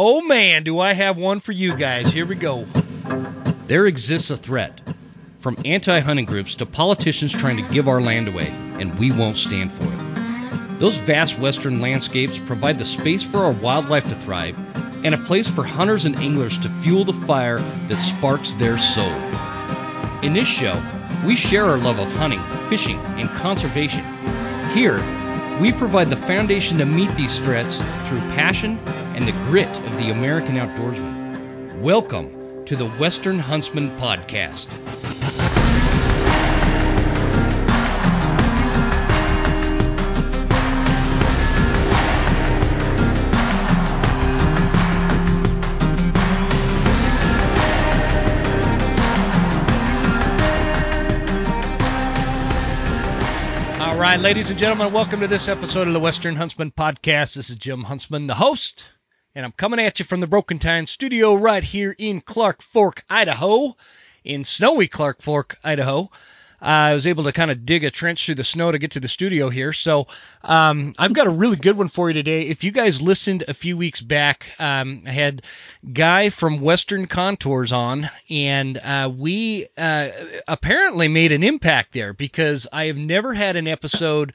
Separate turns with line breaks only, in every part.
Oh man, do I have one for you guys. Here we go. There exists a threat from anti hunting groups to politicians trying to give our land away, and we won't stand for it. Those vast western landscapes provide the space for our wildlife to thrive and a place for hunters and anglers to fuel the fire that sparks their soul. In this show, we share our love of hunting, fishing, and conservation. Here, we provide the foundation to meet these threats through passion and the grit of the American outdoorsman. Welcome to the Western Huntsman Podcast. All right, ladies and gentlemen, welcome to this episode of the Western Huntsman Podcast. This is Jim Huntsman, the host, and I'm coming at you from the Broken Time studio right here in Clark Fork, Idaho, in snowy Clark Fork, Idaho. I was able to kind of dig a trench through the snow to get to the studio here. So um, I've got a really good one for you today. If you guys listened a few weeks back, um, I had Guy from Western Contours on, and uh, we uh, apparently made an impact there because I have never had an episode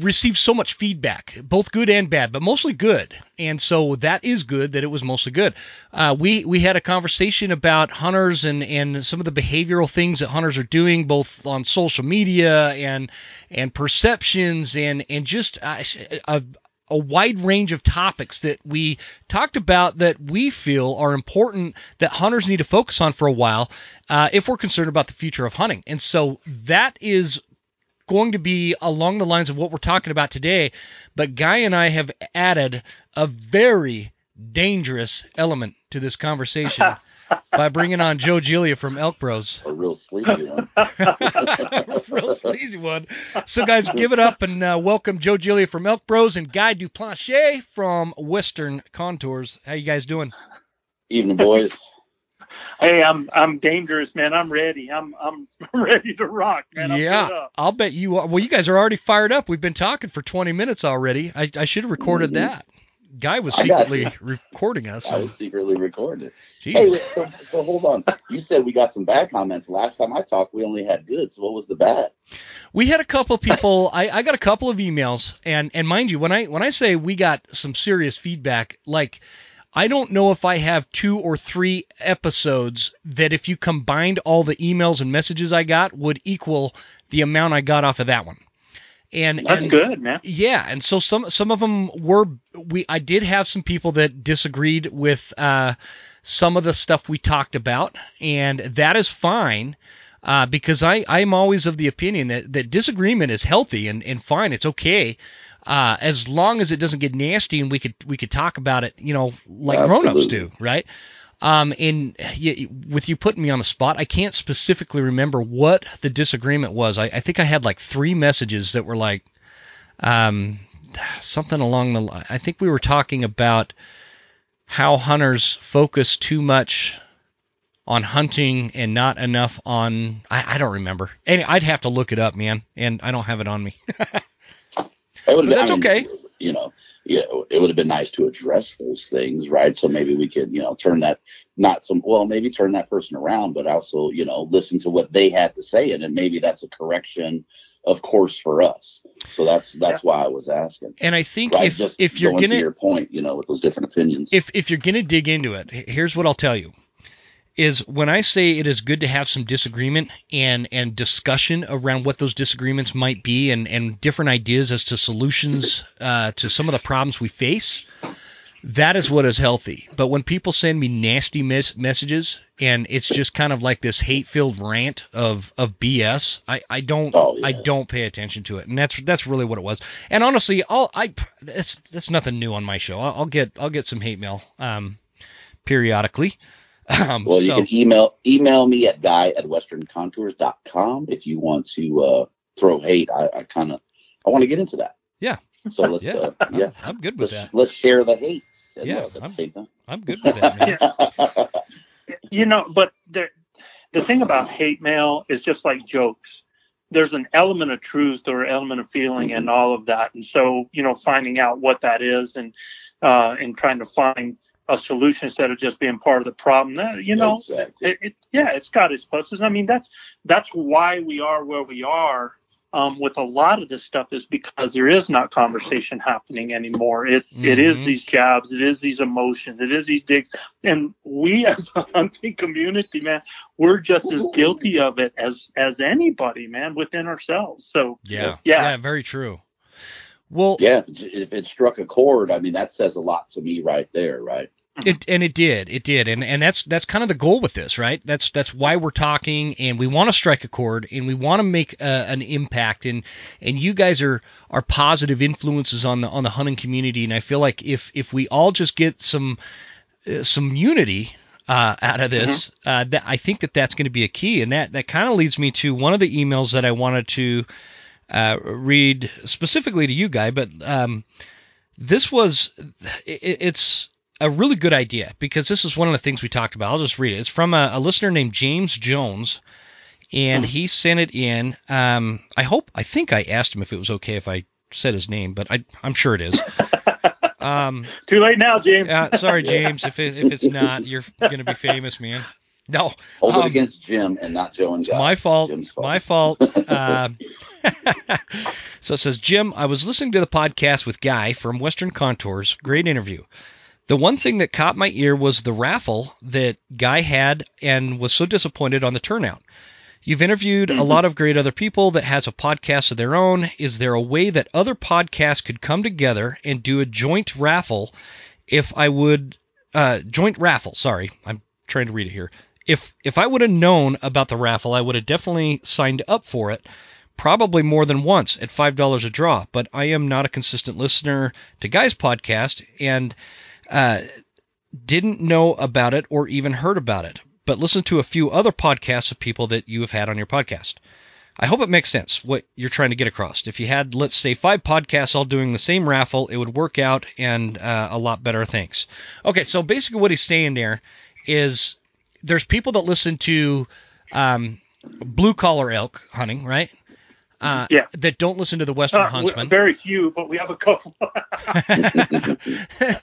received so much feedback, both good and bad, but mostly good. And so that is good that it was mostly good. Uh, we we had a conversation about hunters and and some of the behavioral things that hunters are doing, both on social media and and perceptions and and just uh, a a wide range of topics that we talked about that we feel are important that hunters need to focus on for a while uh, if we're concerned about the future of hunting. And so that is going to be along the lines of what we're talking about today, but Guy and I have added a very dangerous element to this conversation by bringing on Joe Giglia from Elk Bros.
A real sleazy one.
a real sleazy one. So, guys, give it up and uh, welcome Joe Giglia from Elk Bros and Guy Duplantier from Western Contours. How you guys doing?
Evening, boys.
Hey, I'm I'm dangerous, man. I'm ready. I'm I'm ready to rock, man. I'm
yeah, I'll bet you are. Well, you guys are already fired up. We've been talking for 20 minutes already. I, I should have recorded mm-hmm. that. Guy was secretly recording us.
I was secretly recording it. Jeez. Hey, wait, so, so hold on. You said we got some bad comments. Last time I talked, we only had good. So what was the bad?
We had a couple people. I, I got a couple of emails, and and mind you, when I when I say we got some serious feedback, like I don't know if I have two or three episodes that, if you combined all the emails and messages I got, would equal the amount I got off of that one. And
that's
and,
good, man.
Yeah, and so some some of them were we. I did have some people that disagreed with uh, some of the stuff we talked about, and that is fine. Uh, because I, I'm always of the opinion that, that disagreement is healthy and, and fine. It's okay uh, as long as it doesn't get nasty and we could we could talk about it, you know, like Absolutely. grown-ups do, right? Um, and you, with you putting me on the spot, I can't specifically remember what the disagreement was. I, I think I had like three messages that were like um, something along the. I think we were talking about how hunters focus too much on hunting and not enough on. I, I don't remember. And I'd have to look it up, man, and I don't have it on me.
But
that's I mean, okay.
You know, yeah, it would have been nice to address those things, right? So maybe we could, you know, turn that not some well, maybe turn that person around, but also, you know, listen to what they had to say, and then maybe that's a correction, of course, for us. So that's that's yeah. why I was asking.
And I think right? if Just if you're gonna
your point, you know, with those different opinions.
If if you're gonna dig into it, here's what I'll tell you is when I say it is good to have some disagreement and and discussion around what those disagreements might be and and different ideas as to solutions uh, to some of the problems we face. That is what is healthy. But when people send me nasty mes- messages and it's just kind of like this hate-filled rant of of BS, I, I don't oh, yeah. I don't pay attention to it, and that's that's really what it was. And honestly, I'll I that's that's nothing new on my show. I'll, I'll get I'll get some hate mail um, periodically.
Um, well, you can email email me at guy at westerncontours.com if you want to uh, throw hate. I, I kind of I want to get into that.
Yeah.
So let's yeah, uh, yeah.
I'm, I'm good with
let's,
that.
Let's share the hate.
Yeah, I'm, I'm good with that,
man. you know, but the the thing about hate mail is just like jokes. there's an element of truth or element of feeling mm-hmm. and all of that. And so, you know, finding out what that is and uh, and trying to find a solution instead of just being part of the problem. That, you know, exactly. it, it, yeah, it's got its pluses. I mean, that's that's why we are where we are um, with a lot of this stuff is because there is not conversation happening anymore. It mm-hmm. it is mm-hmm. these jabs, it is these emotions, it is these digs, and we as a hunting community, man, we're just as guilty of it as as anybody, man, within ourselves. So
yeah, yeah, yeah very true. Well,
yeah, if it struck a chord, I mean, that says a lot to me right there, right?
It and it did, it did, and and that's that's kind of the goal with this, right? That's that's why we're talking, and we want to strike a chord, and we want to make uh, an impact, and and you guys are are positive influences on the on the hunting community, and I feel like if if we all just get some uh, some unity uh, out of this, mm-hmm. uh, that I think that that's going to be a key, and that that kind of leads me to one of the emails that I wanted to uh, read specifically to you, guy, but um, this was it, it's a really good idea because this is one of the things we talked about. I'll just read it. It's from a, a listener named James Jones, and hmm. he sent it in. Um, I hope, I think I asked him if it was okay if I said his name, but I, I'm sure it is.
Um, Too late now, James.
uh, sorry, James. If it, if it's not, you're gonna be famous, man. No,
hold um, it against Jim and not Joe and Guy.
My fault. fault. My fault. uh, so it says Jim. I was listening to the podcast with Guy from Western Contours. Great interview. The one thing that caught my ear was the raffle that Guy had and was so disappointed on the turnout. You've interviewed mm-hmm. a lot of great other people that has a podcast of their own. Is there a way that other podcasts could come together and do a joint raffle? If I would, uh, joint raffle. Sorry, I'm trying to read it here. If if I would have known about the raffle, I would have definitely signed up for it. Probably more than once at five dollars a draw. But I am not a consistent listener to Guy's podcast, and uh, didn't know about it or even heard about it, but listened to a few other podcasts of people that you have had on your podcast. I hope it makes sense what you're trying to get across. If you had, let's say, five podcasts all doing the same raffle, it would work out and uh, a lot better. Thanks. Okay, so basically what he's saying there is there's people that listen to um, blue collar elk hunting, right? Uh, yeah. that don't listen to the Western uh, Huntsman.
Very few, but we have a couple.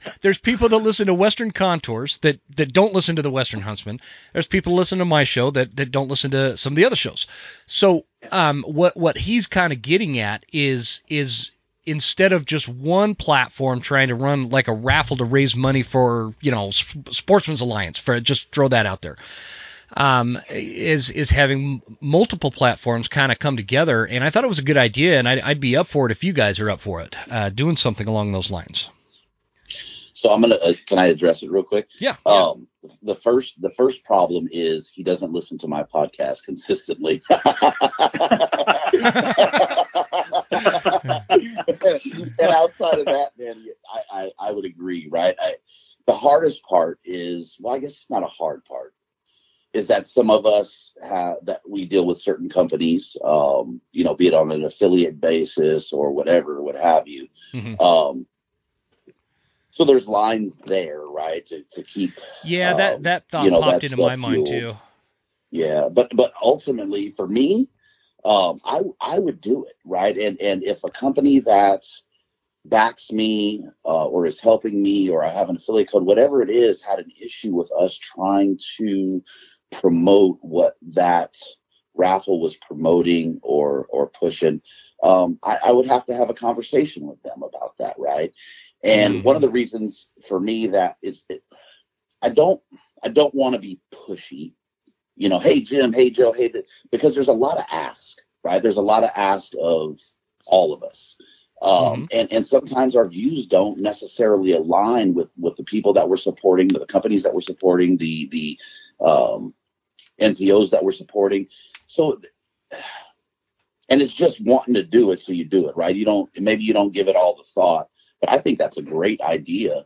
There's people that listen to Western Contours that, that don't listen to the Western Huntsman. There's people listen to my show that, that don't listen to some of the other shows. So um, what what he's kind of getting at is is instead of just one platform trying to run like a raffle to raise money for you know Sportsmen's Alliance for just throw that out there um, is is having multiple platforms kind of come together. And I thought it was a good idea, and I'd, I'd be up for it if you guys are up for it, uh, doing something along those lines.
So I'm gonna uh, can I address it real quick?
Yeah.
Um, the first the first problem is he doesn't listen to my podcast consistently. and outside of that, man, I, I, I would agree, right? I, the hardest part is well, I guess it's not a hard part is that some of us have that we deal with certain companies, um, you know, be it on an affiliate basis or whatever, what have you. Mm-hmm. Um, so there's lines there, right, to, to keep.
Yeah, that um, that thought you know, popped into my mind too.
Yeah, but but ultimately for me, um, I I would do it, right, and and if a company that backs me uh, or is helping me or I have an affiliate code, whatever it is, had an issue with us trying to promote what that raffle was promoting or or pushing, um, I, I, would have to have a conversation with them about that, right? And mm-hmm. one of the reasons for me that is, it, I don't I don't want to be pushy, you know. Hey Jim, hey Joe, hey, because there's a lot of ask, right? There's a lot of ask of all of us. Um, mm-hmm. and, and sometimes our views don't necessarily align with, with the people that we're supporting, the companies that we're supporting, the the um, NPOs that we're supporting. So, and it's just wanting to do it, so you do it, right? You don't maybe you don't give it all the thought, but I think that's a great idea.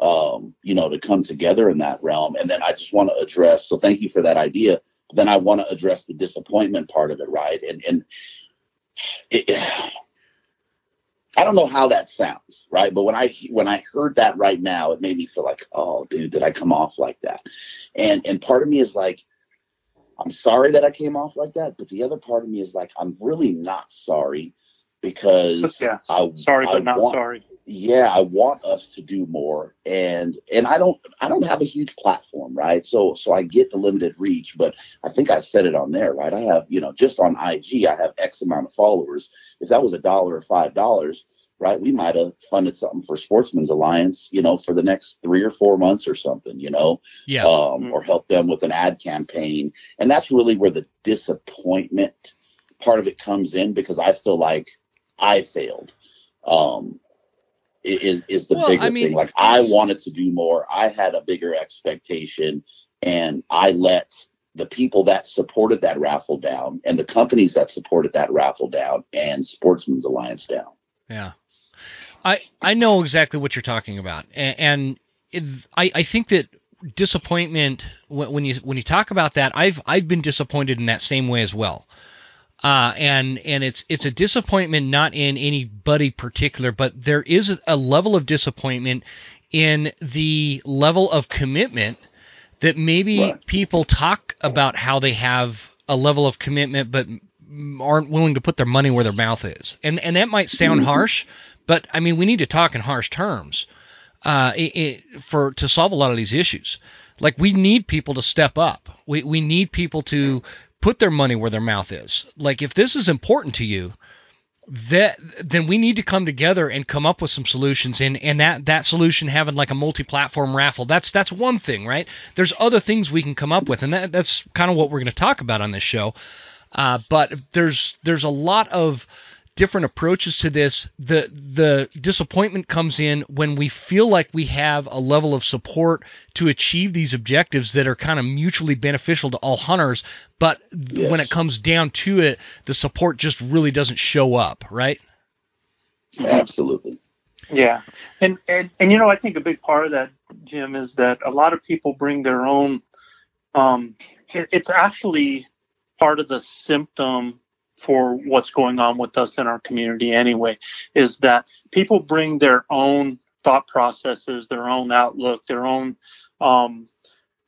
Um, you know, to come together in that realm. And then I just want to address. So thank you for that idea. Then I want to address the disappointment part of it, right? And and it, I don't know how that sounds, right? But when I when I heard that right now, it made me feel like, oh, dude, did I come off like that? And and part of me is like, I'm sorry that I came off like that, but the other part of me is like, I'm really not sorry because
yeah. I sorry I but not
want,
sorry.
Yeah, I want us to do more, and and I don't I don't have a huge platform, right? So so I get the limited reach, but I think I said it on there, right? I have you know just on IG I have X amount of followers. If that was a dollar or five dollars, right? We might have funded something for Sportsmen's Alliance, you know, for the next three or four months or something, you know,
yeah,
um, mm-hmm. or help them with an ad campaign, and that's really where the disappointment part of it comes in because I feel like I failed. Um, is is the well, bigger I mean, thing. Like I wanted to do more. I had a bigger expectation, and I let the people that supported that raffle down, and the companies that supported that raffle down, and Sportsmen's Alliance down.
Yeah, I I know exactly what you're talking about, and, and it, I I think that disappointment when, when you when you talk about that, I've I've been disappointed in that same way as well. Uh, and and it's it's a disappointment not in anybody particular, but there is a level of disappointment in the level of commitment that maybe right. people talk about how they have a level of commitment, but aren't willing to put their money where their mouth is. And and that might sound mm-hmm. harsh, but I mean we need to talk in harsh terms uh, it, it, for to solve a lot of these issues. Like we need people to step up. We we need people to put their money where their mouth is. Like if this is important to you, that then we need to come together and come up with some solutions and and that that solution having like a multi-platform raffle that's that's one thing right there's other things we can come up with and that that's kind of what we're going to talk about on this show uh, but there's there's a lot of different approaches to this. The the disappointment comes in when we feel like we have a level of support to achieve these objectives that are kind of mutually beneficial to all hunters, but yes. when it comes down to it, the support just really doesn't show up, right?
Absolutely.
Yeah. And and and you know, I think a big part of that Jim is that a lot of people bring their own um it, it's actually part of the symptom for what's going on with us in our community anyway is that people bring their own thought processes their own outlook their own um,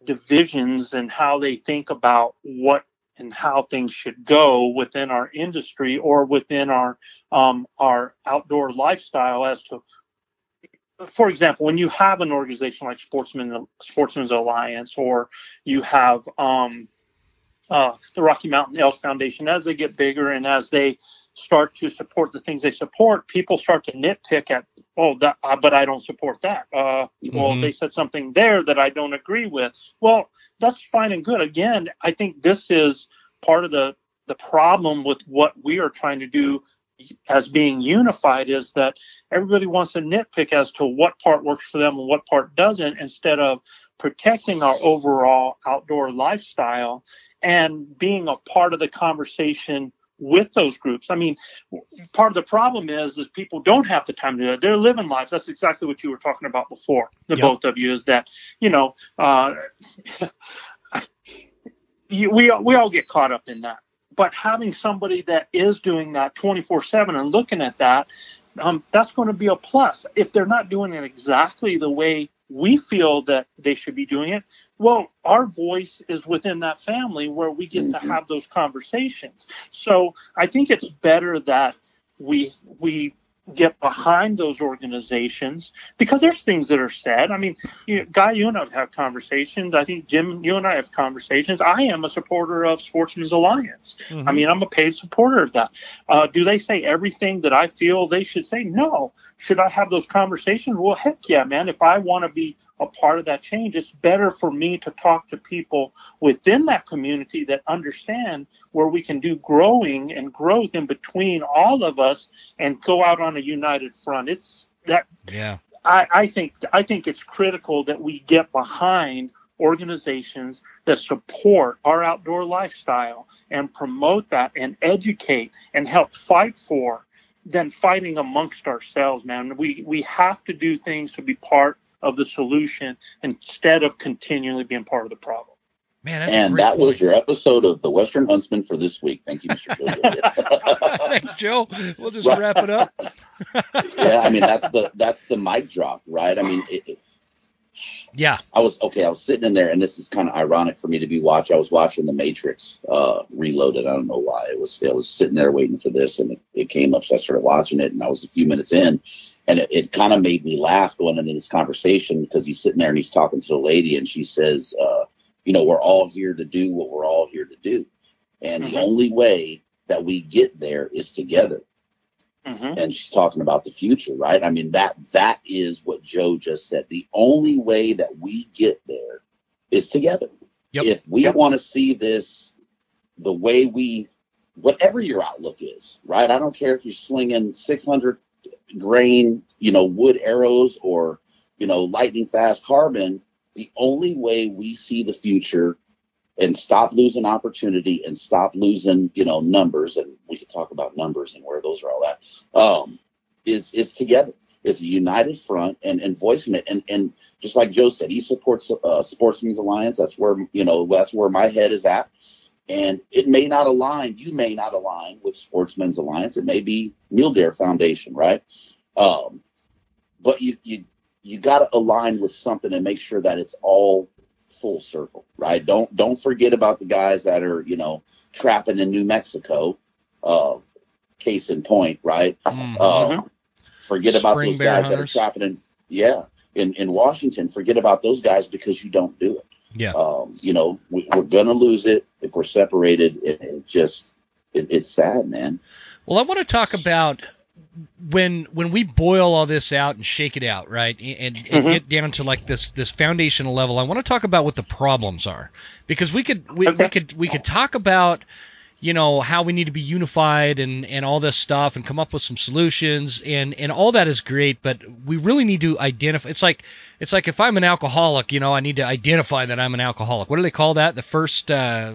divisions and how they think about what and how things should go within our industry or within our um, our outdoor lifestyle as to for example, when you have an organization like Sportsman Sportsmen's Alliance, or you have um, uh, the Rocky Mountain Elk Foundation, as they get bigger and as they start to support the things they support, people start to nitpick at, oh, that, uh, but I don't support that. Uh, mm-hmm. Well, they said something there that I don't agree with. Well, that's fine and good. Again, I think this is part of the the problem with what we are trying to do as being unified is that everybody wants to nitpick as to what part works for them and what part doesn't instead of protecting our overall outdoor lifestyle and being a part of the conversation with those groups. I mean, part of the problem is is people don't have the time to do that. They're living lives. That's exactly what you were talking about before, the yep. both of you, is that you know, uh, you, we we all get caught up in that. But having somebody that is doing that 24/7 and looking at that, um, that's going to be a plus. If they're not doing it exactly the way we feel that they should be doing it, well, our voice is within that family where we get mm-hmm. to have those conversations. So I think it's better that we we get behind those organizations because there's things that are said. I mean, you, Guy, you and I have conversations. I think Jim, you and I have conversations. I am a supporter of Sportsmen's Alliance. Mm-hmm. I mean, I'm a paid supporter of that. Uh, do they say everything that I feel they should say? No. Should I have those conversations? Well, heck yeah, man. If I want to be a part of that change, it's better for me to talk to people within that community that understand where we can do growing and growth in between all of us and go out on a united front. It's that
yeah.
I, I think I think it's critical that we get behind organizations that support our outdoor lifestyle and promote that and educate and help fight for than fighting amongst ourselves, man. We we have to do things to be part of the solution instead of continually being part of the problem.
Man,
and that point. was your episode of the Western Huntsman for this week. Thank you, Mr.
Joe. Thanks, Joe. We'll just wrap it up.
yeah, I mean that's the that's the mic drop, right? I mean, it, it,
Yeah.
I was okay. I was sitting in there, and this is kind of ironic for me to be watching. I was watching The Matrix uh, Reloaded. I don't know why. It was. I was sitting there waiting for this, and it, it came up, so I started watching it, and I was a few minutes in, and it, it kind of made me laugh going into this conversation because he's sitting there and he's talking to a lady, and she says, uh, "You know, we're all here to do what we're all here to do, and mm-hmm. the only way that we get there is together." Mm-hmm. And she's talking about the future, right? I mean that that is what Joe just said. The only way that we get there is together. Yep. If we yep. want to see this the way we, whatever your outlook is, right? I don't care if you're slinging 600 grain, you know, wood arrows or you know, lightning fast carbon. The only way we see the future and stop losing opportunity and stop losing, you know, numbers. And we could talk about numbers and where those are all at. Um, is is together. Is a united front and, and voicing it. And and just like Joe said, he supports uh, Sportsmen's Alliance. That's where you know that's where my head is at. And it may not align. You may not align with Sportsmen's Alliance. It may be Mule Deer Foundation, right? Um, but you you you got to align with something and make sure that it's all full circle, right? Don't don't forget about the guys that are you know trapping in New Mexico. Uh, case in point, right? Mm-hmm. Uh, forget about those guys hunters. that are trapping in yeah in in Washington. Forget about those guys because you don't do it.
Yeah.
Um, you know we, are gonna lose it if we're separated. It, it just it, it's sad, man.
Well, I want to talk about when when we boil all this out and shake it out, right, and, and mm-hmm. get down to like this this foundational level, I want to talk about what the problems are because we could we, okay. we could we could talk about you know how we need to be unified and and all this stuff and come up with some solutions and and all that is great but we really need to identify it's like it's like if i'm an alcoholic you know i need to identify that i'm an alcoholic what do they call that the first uh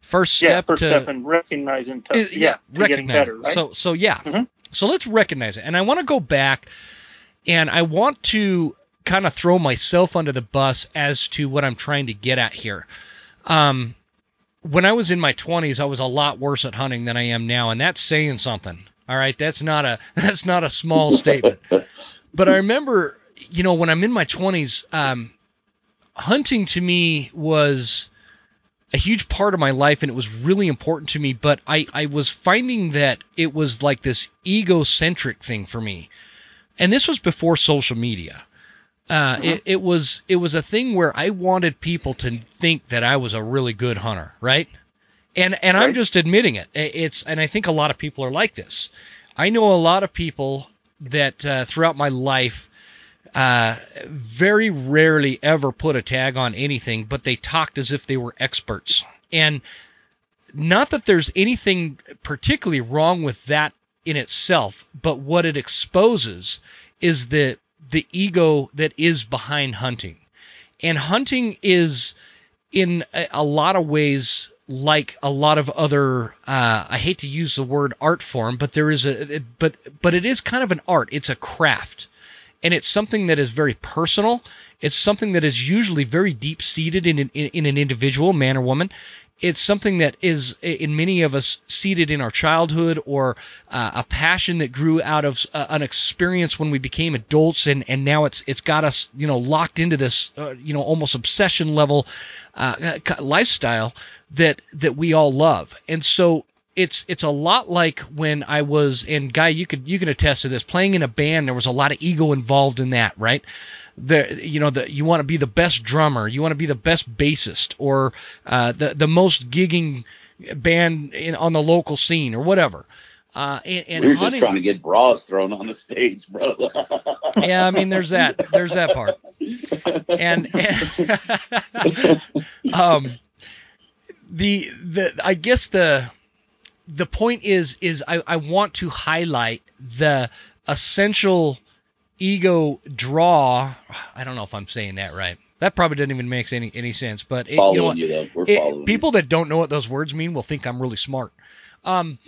first
yeah,
step
first
to
step in recognizing to, yeah, yeah to getting better right?
so so yeah mm-hmm. So let's recognize it. And I want to go back and I want to kind of throw myself under the bus as to what I'm trying to get at here. Um, when I was in my 20s, I was a lot worse at hunting than I am now, and that's saying something. All right, that's not a that's not a small statement. but I remember, you know, when I'm in my 20s, um, hunting to me was a huge part of my life and it was really important to me, but I, I was finding that it was like this egocentric thing for me. And this was before social media. Uh, it, it was it was a thing where I wanted people to think that I was a really good hunter, right? And and right. I'm just admitting it. It's and I think a lot of people are like this. I know a lot of people that uh, throughout my life uh, very rarely ever put a tag on anything, but they talked as if they were experts. And not that there's anything particularly wrong with that in itself, but what it exposes is the the ego that is behind hunting. And hunting is in a, a lot of ways like a lot of other uh, I hate to use the word art form, but there is a but but it is kind of an art. It's a craft and it's something that is very personal. It's something that is usually very deep seated in, in, in an individual, man or woman. It's something that is in many of us seated in our childhood or uh, a passion that grew out of uh, an experience when we became adults and, and now it's it's got us you know locked into this uh, you know almost obsession level uh, lifestyle that that we all love. And so it's it's a lot like when I was and guy you could you can attest to this playing in a band there was a lot of ego involved in that right? The you know the you want to be the best drummer you want to be the best bassist or uh, the the most gigging band in, on the local scene or whatever. Uh, and, and
we're just trying to get bras thrown on the stage, bro.
yeah, I mean, there's that, there's that part, and, and um, the the I guess the the point is is I, I want to highlight the essential ego draw. I don't know if I'm saying that right. That probably doesn't even make any any sense. But it, you know what? You, it, people that don't know what those words mean will think I'm really smart. Um,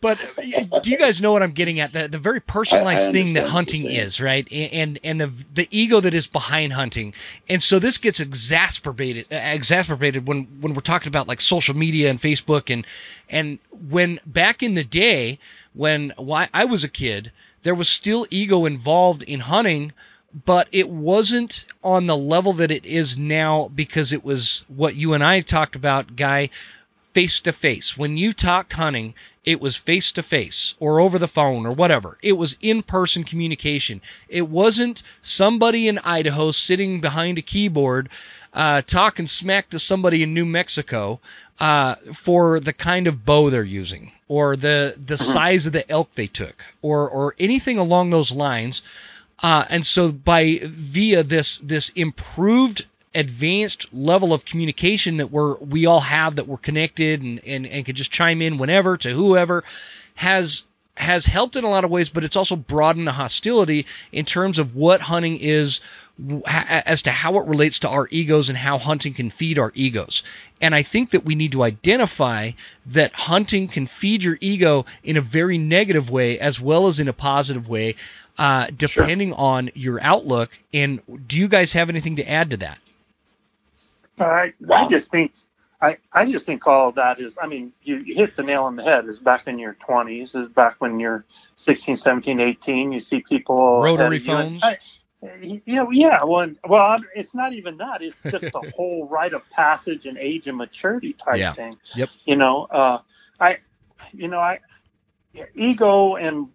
but do you guys know what I'm getting at? The the very personalized I, I thing that hunting is, right? And and the the ego that is behind hunting. And so this gets exacerbated exacerbated when when we're talking about like social media and Facebook and and when back in the day when I was a kid, there was still ego involved in hunting but it wasn't on the level that it is now because it was what you and I talked about, guy, face to face. When you talk hunting, it was face to face or over the phone or whatever. It was in person communication. It wasn't somebody in Idaho sitting behind a keyboard uh, talking smack to somebody in New Mexico uh, for the kind of bow they're using or the the mm-hmm. size of the elk they took or or anything along those lines. Uh, and so by via this this improved advanced level of communication that we're we all have that we're connected and, and, and can just chime in whenever to whoever has has helped in a lot of ways, but it's also broadened the hostility in terms of what hunting is as to how it relates to our egos and how hunting can feed our egos. And I think that we need to identify that hunting can feed your ego in a very negative way as well as in a positive way, uh, depending sure. on your outlook. And do you guys have anything to add to that?
I I just think I, I just think all of that is I mean you, you hit the nail on the head. Is back in your 20s is back when you're 16 17 18 you see people
rotary phones? I,
you know, yeah well well it's not even that. It's just the whole rite of passage and age and maturity type
yeah.
thing.
Yep.
You know uh I you know I ego and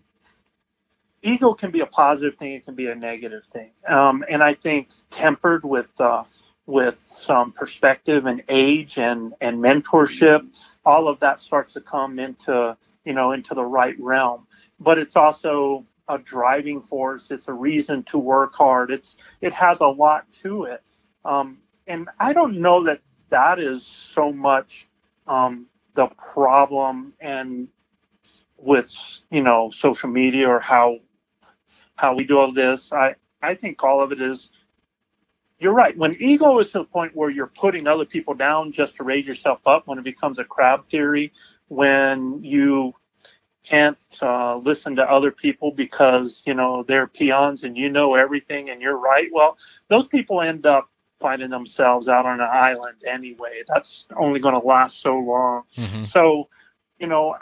ego can be a positive thing. It can be a negative thing. Um and I think tempered with uh with some perspective and age and, and mentorship, all of that starts to come into, you know, into the right realm. But it's also a driving force. It's a reason to work hard. It's, it has a lot to it. Um, and I don't know that that is so much um, the problem and with, you know, social media or how, how we do all this. I, I think all of it is you're right. When ego is to the point where you're putting other people down just to raise yourself up, when it becomes a crab theory, when you can't uh, listen to other people because you know they're peons and you know everything and you're right. Well, those people end up finding themselves out on an island anyway. That's only going to last so long. Mm-hmm. So, you know,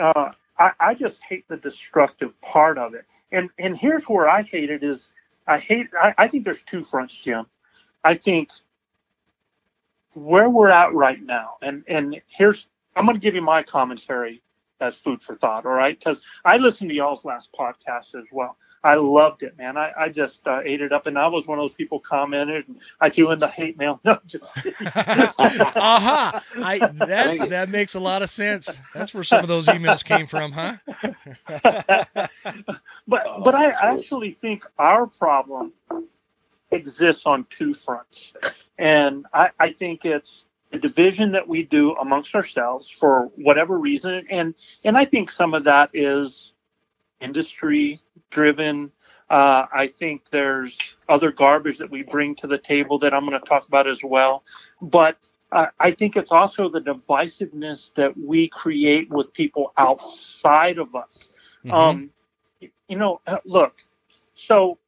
uh, I, I just hate the destructive part of it. And and here's where I hate it is I hate. I, I think there's two fronts, Jim. I think where we're at right now, and and here's I'm going to give you my commentary as food for thought. All right, because I listened to y'all's last podcast as well. I loved it, man. I, I just uh, ate it up, and I was one of those people commented, and I threw in the hate mail. No, just
uh-huh. I that's that makes a lot of sense. That's where some of those emails came from, huh?
but but I actually think our problem exists on two fronts, and I, I think it's the division that we do amongst ourselves for whatever reason, and and I think some of that is industry driven. Uh, I think there's other garbage that we bring to the table that I'm going to talk about as well. But uh, I think it's also the divisiveness that we create with people outside of us. Mm-hmm. Um, you know, look, so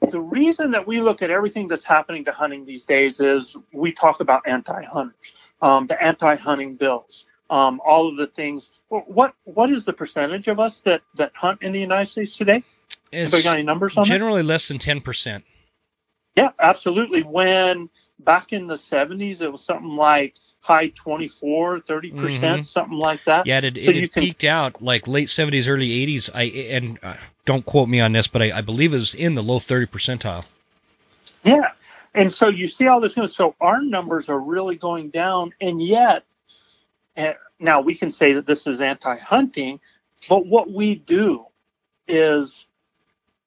the reason that we look at everything that's happening to hunting these days is we talk about anti-hunters, um, the anti-hunting bills um, all of the things. What what is the percentage of us that that hunt in the United States today?
It's Anybody got any numbers on Generally, that? less than ten percent.
Yeah, absolutely. When back in the 70s, it was something like high 24, 30 percent, mm-hmm. something like that.
Yeah, it, so it can, peaked out like late 70s, early 80s. I and uh, don't quote me on this, but I, I believe it was in the low 30 percentile.
Yeah, and so you see all this. So our numbers are really going down, and yet now we can say that this is anti-hunting, but what we do is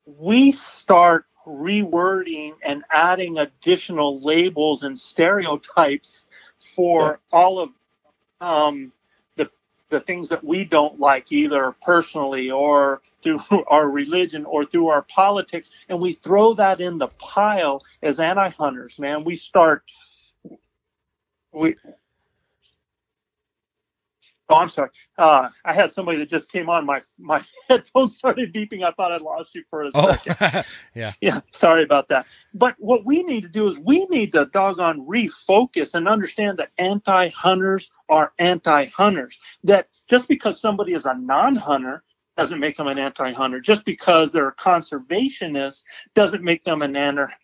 we start rewording and adding additional labels and stereotypes for yeah. all of um, the the things that we don't like, either personally or through our religion or through our politics, and we throw that in the pile as anti-hunters. Man, we start we Oh, I'm sorry. Uh, I had somebody that just came on. My my headphones started beeping. I thought I lost you for a oh, second.
yeah.
Yeah. Sorry about that. But what we need to do is we need to doggone refocus and understand that anti-hunters are anti-hunters. That just because somebody is a non-hunter doesn't make them an anti-hunter. Just because they're a conservationist doesn't make them an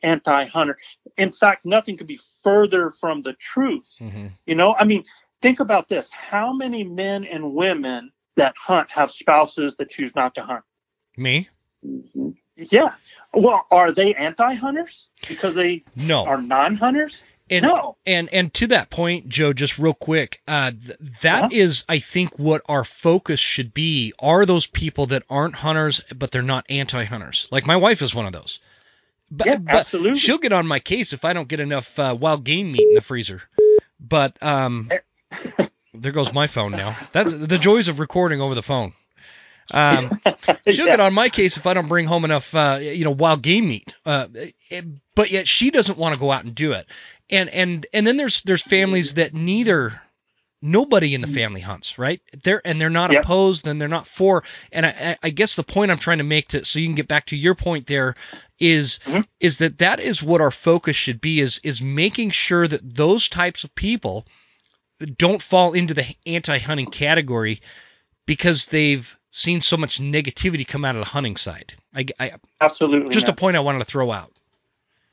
anti-hunter. In fact, nothing could be further from the truth. Mm-hmm. You know, I mean, think about this: how many men and women that hunt have spouses that choose not to hunt?
Me.
Yeah. Well, are they anti-hunters because they
no.
are non-hunters?
And,
no.
And and to that point, Joe, just real quick, uh, th- that yeah. is, I think, what our focus should be. Are those people that aren't hunters, but they're not anti-hunters? Like my wife is one of those.
But, yeah, absolutely.
she'll get on my case if I don't get enough uh, wild game meat in the freezer. But um, eh. There goes my phone now. That's the joys of recording over the phone. Um, she'll yeah. get on my case if I don't bring home enough, uh, you know, wild game meat. Uh, it, but yet she doesn't want to go out and do it. And and and then there's there's families that neither nobody in the family hunts, right? They're and they're not yep. opposed and they're not for. And I, I guess the point I'm trying to make to so you can get back to your point there is, mm-hmm. is that that is what our focus should be is is making sure that those types of people don't fall into the anti-hunting category because they've seen so much negativity come out of the hunting side. I, I
absolutely
just not. a point I wanted to throw out.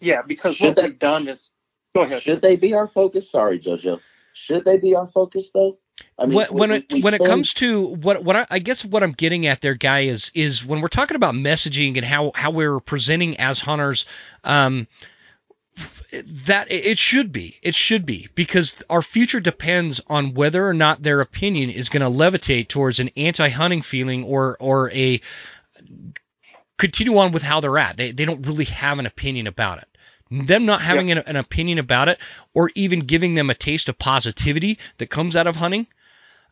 Yeah, because should what they, they've done is go ahead.
Should they be our focus? Sorry, Jojo. Should they be our focus though?
I mean, when when it when spend... it comes to what what I, I, guess what I'm getting at there, guy, is is when we're talking about messaging and how how we're presenting as hunters, um, that it should be it should be because our future depends on whether or not their opinion is going to levitate towards an anti-hunting feeling or or a continue on with how they're at they, they don't really have an opinion about it them not having yep. an, an, opinion about it or even giving them a taste of positivity that comes out of hunting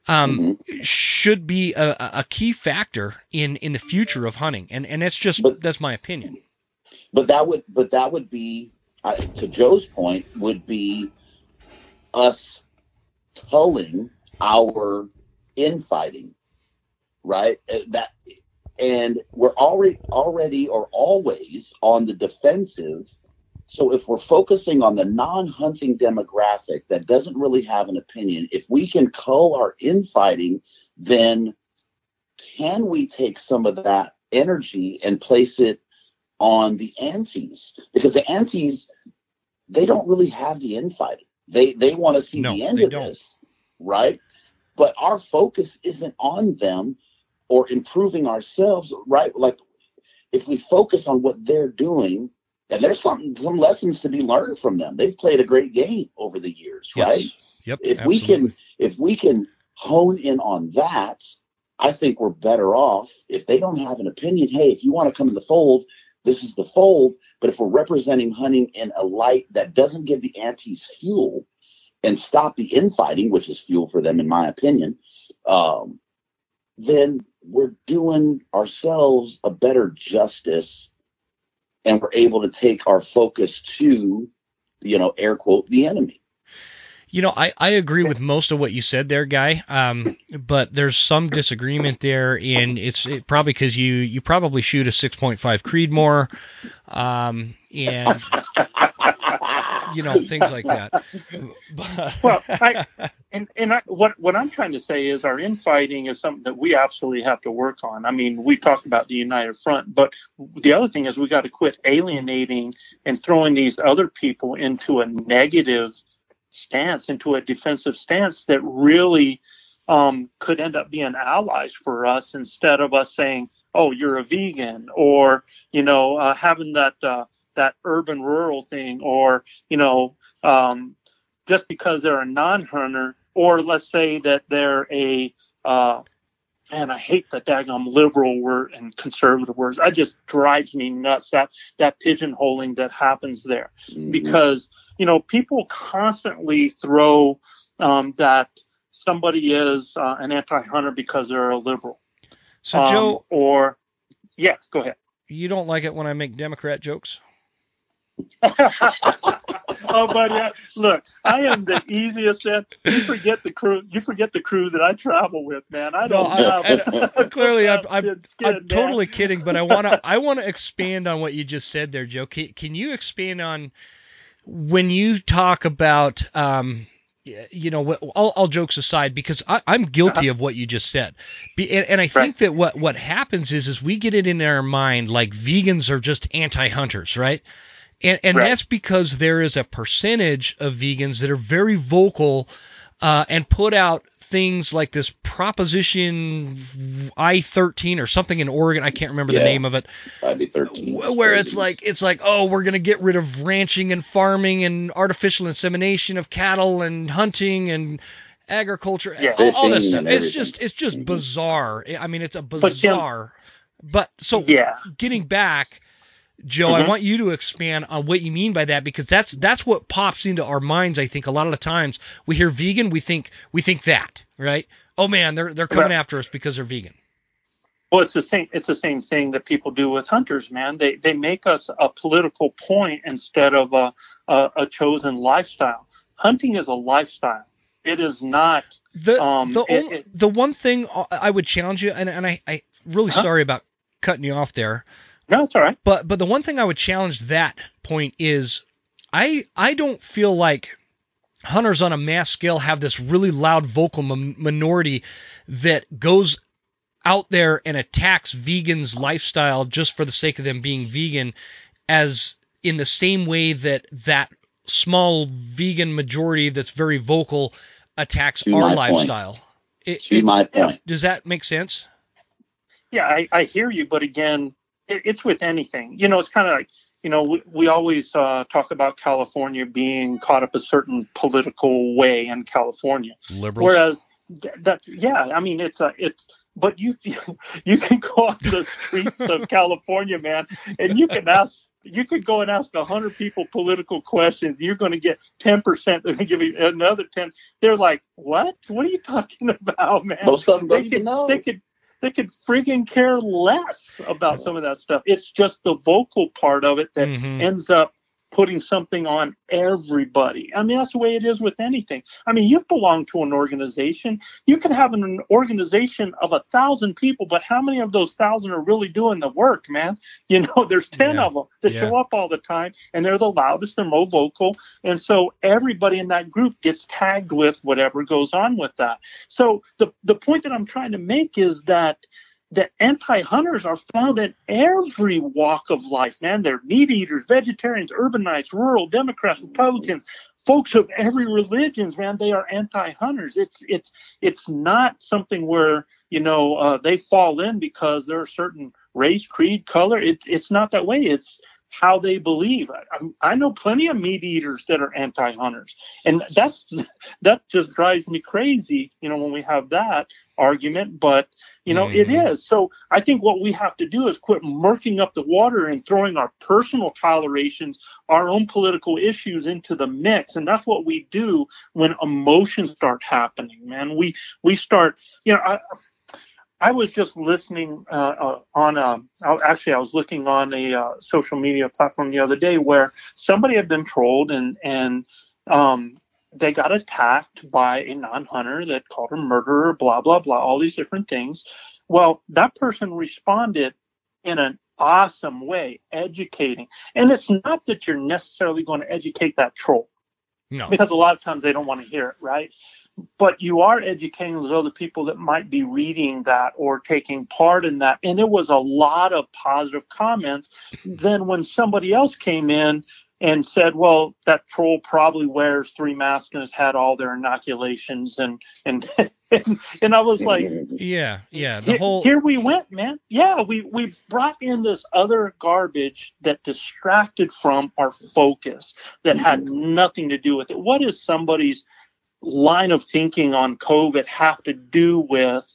um, mm-hmm. should be a, a, key factor in in the future of hunting and and that's just but, that's my opinion
but that would but that would be to Joe's point, would be us culling our infighting, right? Uh, that and we're already already or always on the defensive. So if we're focusing on the non-hunting demographic that doesn't really have an opinion, if we can cull our infighting, then can we take some of that energy and place it on the antis because the antis they don't really have the infighting. They they want to see no, the end of don't. this, right? But our focus isn't on them or improving ourselves, right? Like if we focus on what they're doing, and there's some some lessons to be learned from them. They've played a great game over the years, yes. right?
Yep.
If absolutely. we can if we can hone in on that, I think we're better off. If they don't have an opinion, hey, if you want to come in the fold, this is the fold. But if we're representing hunting in a light that doesn't give the antis fuel and stop the infighting, which is fuel for them, in my opinion, um, then we're doing ourselves a better justice and we're able to take our focus to, you know, air quote, the enemy.
You know, I, I agree with most of what you said there, guy. Um, but there's some disagreement there, and it's it, probably because you you probably shoot a 6.5 Creedmoor, um, and you know things like that.
Well, I, and and I, what what I'm trying to say is our infighting is something that we absolutely have to work on. I mean, we talked about the united front, but the other thing is we got to quit alienating and throwing these other people into a negative stance, into a defensive stance that really um, could end up being allies for us instead of us saying, "Oh, you're a vegan," or you know, uh, having that uh, that urban rural thing, or you know, um, just because they're a non-hunter, or let's say that they're a uh, man, I hate the daggum liberal word and conservative words. That just drives me nuts. That that pigeonholing that happens there, mm-hmm. because you know, people constantly throw um, that somebody is uh, an anti-hunter because they're a liberal.
So um, Joe,
or yeah, go ahead.
You don't like it when I make Democrat jokes?
oh, buddy, look, I am the easiest. You forget the crew. You forget the crew that I travel with, man. I don't. No, I,
I, clearly, I'm, I'm, I'm totally kidding, but I want to. I want to expand on what you just said there, Joe. Can, can you expand on when you talk about um, you know, all, all jokes aside, because I, am guilty uh-huh. of what you just said, Be, and, and, I think right. that what what happens is is we get it in our mind like vegans are just anti-hunters, right? And, and right. that's because there is a percentage of vegans that are very vocal uh, and put out things like this Proposition I-13 or something in Oregon. I can't remember yeah, the name of it.
I-13.
Where it's like it's like oh we're gonna get rid of ranching and farming and artificial insemination of cattle and hunting and agriculture. Yeah. All, all this stuff. It's just it's just mm-hmm. bizarre. I mean it's a bizarre. But, but so yeah. getting back Joe, mm-hmm. I want you to expand on what you mean by that because that's that's what pops into our minds. I think a lot of the times we hear vegan, we think we think that, right? Oh man, they're they're coming after us because they're vegan.
Well, it's the same. It's the same thing that people do with hunters, man. They they make us a political point instead of a a, a chosen lifestyle. Hunting is a lifestyle. It is not.
The um, the, it, only, it, the one thing I would challenge you, and and I I really huh? sorry about cutting you off there.
No, it's all right.
But but the one thing I would challenge that point is I I don't feel like hunters on a mass scale have this really loud vocal minority that goes out there and attacks vegans lifestyle just for the sake of them being vegan as in the same way that that small vegan majority that's very vocal attacks to our lifestyle.
It, to it, my point.
Does that make sense?
Yeah, I, I hear you, but again, it, it's with anything. You know, it's kind of like you know we, we always uh, talk about California being caught up a certain political way in California,
liberals.
Whereas that yeah, I mean it's a it's but you you can go on the streets of California, man, and you can ask you could go and ask a hundred people political questions. You're going to get ten percent. They're going to give you another ten. They're like, "What? What are you talking about, man?"
Most of them don't they could, know.
They could they could freaking care less about some of that stuff. It's just the vocal part of it that mm-hmm. ends up putting something on everybody. I mean, that's the way it is with anything. I mean, you belong to an organization. You can have an organization of a thousand people, but how many of those thousand are really doing the work, man? You know, there's 10 yeah. of them that yeah. show up all the time and they're the loudest, they're more vocal. And so everybody in that group gets tagged with whatever goes on with that. So the, the point that I'm trying to make is that the anti-hunters are found in every walk of life, man. They're meat eaters, vegetarians, urbanites, rural, Democrats, Republicans, folks of every religions, man. They are anti-hunters. It's it's it's not something where you know uh, they fall in because they're a certain race, creed, color. It's it's not that way. It's how they believe. I, I, know plenty of meat eaters that are anti-hunters, and that's that just drives me crazy. You know, when we have that argument, but you know, mm-hmm. it is. So I think what we have to do is quit murking up the water and throwing our personal tolerations, our own political issues into the mix, and that's what we do when emotions start happening. Man, we we start. You know, I, I was just listening uh, uh, on a, actually I was looking on a uh, social media platform the other day where somebody had been trolled and and um, they got attacked by a non-hunter that called her murderer, blah blah blah, all these different things. Well, that person responded in an awesome way, educating, and it's not that you're necessarily going to educate that troll,
no,
because a lot of times they don't want to hear it, right? but you are educating those other people that might be reading that or taking part in that. And there was a lot of positive comments. Then when somebody else came in and said, well, that troll probably wears three masks and has had all their inoculations and and and, and I was like,
yeah, yeah, the whole
here we went, man. Yeah, we we brought in this other garbage that distracted from our focus that had nothing to do with it. What is somebody's line of thinking on COVID have to do with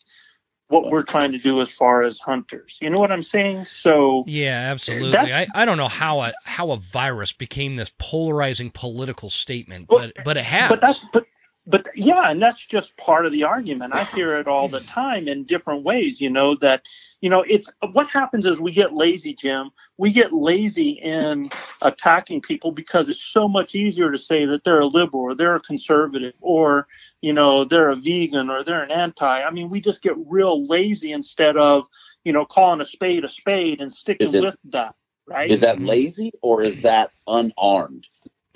what we're trying to do as far as hunters. You know what I'm saying? So
yeah, absolutely. I, I don't know how a how a virus became this polarizing political statement, but but it has.
But that's but but yeah, and that's just part of the argument. I hear it all the time in different ways, you know, that, you know, it's what happens is we get lazy, Jim. We get lazy in attacking people because it's so much easier to say that they're a liberal or they're a conservative or, you know, they're a vegan or they're an anti. I mean, we just get real lazy instead of, you know, calling a spade a spade and sticking it, with that, right?
Is that mm-hmm. lazy or is that unarmed?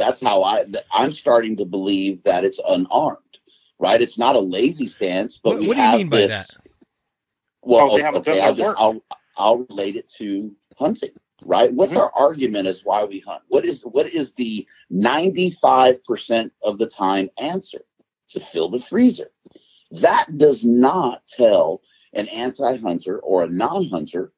That's how I I'm starting to believe that it's unarmed, right? It's not a lazy stance, but
what,
we
what
have
do you mean
this,
by that?
Well,
Oh, they
okay, I'll, just. I'll I'll relate it to hunting, right? What's
Mhm.
our argument as why we hunt? What is what is the 95% of the time answer? To fill the freezer. That does not tell an anti-hunter or a non-hunter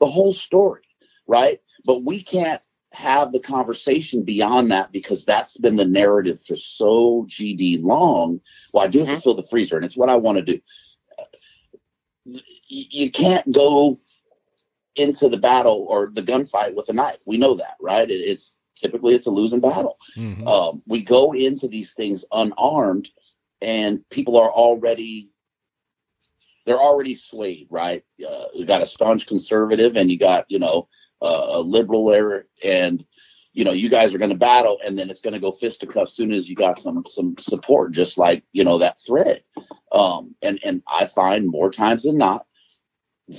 the whole story, right? But we can't have the conversation beyond that because that's been the narrative for so GD long. Well, I do have to
Mhm.
fill the freezer, and it's what I want to do. You can't go into the battle or the gunfight with a knife. We know that, right? It's typically it's a losing battle.
Mhm.
Um, we go into these things unarmed, and people are already they're already swayed, right? Uh, you got a staunch conservative, and you got you know uh, a liberal there, and you know you guys are going to battle, and then it's going to go fisticuffs soon as you got some some support, just like you know that thread. Um, and and I find more times than not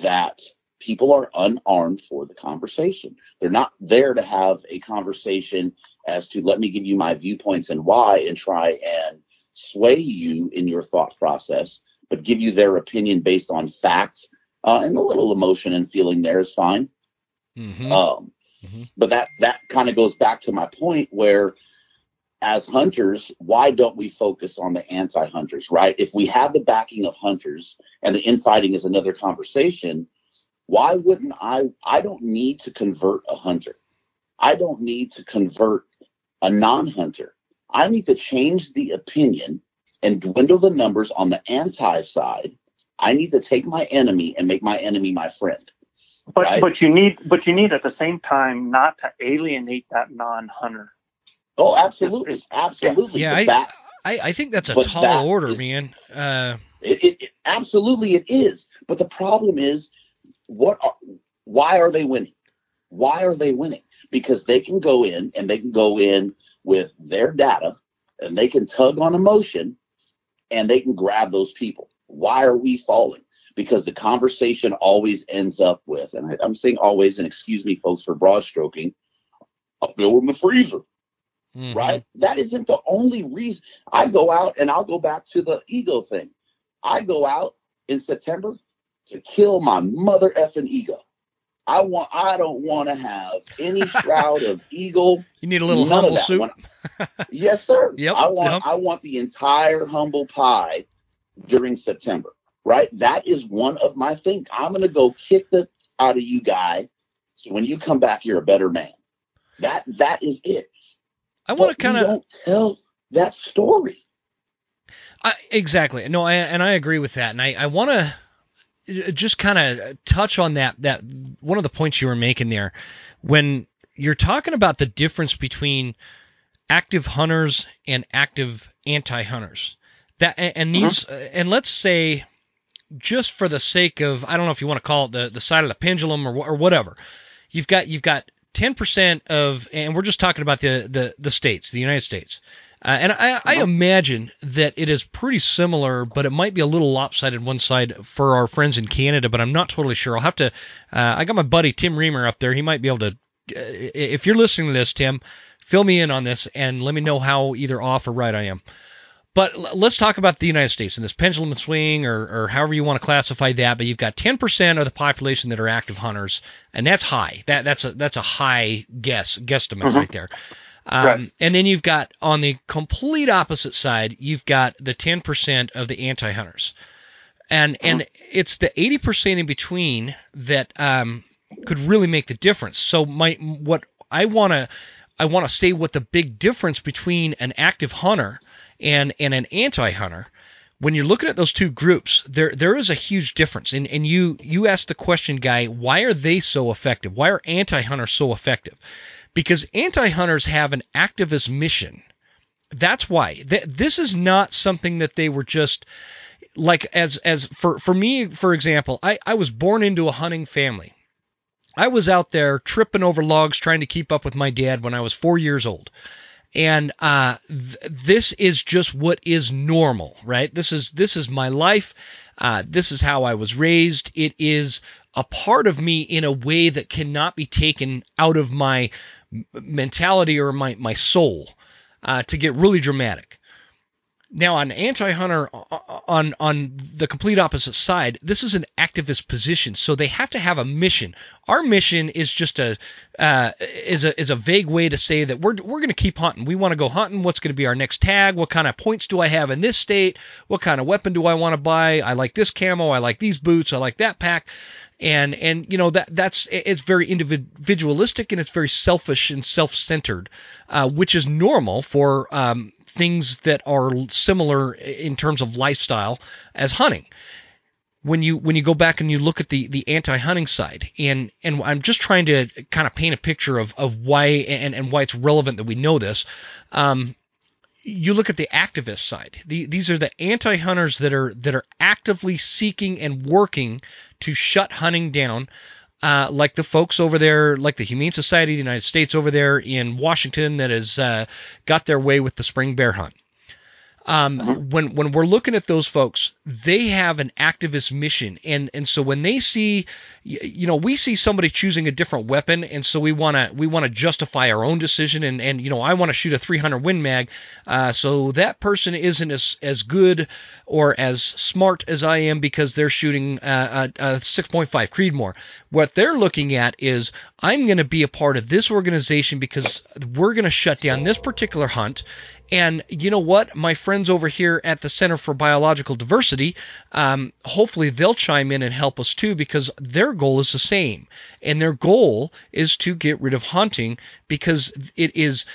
that people are unarmed for the conversation. They're not there to have a conversation as to let me give you my viewpoints and why and try and sway you in your thought process, but give you their opinion based on facts. Uh, and a little emotion and feeling there is fine.
Mhm.
Um,
Mhm.
But that that kind of goes back to my point where, as hunters, why don't we focus on the anti-hunters, right? If we have the backing of hunters and the infighting is another conversation, why wouldn't I? I don't need to convert a hunter. I don't need to convert a non-hunter. I need to change the opinion and dwindle the numbers on the anti side. I need to take my enemy and make my enemy my friend.
But
Right.
but you need but you need at the same time not to alienate that non-hunter.
Oh, absolutely,
It's-
absolutely.
Yeah,
But
I,
that-
I I think that's a tall
that
order,
is-
man. Uh,
It, it, it- absolutely it is. But the problem is, what? Are, why are they winning? Why are they winning? Because they can go in and they can go in with their data and they can tug on emotion and they can grab those people. Why are we falling? Because the conversation always ends up with, and I, I'm saying always, and excuse me, folks, for broad stroking, a bill in the freezer
mhm.
right? That isn't the only reason. I go out and I'll go back to the ego thing. I go out in September to kill my mother effing ego. I want. I don't want to have any shroud of eagle.
You need a little humble.
When- yes, sir.
Yep,
I want.
yep.
I want the entire humble pie during September. Right. That is one of my things. I'm gonna go kick the out of you guy. So when you come back, you're a better man. That that is it.
I want to kind of
tell that story.
I, exactly. No, I, and I agree with that. And I, I want to uh, just kind of touch on that. That one of the points you were making there, when you're talking about the difference between active hunters and active anti-hunters. That and, and these, uh, and let's say, just for the sake of, I don't know if you want to call it the the side of the pendulum or or whatever, you've got you've got 10% of, and we're just talking about the the the states, the United States. Uh, and I, I imagine that it is pretty similar, but it might be a little lopsided one side for our friends in Canada, but I'm not totally sure. I'll have to. Uh, I got my buddy Tim Reamer up there. He might be able to. Uh, if you're listening to this, Tim, fill me in on this and let me know how either off or right I am. But let's talk about the United States and this pendulum swing, or, or however you want to classify that. But you've got 10% of the population that are active hunters, and that's high. That that's a that's a high guess guesstimate
Mhm.
right there. Um,
Right.
And then you've got on the complete opposite side, you've got the 10% of the anti-hunters, and and it's the 80% in between that um, could really make the difference. So my what I want to I want to say what the big difference between an active hunter and and an anti-hunter when you're looking at those two groups there there is a huge difference. And and you you asked the question guy why are they so effective? Why are anti-hunters so effective? Because anti-hunters have an activist mission. That's why. Th- this is not something that they were just like as as for for me for example I I was born into a hunting family. I was out there tripping over logs trying to keep up with my dad when I was 4 years old and uh, th- this is just what is normal, right? This is this is my life. Uh, this is how I was raised. It is a part of me in a way that cannot be taken out of my mentality or my my soul uh, to get really dramatic. Now, on anti-hunter, uh, uh, on on the complete opposite side, this is an activist position, so they have to have a mission. Our mission is just a uh, is a is a vague way to say that we're we're going to keep hunting. We want to go hunting. What's going to be our next tag? What kind of points do I have in this state? What kind of weapon do I want to buy? I like this camo. I like these boots. I like that pack and and you know that that's it's very individualistic and it's very selfish and self-centered, uh, which is normal for um, things that are similar in terms of lifestyle as hunting. When you when you go back and you look at the the anti-hunting side and and I'm just trying to kind of paint a picture of of why and and why it's relevant that we know this um, you look at the activist side. The, these are the anti-hunters that are that are actively seeking and working to shut hunting down uh, like the folks over there, like the Humane Society of the United States over there in Washington that has uh, got their way with the spring bear hunt. Um, uh-huh. When when we're looking at those folks, they have an activist mission, and and so when they see, you know, we see somebody choosing a different weapon, and so we want to we want to justify our own decision, and and you know, I want to shoot a 300 Win Mag, uh, so that person isn't as as good or as smart as I am because they're shooting uh, a, a 6.5 Creedmoor. What they're looking at is I'm going to be a part of this organization because we're going to shut down this particular hunt and you know what? My friends over here at the Center for Biological Diversity, um, hopefully they'll chime in and help us too because their goal is the same. And their goal is to get rid of hunting because it is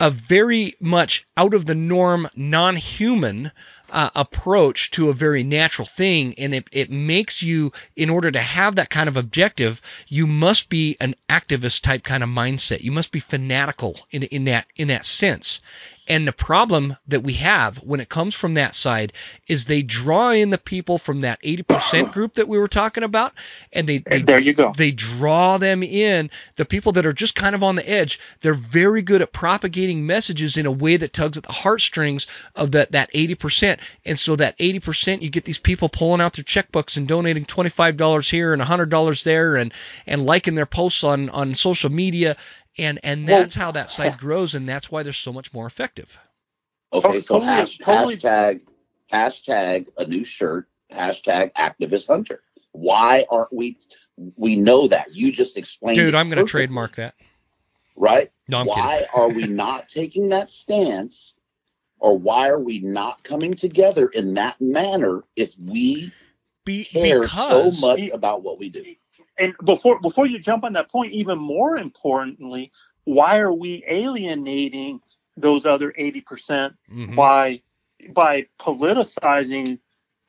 a very much out of the norm, non human uh, approach to a very natural thing and it, it makes you in order to have that kind of objective you must be an activist type kind of mindset you must be fanatical in, in that in that sense and the problem that we have when it comes from that side is they draw in the people from that 80% group that we were talking about, and they, they
there you go.
They draw them in. The people that are just kind of on the edge, they're very good at propagating messages in a way that tugs at the heartstrings of that that 80%. And so that 80%, you get these people pulling out their checkbooks and donating $25 here and $100 there, and and liking their posts on on social media and and that's well, how that site grows, and that's why they're so much more effective.
Okay, so totally, hash, totally. hashtag hashtag a new shirt hashtag activist hunter. Why aren't we? We know that you just explained.
Dude, I'm going to trademark that.
Right?
No, I'm
why are we not taking that stance, or why are we not coming together in that manner if we Be, care so much about what we do?
And before before you jump on that point, even more importantly, why are we alienating those other 80% mm hmm by by politicizing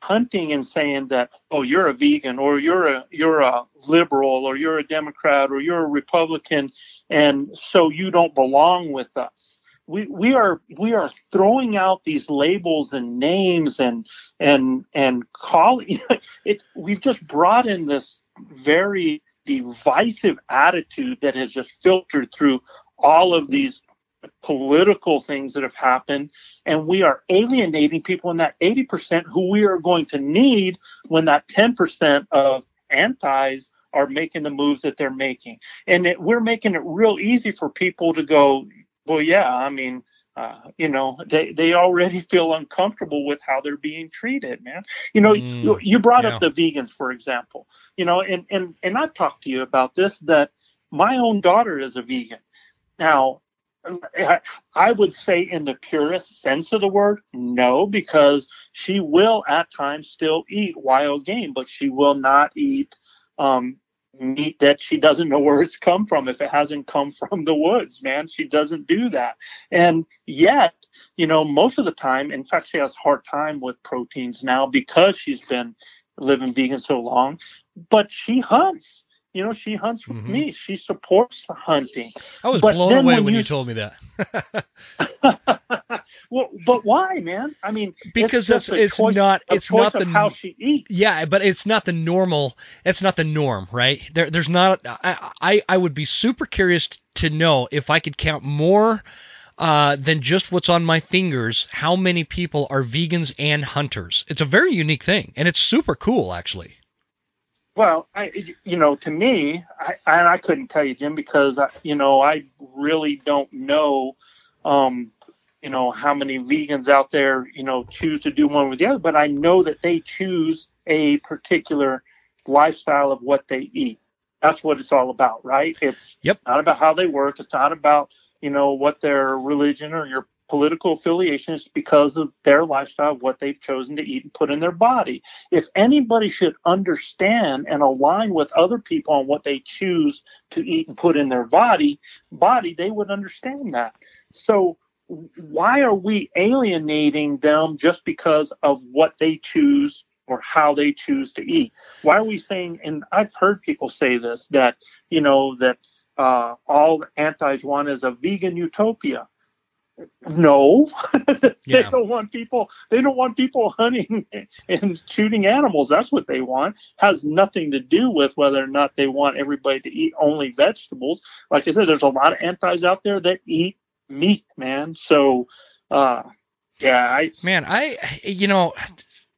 hunting and saying that oh you're a vegan or you're a you're a liberal or you're a democrat or you're a republican and so you don't belong with us? We we are we are throwing out these labels and names and and and calling it we've just brought in this very divisive attitude that has just filtered through all of these political things that have happened. And we are alienating people in that 80% who we are going to need when that 10% of antis are making the moves that they're making. And it, we're making it real easy for people to go well yeah i mean uh, you know, they, they already feel uncomfortable with how they're being treated, man. You know, mm, you, you, brought yeah. up the vegans, for example, you know, and, and, and I've talked to you about this, that my own daughter is a vegan. Now, I would say in the purest sense of the word, no, because she will at times still eat wild game, but she will not eat um, meat that she doesn't know where it's come from. If it hasn't come from the woods man she doesn't do that. And yet you know most of the time in fact she has a hard time with proteins now because she's been living vegan so long but she hunts you know she hunts with mm-hmm. me she supports the hunting
i was but blown away when, when you, you told me that
well, but why, man? I mean,
because it's, it's, choice, not it's not the
how she eats.
Yeah, but it's not the normal. It's not the norm, right? There, there's not. I, I, I would be super curious to know if I could count more uh, than just what's on my fingers. How many people are vegans and hunters? It's a very unique thing, and it's super cool, actually.
Well, I, you know, to me, I, I couldn't tell you, Jim, because I, you know, I really don't know, um, you know, how many vegans out there, you know, choose to do one with the other. But I know that they choose a particular lifestyle of what they eat. That's what it's all about, right? It's
yep.
not about how they work. It's not about, you know, what their religion or your political affiliation, affiliations because of their lifestyle, what they've chosen to eat and put in their body. If anybody should understand and align with other people on what they choose to eat and put in their body, body, they would understand that. So why are we alienating them just because of what they choose or how they choose to eat? Why are we saying, and I've heard people say this, that, you know, that uh, all antis want is a vegan utopia no. They yeah. don't want people they don't want people hunting and shooting animals. That's what they want. Has nothing to do with whether or not they want everybody to eat only vegetables. Like i said there's a lot of antis out there that eat meat man. So uh yeah i
man i you know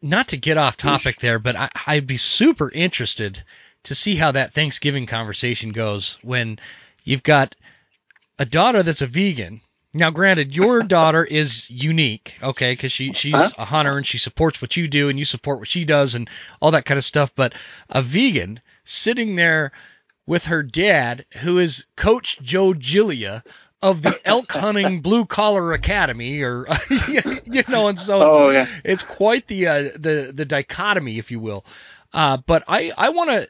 not to get off topic there but I, i'd be super interested to see how that thanksgiving conversation goes when you've got a daughter that's a vegan now, granted, your daughter is unique, okay, because she she's huh? a hunter and she supports what you do and you support what she does and all that kind of stuff. But a vegan sitting there with her dad, who is Coach Joe Giglia of the elk hunting blue collar academy, or you know, and so it's,
oh, yeah.
it's quite the uh, the the dichotomy, if you will. Uh, but I I want to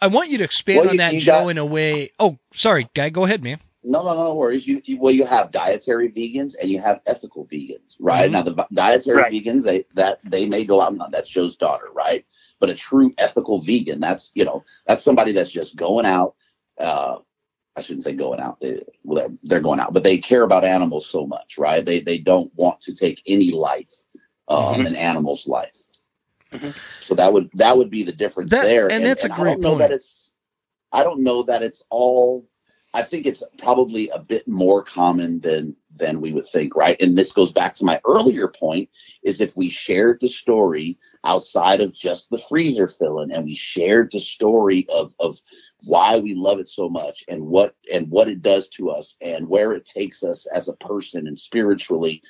I want you to expand well, on you, that, you Joe, got... in a way. Oh, sorry, guy, go ahead, man.
No, no, no worries. You, you, well, you have dietary vegans and you have ethical vegans, right? Mm-hmm. Now, the dietary right. vegans, they that they may go out. and That's Joe's daughter, right? But a true ethical vegan, that's you know, that's somebody that's just going out. Uh, I shouldn't say going out. They, well, they're, they're going out, but they care about animals so much, right? They they don't want to take any life, um, mm-hmm. an animal's life. Mm-hmm. So that would that would be the difference
that,
there.
And, and that's and a great I
don't know
point.
That it's, I don't know that it's all I think it's probably a bit more common than than we would think, right? And this goes back to my earlier point: is if we shared the story outside of just the freezer filling, and we shared the story of of why we love it so much, and what and what it does to us, and where it takes us as a person and spiritually.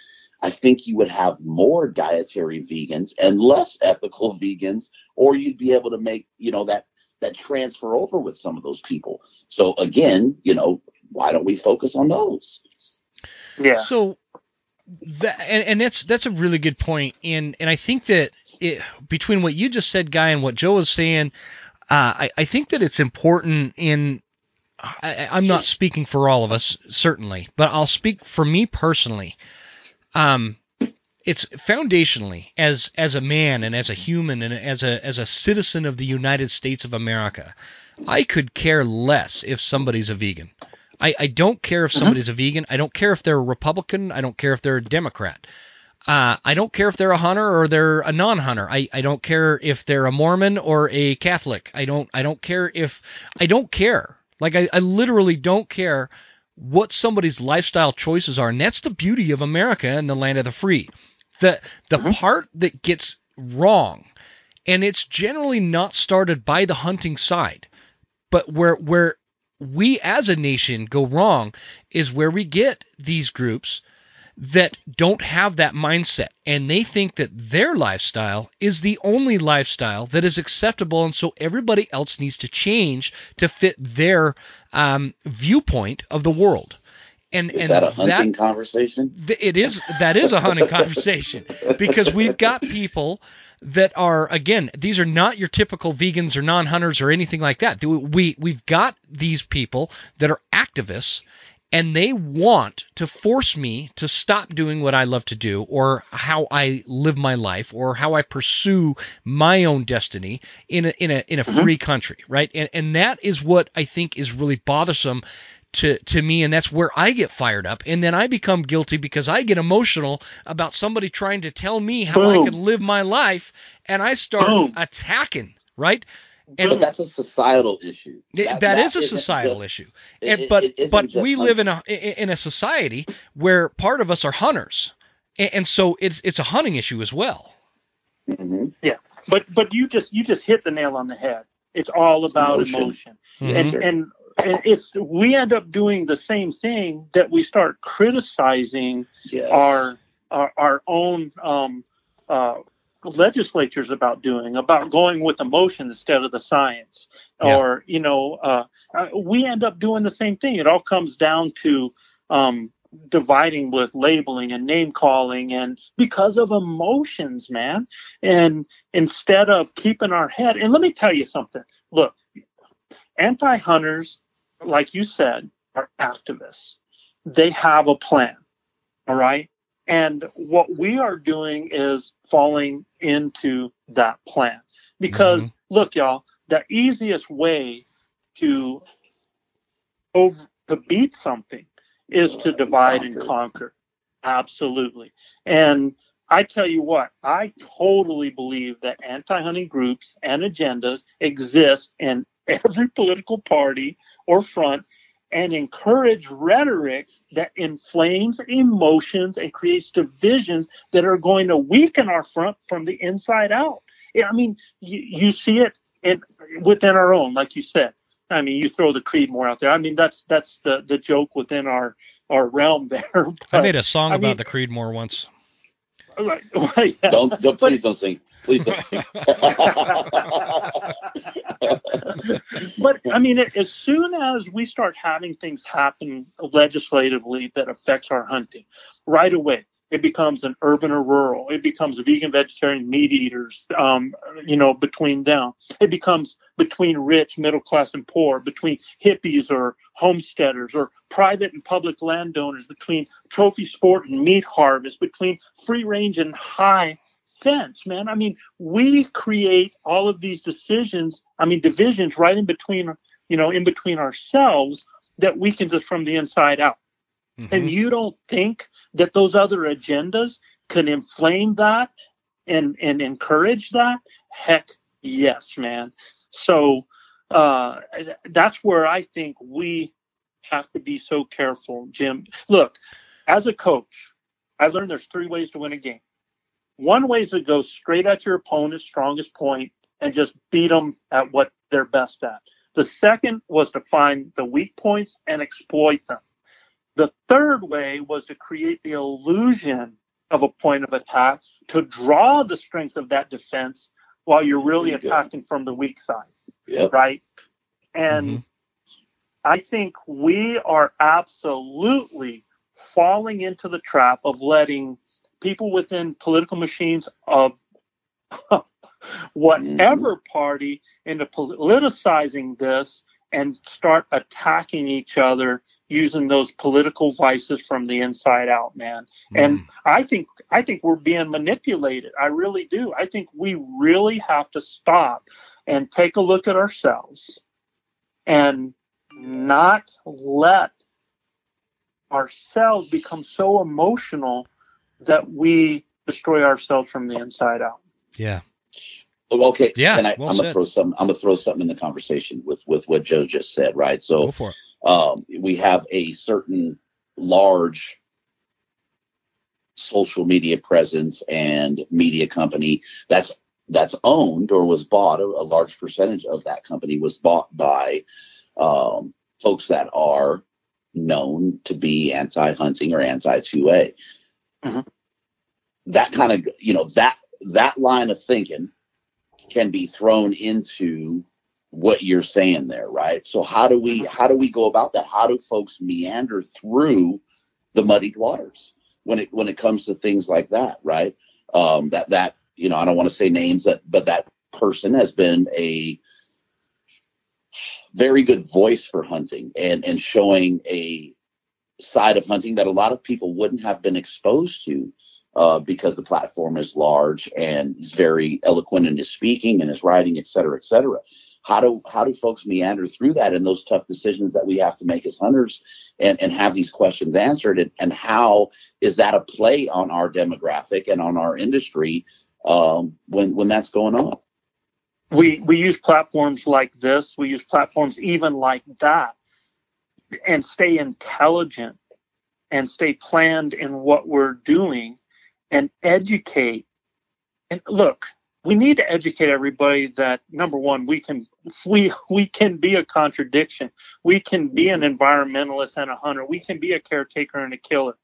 I think you would have more dietary vegans and less ethical vegans, or you'd be able to make, you know, that that transfer over with some of those people. So again, you know, why don't we focus on those?
Yeah.
So that and, and that's that's a really good point. And and I think that it, between what you just said, guy, and what Joe was saying, uh, I, I think that it's important in I, am not speaking for all of us, certainly, but I'll speak for me personally. Um, it's foundationally as as a man and as a human and as a as a citizen of the United States of America, I could care less if somebody's a vegan. I, I don't care if mm-hmm. somebody's mm-hmm. a vegan. I don't care if they're a Republican. I don't care if they're a Democrat. Uh, I don't care if they're a hunter or they're a non-hunter. I, I don't care if they're a Mormon or a Catholic. I don't I don't care if I don't care. Like I, I literally don't care what somebody's lifestyle choices are, and that's the beauty of America and the land of the free. The the mm-hmm. part that gets wrong, and it's generally not started by the hunting side, but where where we as a nation go wrong is where we get these groups that don't have that mindset and they think that their lifestyle is the only lifestyle that is acceptable and so everybody else needs to change to fit their um, viewpoint of the world and
is
and
that a hunting that, conversation?
It is. That is a hunting conversation because we've got people that are again these are not your typical vegans or non-hunters or anything like that. We we've got these people that are activists and they want to force me to stop doing what I love to do or how I live my life or how I pursue my own destiny in a in a in a mm-hmm. free country, right? And and that is what I think is really bothersome to to me and that's where I get fired up and then I become guilty because I get emotional about somebody trying to tell me how Boom. I can live my life and I start Boom. attacking, right?
And but that's a societal issue.
That, that, that is a societal just, issue. And, it, but it but we live in a in a society where part of us are hunters. And, and so it's it's a hunting issue as well.
Mm-hmm.
Yeah. But but you just you just hit the nail on the head It's all about emotion, emotion. Mm-hmm. and and and it's we end up doing the same thing that we start criticizing yes. our, our our own um, uh, legislatures about doing about going with emotion instead of the science yeah. or you know uh, uh, we end up doing the same thing it all comes down to um, dividing with labeling and name calling and because of emotions man and instead of keeping our head and let me tell you something look anti-hunters like you said are activists they have a plan all right and what we are doing is falling into that plan because mm-hmm. look y'all the easiest way to over to beat something is to divide and conquer. Absolutely. And I tell you what, I totally believe that anti hunting groups and agendas exist in every political party or front and encourage rhetoric that inflames emotions and creates divisions that are going to weaken our front from the inside out. I mean, you, you see it in, within our own, like you said. I mean, you throw the Creedmoor out there. I mean, that's that's the the joke within our our realm there. But,
I made a song I about mean, the Creedmoor once.
Right, yeah. Don't, don't please don't sing. Please don't
but I mean, as soon as we start having things happen legislatively that affects our hunting, right away it becomes an urban or rural. It becomes vegan, vegetarian, meat eaters. Um, you know, between them, it becomes between rich, middle class, and poor. Between hippies or homesteaders, or private and public landowners. Between trophy sport and meat harvest. Between free range and high fence. Man, I mean, we create all of these decisions. I mean, divisions right in between. You know, in between ourselves that weakens us from the inside out. Mm-hmm. And you don't think that those other agendas can inflame that and, and encourage that? Heck yes, man. So uh, that's where I think we have to be so careful, Jim. Look, as a coach, I learned there's three ways to win a game. One way is to go straight at your opponent's strongest point and just beat them at what they're best at. The second was to find the weak points and exploit them. The third way was to create the illusion of a point of attack to draw the strength of that defense while you're really attacking from the weak side. Yep. Right. And mm-hmm. I think we are absolutely falling into the trap of letting people within political machines of whatever mm-hmm. party into politicizing this and start attacking each other using those political vices from the inside out, man. Mm. And I think I think we're being manipulated. I really do. I think we really have to stop and take a look at ourselves and not let ourselves become so emotional that we destroy ourselves from the inside out.
Yeah.
Okay.
Yeah.
I, am gonna throw some. I'm gonna throw something in the conversation with with what Joe just said. Right. So um, we have a certain large social media presence and media company that's that's owned or was bought. A, a large percentage of that company was bought by um, folks that are known to be anti-hunting or anti-2A. Mm-hmm. That kind of you know that that line of thinking can be thrown into what you're saying there, right? So how do we how do we go about that? How do folks meander through the muddied waters when it when it comes to things like that, right? Um, that that you know I don't want to say names that but that person has been a very good voice for hunting and and showing a side of hunting that a lot of people wouldn't have been exposed to uh, because the platform is large and he's very eloquent in his speaking and his writing, et cetera, et cetera. How do how do folks meander through that and those tough decisions that we have to make as hunters and, and have these questions answered? And, and how is that a play on our demographic and on our industry um, when when that's going on?
We we use platforms like this. We use platforms even like that and stay intelligent and stay planned in what we're doing and educate and look we need to educate everybody that number one, we can we we can be a contradiction. We can be an environmentalist and a hunter. We can be a caretaker and a killer.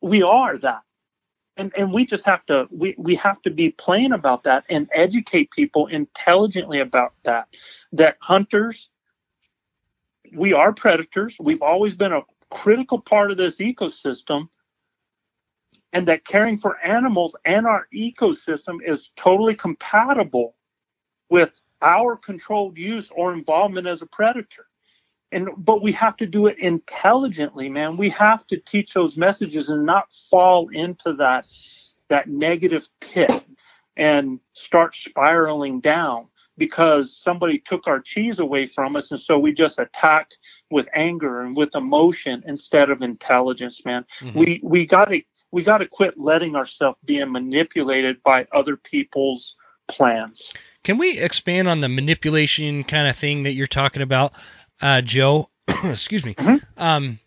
We are that. And and we just have to we, we have to be plain about that and educate people intelligently about that. That hunters, we are predators. We've always been a critical part of this ecosystem and that caring for animals and our ecosystem is totally compatible with our controlled use or involvement as a predator. And but we have to do it intelligently, man. We have to teach those messages and not fall into that that negative pit and start spiraling down because somebody took our cheese away from us and so we just attack with anger and with emotion instead of intelligence man mm-hmm. we we got to we got to quit letting ourselves being manipulated by other people's plans.
Can we expand on the manipulation kind of thing that you're talking about, uh, Joe? Excuse me. Mm-hmm. Um,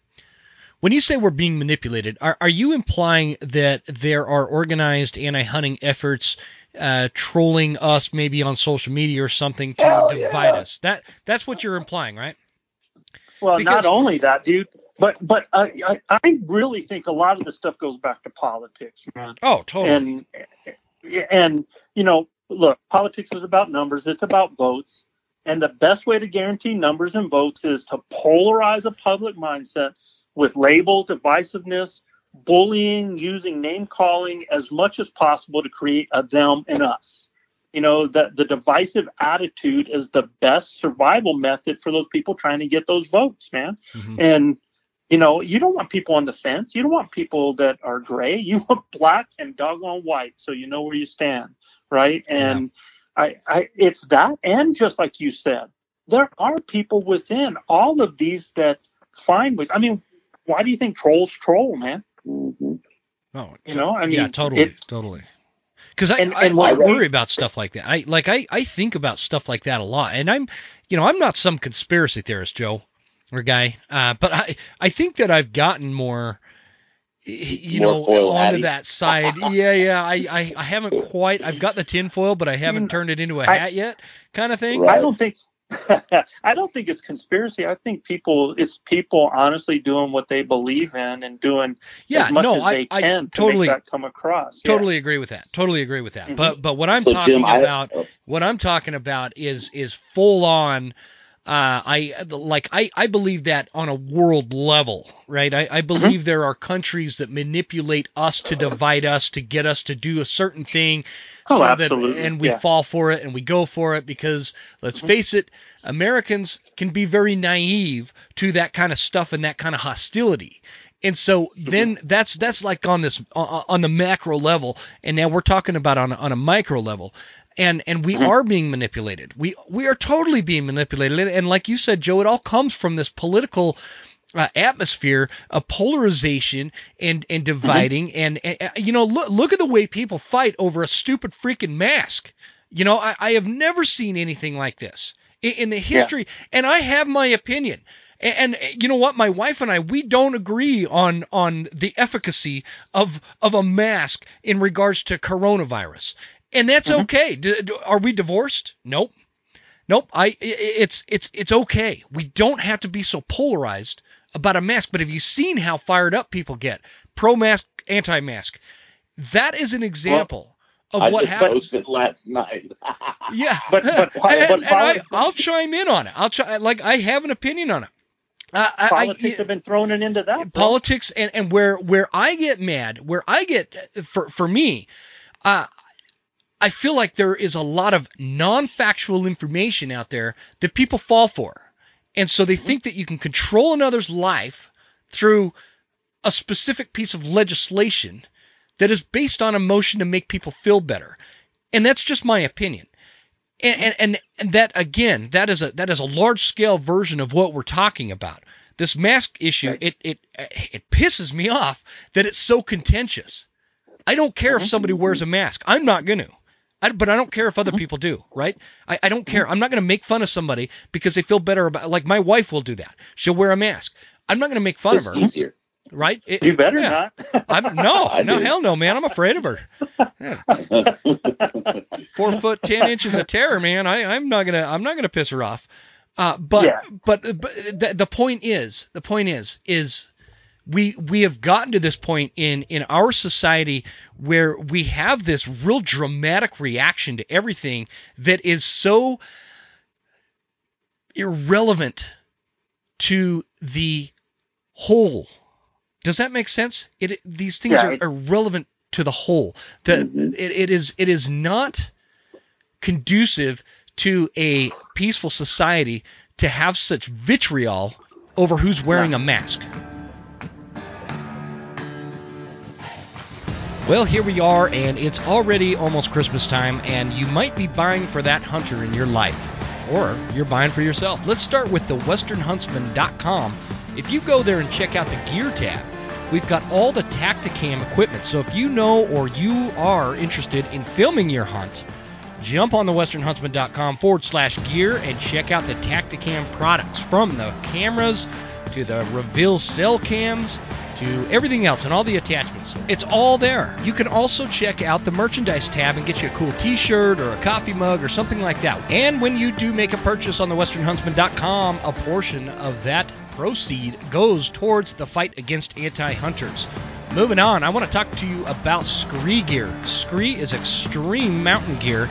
when you say we're being manipulated, are, are you implying that there are organized anti-hunting efforts uh, trolling us, maybe on social media or something, to Hell divide yeah. us? That that's what you're implying, right?
Well, because, not only that, dude. But but I I really think a lot of the stuff goes back to politics, man.
Oh, totally.
And and you know, look, politics is about numbers. It's about votes. And the best way to guarantee numbers and votes is to polarize a public mindset with labels, divisiveness, bullying, using name calling as much as possible to create a them and us. You know, the, the divisive attitude is the best survival method for those people trying to get those votes, man. Mm-hmm. And you know, you don't want people on the fence. You don't want people that are gray. You want black and doggone white, so you know where you stand, right? And yeah. I, I, it's that, and just like you said, there are people within all of these that find ways. I mean, why do you think trolls troll, man?
Mm-hmm. Oh, you know, I mean, yeah, totally, it, totally. Because I, and, and I, I worry about stuff like that. I like I, I think about stuff like that a lot, and I'm, you know, I'm not some conspiracy theorist, Joe or guy. Uh, but I I think that I've gotten more you more know onto that side. yeah, yeah. I, I I haven't quite. I've got the tinfoil, but I haven't turned it into a hat yet, kind of thing.
I don't think. I don't think it's conspiracy. I think people, it's people honestly doing what they believe in and doing yeah, as much no, as they I, can I totally, to make that come across.
Totally yeah. agree with that. Totally agree with that. Mm-hmm. But but what I'm so talking Jim, about, I, oh. what I'm talking about is is full on uh, I like I, I believe that on a world level, right? I, I believe mm-hmm. there are countries that manipulate us to divide us to get us to do a certain thing,
oh, so absolutely.
that and we yeah. fall for it and we go for it because let's mm-hmm. face it, Americans can be very naive to that kind of stuff and that kind of hostility. And so mm-hmm. then that's that's like on this on the macro level, and now we're talking about on on a micro level and and we mm-hmm. are being manipulated. We we are totally being manipulated, and like you said, Joe, it all comes from this political. Uh, atmosphere of polarization and and mm-hmm. dividing mm-hmm. and, and, you know look look at the way people fight over a stupid freaking mask you know i, I have never seen anything like this in, in the history yeah. and i have my opinion and, and, you know what my wife and i we don't agree on on the efficacy of of a mask in regards to coronavirus and that's mm-hmm. okay. D- d- are we divorced? Nope. Nope. I it's it's it's okay. We don't have to be so polarized about a mask. But have you seen how fired up people get? Pro mask, anti mask. That is an example. Well, of
I
what
just
happened
posted last night.
yeah, but, but, and, and I, will chime in on it. I'll try. Like I have an opinion on it.
Uh, politics I, have been thrown into that.
Politics and, and where where I get mad, where I get for for me, uh, I feel like there is a lot of non factual information out there that people fall for. And so they think that you can control another's life through a specific piece of legislation that is based on emotion to make people feel better. And that's just my opinion. And, and, and that again, that is a that is a large scale version of what we're talking about. This mask issue, right. it it it pisses me off that it's so contentious. I don't care if mm-hmm. somebody wears a mask. I'm not going to. I, but I don't care if other mm-hmm. people do, right? I, I don't care. Mm-hmm. I'm not going to make fun of somebody because they feel better about. Like my wife will do that. She'll wear a mask. I'm not going to make fun
it's
of her.
Easier.
right?
It, you better yeah.
not. I'm no, no, hell no, man. I'm afraid of her. Four foot ten inches of terror, man. I, I'm not gonna, I'm not gonna piss her off. Uh, but, yeah. but, but the, the point is, the point is, is we we have gotten to this point in in our society where we have this real dramatic reaction to everything that is so irrelevant to the whole. Does that make sense? It these things yeah, are irrelevant to the whole. The mm-hmm. it, it is it is not conducive to a peaceful society to have such vitriol over who's wearing a mask. Well, here we are, and it's already almost Christmas time, and you might be buying for that hunter in your life, or you're buying for yourself. Let's start with the westernhuntsman.com. If you go there and check out the gear tab, we've got all the Tactacam equipment. So if you know or you are interested in filming your hunt, jump on the westernhuntsman.com forward slash gear and check out the Tactacam products from the cameras to the reveal cell cams to everything else and all the attachments. It's all there. You can also check out the merchandise tab and get you a cool t-shirt or a coffee mug or something like that. And when you do make a purchase on the westernhuntsman.com, a portion of that proceed goes towards the fight against anti-hunters. Moving on, I want to talk to you about SKRE gear. SKRE is extreme mountain gear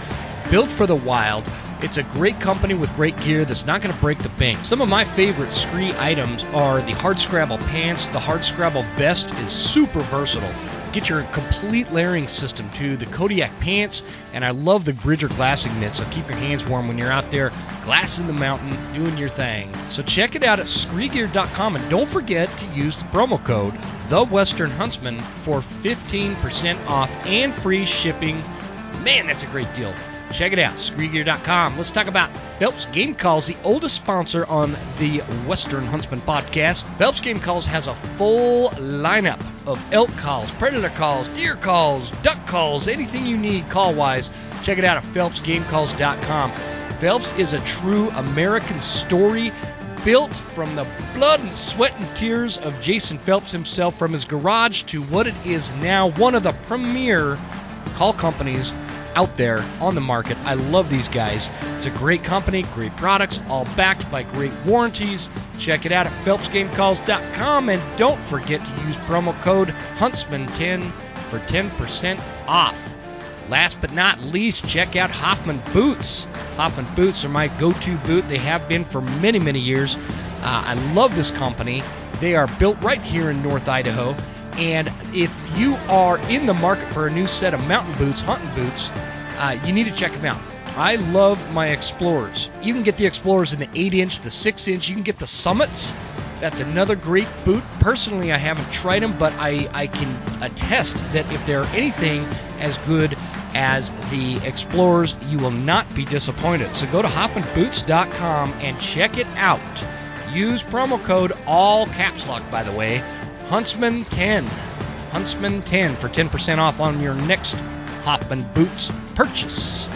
built for the wild it's a great company with great gear that's not going to break the bank. Some of my favorite SKRE items are the Hard Scrabble pants. The Hard Scrabble vest is super versatile. Get your complete layering system to the Kodiak pants, and I love the Bridger glassing mitt, so keep your hands warm when you're out there glassing the mountain, doing your thing. So check it out at skregear.com, and don't forget to use the promo code The Western Huntsman for 15% off and free shipping. Man, that's a great deal. Check it out, skregear.com. Let's talk about Phelps Game Calls, the oldest sponsor on the Western Huntsman podcast. Phelps Game Calls has a full lineup of elk calls, predator calls, deer calls, duck calls, anything you need call wise. Check it out at phelpsgamecalls.com. Phelps is a true American story built from the blood and sweat and tears of Jason Phelps himself from his garage to what it is now one of the premier call companies out there on the market. I love these guys. It's a great company, great products, all backed by great warranties. Check it out at phelpsgamecalls.com and don't forget to use promo code Huntsman10 for 10% off. Last but not least, check out Hoffman Boots. Hoffman Boots are my go to boot. They have been for many, many years. Uh, I love this company. They are built right here in North Idaho. And if you are in the market for a new set of mountain boots, hunting boots, uh, you need to check them out. I love my Explorers. You can get the Explorers in the 8 inch, the 6 inch, you can get the Summits. That's another great boot. Personally, I haven't tried them, but I, I can attest that if they're anything as good as the Explorers, you will not be disappointed. So go to hoffmanboots.com and check it out. Use promo code all caps lock, by the way, Huntsman10. Huntsman10 for 10% off on your next Hoffman Boots purchase.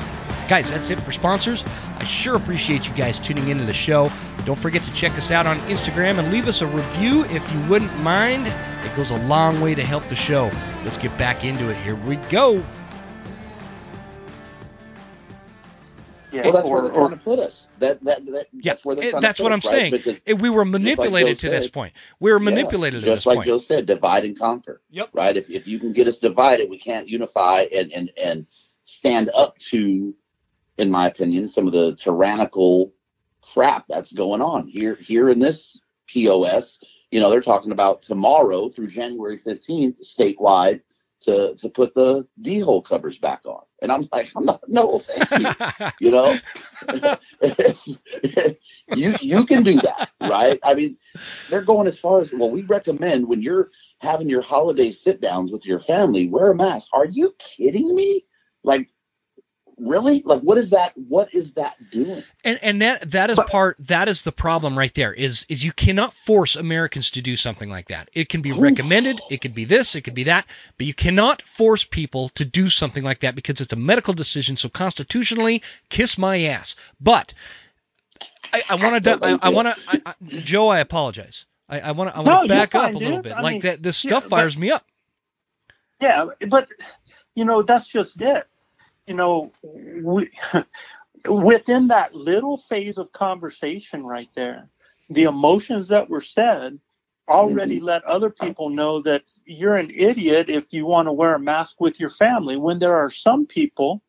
Guys, that's it for sponsors. I sure appreciate you guys tuning into the show. Don't forget to check us out on Instagram and leave us a review if you wouldn't mind. It goes a long way to help the show. Let's get back into it. Here we go.
Yeah, well, that's or, where they're or, trying to put us. That that, that
yeah,
that's where they're
trying that's what I'm saying. Because we were manipulated like to this point. We were manipulated
yeah,
just like
point. Joe said, divide and conquer.
Yep.
Right. If if you can get us divided, we can't unify and and and stand up to, in my opinion, some of the tyrannical crap that's going on here here in this POS. You know, they're talking about tomorrow through January 15th statewide to to put the D hole covers back on. And I'm like, I'm not, no, thank you. you know, you you can do that, right? I mean, they're going as far as well. We recommend when you're having your holiday sit downs with your family, wear a mask. Are you kidding me? Like, really like what is that what is that doing
and and that that is but, part that is the problem right there is is you cannot force americans to do something like that it can be oof. recommended it could be this it could be that but you cannot force people to do something like that because it's a medical decision so constitutionally kiss my ass but i want to i, I want to joe i apologize I want to I want to no, back up a little bit. I like mean, that this stuff yeah, fires
but,
me up.
Yeah, but you know that's just it. You know, we, within that little phase of conversation right there, the emotions that were said already mm-hmm. let other people know that you're an idiot if you want to wear a mask with your family. When there are some people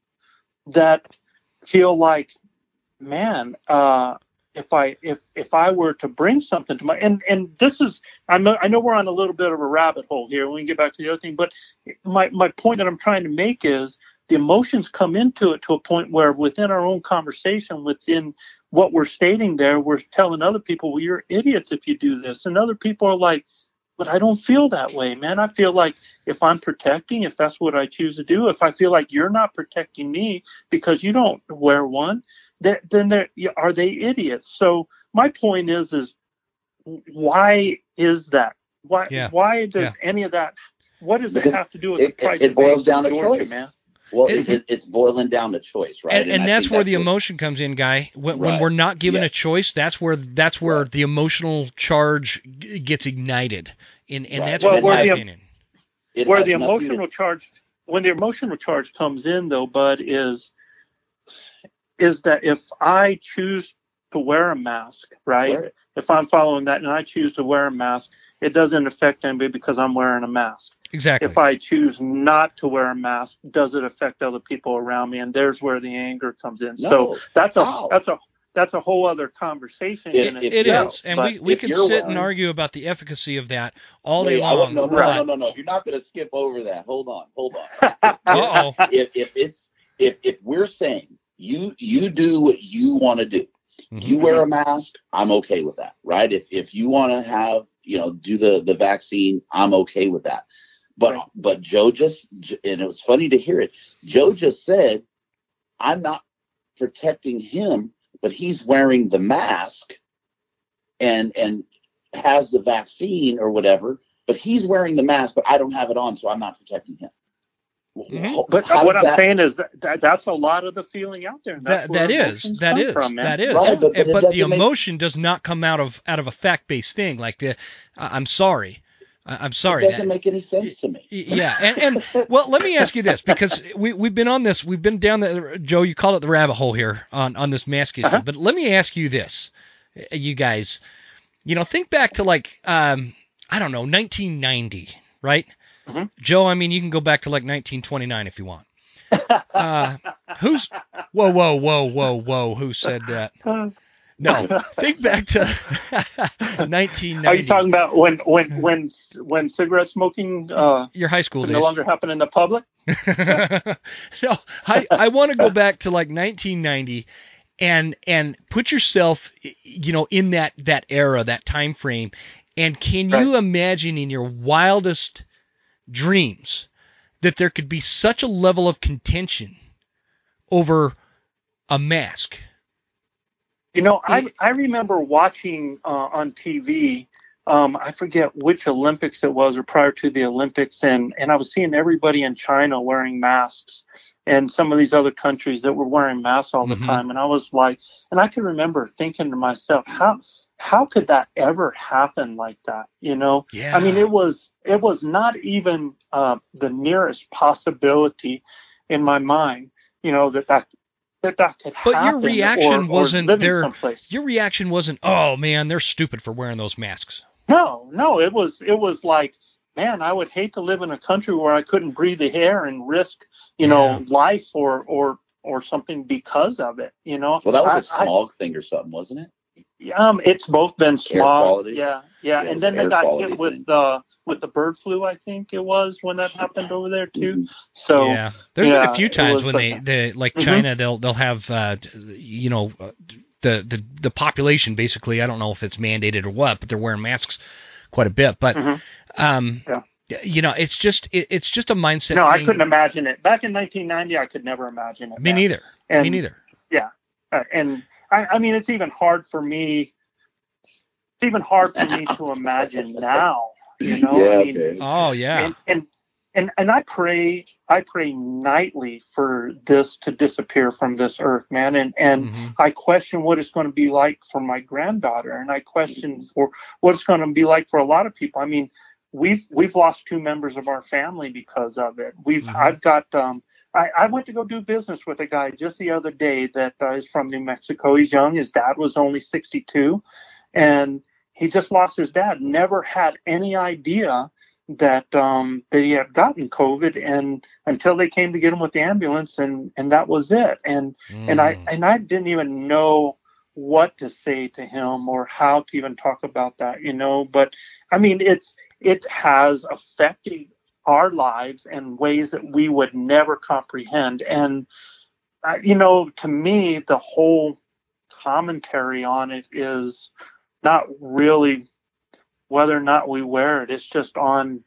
that feel like, man, uh, if I if if I were to bring something to my and and this is I know I know we're on a little bit of a rabbit hole here. We can get back to the other thing, but my my point that I'm trying to make is the emotions come into it to a point where within our own conversation, within what we're stating there, we're telling other people, well, you're idiots if you do this, and other people are like, but I don't feel that way, man. I feel like if I'm protecting, if that's what I choose to do, if I feel like you're not protecting me because you don't wear one, then they're, are they idiots? So my point is, is why is that? Why yeah. why does yeah. any of that? What does because it have to do with
it,
the price?
It, boils down to Georgia, choice, man. Well, it, it, it's boiling down to choice, right?
And, and, and that's where that's the what, emotion comes in, guy. When, right. when we're not given yeah. a choice, that's where that's where right. the emotional charge gets ignited, and and right. that's well, my the, opinion.
Where the emotional to... charge, when the emotional charge comes in, though, Bud, is is that if I choose to wear a mask, right? right? If I'm following that and I choose to wear a mask, it doesn't affect anybody because I'm wearing a mask.
Exactly.
If I choose not to wear a mask, does it affect other people around me? And there's where the anger comes in. No. So that's a How? that's a that's a whole other conversation.
It, it is, and we, we can sit wearing, and argue about the efficacy of that all day long.
No, no, no, no, no, no. You're not going to skip over that. Hold on, hold on. oh. If, if it's if if we're saying you you do what you want to do. Mm-hmm. You wear a mask, I'm okay with that, right? If if you want to have, you know, do the the vaccine, I'm okay with that. But right. but Joe just and it was funny to hear it. Joe just said, I'm not protecting him, but he's wearing the mask and and has the vaccine or whatever, but he's wearing the mask, but I don't have it on, so I'm not protecting him.
Mm-hmm. But what I'm that, saying is that, that, that's a lot of the feeling out there.
That that is that is from, that is. Right, but, but, but the emotion make... does not come out of out of a fact based thing. Like the, I'm sorry. I'm sorry.
It doesn't that, make any sense to me.
Yeah, and, and well, let me ask you this because we we've been on this, we've been down the Joe, you call it the rabbit hole here on on this mask issue. Uh-huh. But let me ask you this, you guys, you know, think back to like um, I don't know, 1990, right? Mm-hmm. Joe, I mean, you can go back to like 1929 if you want. Uh, who's whoa, whoa, whoa, whoa, whoa? Who said that? No, think back to 1990.
Are you talking about when when when when cigarette smoking? Uh,
Your high school days.
No longer happen in the public.
no, I I want to go back to like 1990 and and put yourself you know in that that era that time frame and can right. you imagine in your wildest dreams that there could be such a level of contention over a mask.
You know, I, I remember watching uh, on TV, um, I forget which Olympics it was or prior to the Olympics, and, and I was seeing everybody in China wearing masks and some of these other countries that were wearing masks all the mm-hmm. time. And I was like, and I can remember thinking to myself, how how could that ever happen like that? You know,
yeah.
I mean, it was it was not even uh, the nearest possibility in my mind. You know that that that that could
but
happen.
But your reaction
or,
wasn't
or
there. Your reaction wasn't, oh man, they're stupid for wearing those masks.
No, no, it was it was like, man, I would hate to live in a country where I couldn't breathe the air and risk, you yeah. know, life or or or something because of it. You know.
Well, that was I, a smog I, thing or something, wasn't it?
Um, it's both been small. Yeah, yeah, and then they got hit with the with the bird flu. I think it was when that happened over there too. Mm-hmm. So
yeah, there's yeah, been a few times when like, they, they like mm-hmm. China, they'll they'll have uh, you know uh, the the the population basically. I don't know if it's mandated or what, but they're wearing masks quite a bit. But mm-hmm. um, yeah. You know, it's just it, it's just a mindset.
No,
thing.
I couldn't imagine it back in 1990. I could never imagine it.
Me neither. And, Me neither.
Yeah, uh, and I, I mean, it's even hard for me. It's even hard for me to imagine now. You know,
yeah,
I
mean,
oh yeah,
and, and and and I pray I pray nightly for this to disappear from this earth, man. And and mm-hmm. I question what it's going to be like for my granddaughter, and I question for what it's going to be like for a lot of people. I mean, we've we've lost two members of our family because of it. We've mm-hmm. I've got um I, I went to go do business with a guy just the other day that uh, is from New Mexico. He's young. His dad was only 62, and he just lost his dad. Never had any idea that um, that he had gotten COVID, and until they came to get him with the ambulance, and and that was it. And mm. and I mm. and I didn't even know what to say to him or how to even talk about that, you know. But I mean, it's it has affected our lives in ways that we would never comprehend. And uh, you know, to me, the whole commentary on it is not really whether or not we wear it. It's just on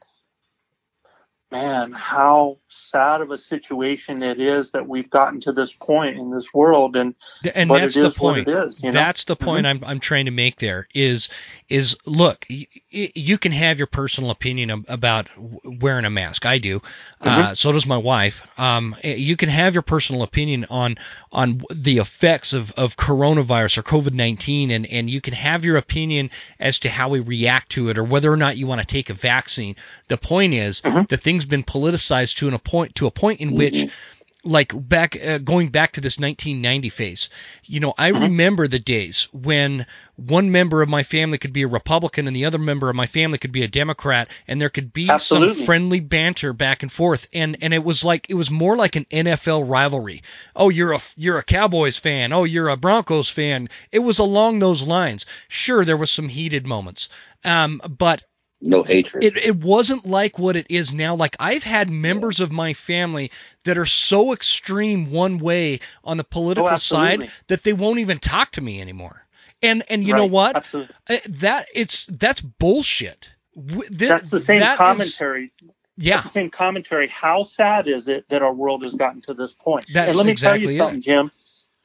man, how sad of a situation it is that we've gotten to this point in this world, and
and that's the point. Is, you know? That's the point mm-hmm. I'm I'm trying to make. There is is look, y- you can have your personal opinion about wearing a mask. I do. Uh, mm-hmm. Uh, so does my wife. Um, you can have your personal opinion on on the effects of of coronavirus or COVID nineteen, and and you can have your opinion as to how we react to it or whether or not you want to take a vaccine. The point is, mm-hmm. the things been politicized to an a point to a point in which mm-hmm. like back uh, going back to this 1990 phase you know i mm-hmm. remember the days when one member of my family could be a republican and the other member of my family could be a democrat and there could be Absolutely. some friendly banter back and forth and and it was like it was more like an NFL rivalry oh you're a you're a cowboys fan oh you're a broncos fan it was along those lines sure there was some heated moments um, but
no hatred.
It, it wasn't like what it is now. Like I've had members yeah. of my family that are so extreme one way on the political oh, side that they won't even talk to me anymore. And and you right. know what?
Absolutely.
Uh, that it's that's bullshit.
This, that's the same that commentary. Is,
yeah.
the same commentary. How sad is it that our world has gotten to this point?
That's
and let me
exactly
tell you something, it. Jim.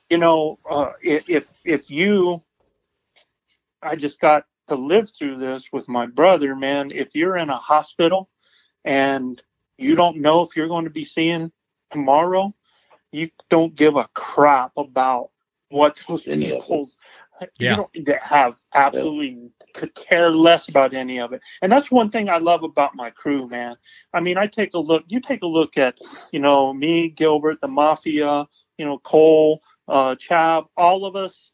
You know, uh, if if you, I just got to live through this with my brother, man, if you're in a hospital and you don't know if you're going to be seeing tomorrow, you don't give a crap about what those people's yeah. you don't have absolutely could care less about any of it. And that's one thing I love about my crew, man. I mean, I take a look, you take a look at, you know, me, Gilbert, the Mafia, you know, Cole, uh, Chav, all of us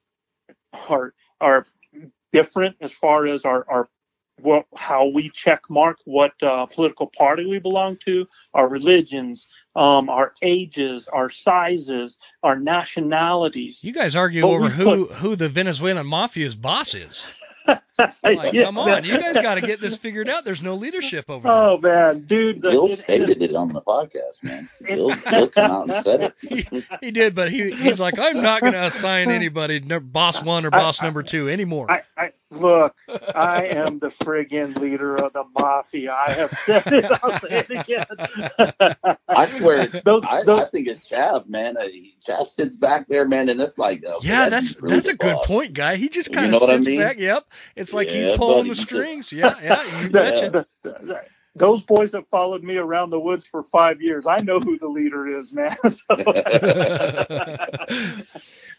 are are different as far as our, our what, how we check mark what uh, political party we belong to, our religions, um, our ages, our sizes, our nationalities.
You guys argue but over who, put, who the Venezuelan mafia's boss is. like, yeah, come on, you guys got to get this figured out. There's no leadership over there.
Oh man, dude.
Bill it, stated it, it, on the podcast, man. Bill, Bill came out and said it.
he, he, did, but he, he's like, I'm not going to assign anybody boss one or boss I, number two anymore.
I, I, look, I am the friggin' leader of the mafia. I have said it. I'll say it again.
I swear, it's, those, I, those, I, think it's Chav, man. Uh, Chav sits back there, man, and it's like,
okay, yeah, that's that's, that's a good point, guy. He just kind of you know sits I mean? back. Yep, it's like yeah, he's pulling the strings. yeah, yeah, you betcha.
those boys that followed me around the woods for five years, I know who the leader is, man.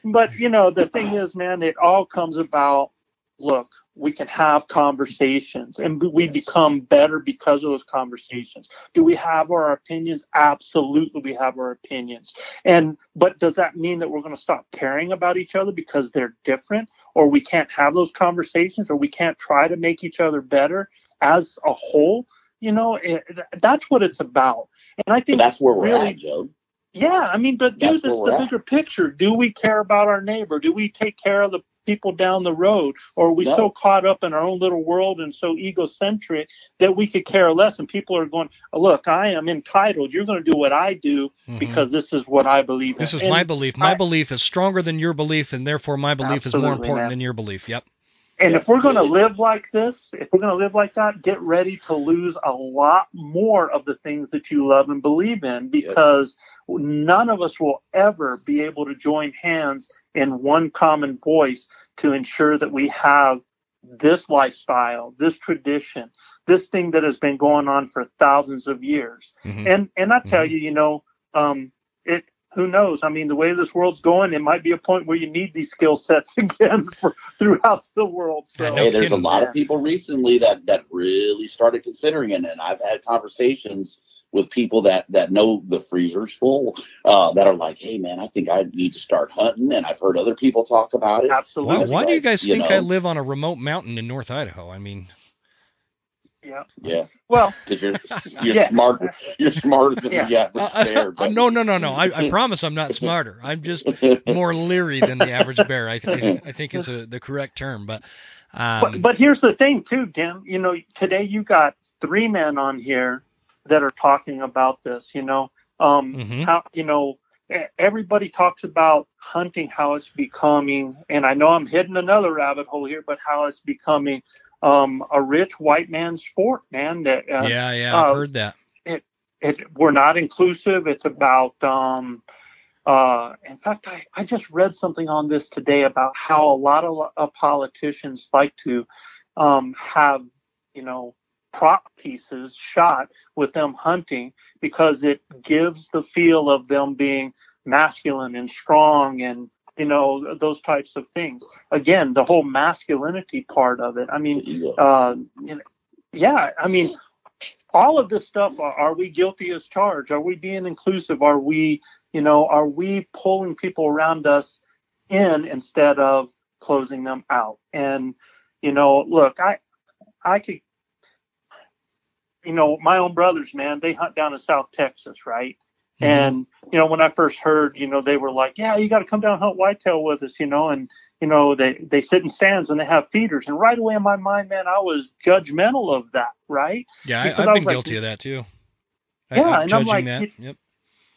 but you know, the thing is, man, it all comes about look, we can have conversations and we become better because of those conversations. Do we have our opinions? Absolutely, we have our opinions. And, but does that mean that we're going to stop caring about each other because they're different or we can't have those conversations or we can't try to make each other better as a whole? You know, eh, it, that's what it's about. And I think
but that's where we're really, at, Joe.
Yeah, I mean, but dude, this is the at. bigger picture. Do we care about our neighbor? Do we take care of the people down the road? Or are we no. so caught up in our own little world and so egocentric that we could care less? And people are going, look, I am entitled. You're going to do what I do mm-hmm. because this is what I believe
This
in.
is and my belief. My I, belief is stronger than your belief, and therefore my belief is more important man. than your belief. Yep.
And if we're going to live like this, if we're going to live like that, get ready to lose a lot more of the things that you love and believe in because yep. none of us will ever be able to join hands in one common voice to ensure that we have this lifestyle, this tradition, this thing that has been going on for thousands of years. Mm-hmm. And and I tell mm-hmm. you, you know, um, it who knows? I mean, the way this world's going, it might be a point where you need these skill sets again for, throughout the world. So,
hey, there's a lot of people recently that that really started considering it, and I've had conversations with people that that know the freezer's full uh, that are like, hey man, I think I need to start hunting, and I've heard other people talk about it.
Absolutely.
Why, why like, do you guys you think know, I live on a remote mountain in North Idaho? I mean.
Yeah.
Yeah.
Well,
because you're you're yeah. smarter. You're smarter than yeah. the average uh, bear.
Uh, no, no, no, no. I, I promise I'm not smarter. I'm just more leery than the average bear. I, I, I think is a, the correct term. But, um,
but but here's the thing too, Tim. You know, today you got three men on here that are talking about this. You know, um, mm-hmm. how you know everybody talks about hunting, how it's becoming, and I know I'm hitting another rabbit hole here, but how it's becoming um, a rich white man's sport, man. That
uh, yeah, yeah, I've uh, heard that.
It, it, we're not inclusive. It's about, um, uh, in fact, I, I just read something on this today about how a lot of uh, politicians like to um, have, you know, prop pieces shot with them hunting because it gives the feel of them being masculine and strong and you know those types of things. Again the whole masculinity part of it. I mean uh, you know, yeah i mean all of this stuff are, are, we guilty as charged? Are we being inclusive? Are we you know are we pulling people around us in instead of closing them out? And you know look i i could you know my own brothers man they hunt down in south texas right Mm-hmm. And you know, when I first heard, you know, they were like, "Yeah, you got to come down and hunt whitetail with us," you know, and you know, they they sit in stands and they have feeders, and right away in my mind, man, I was judgmental of that, right?
Yeah, I, have been like, guilty of that too.
I, yeah, I'm and I'm like, that. Yep.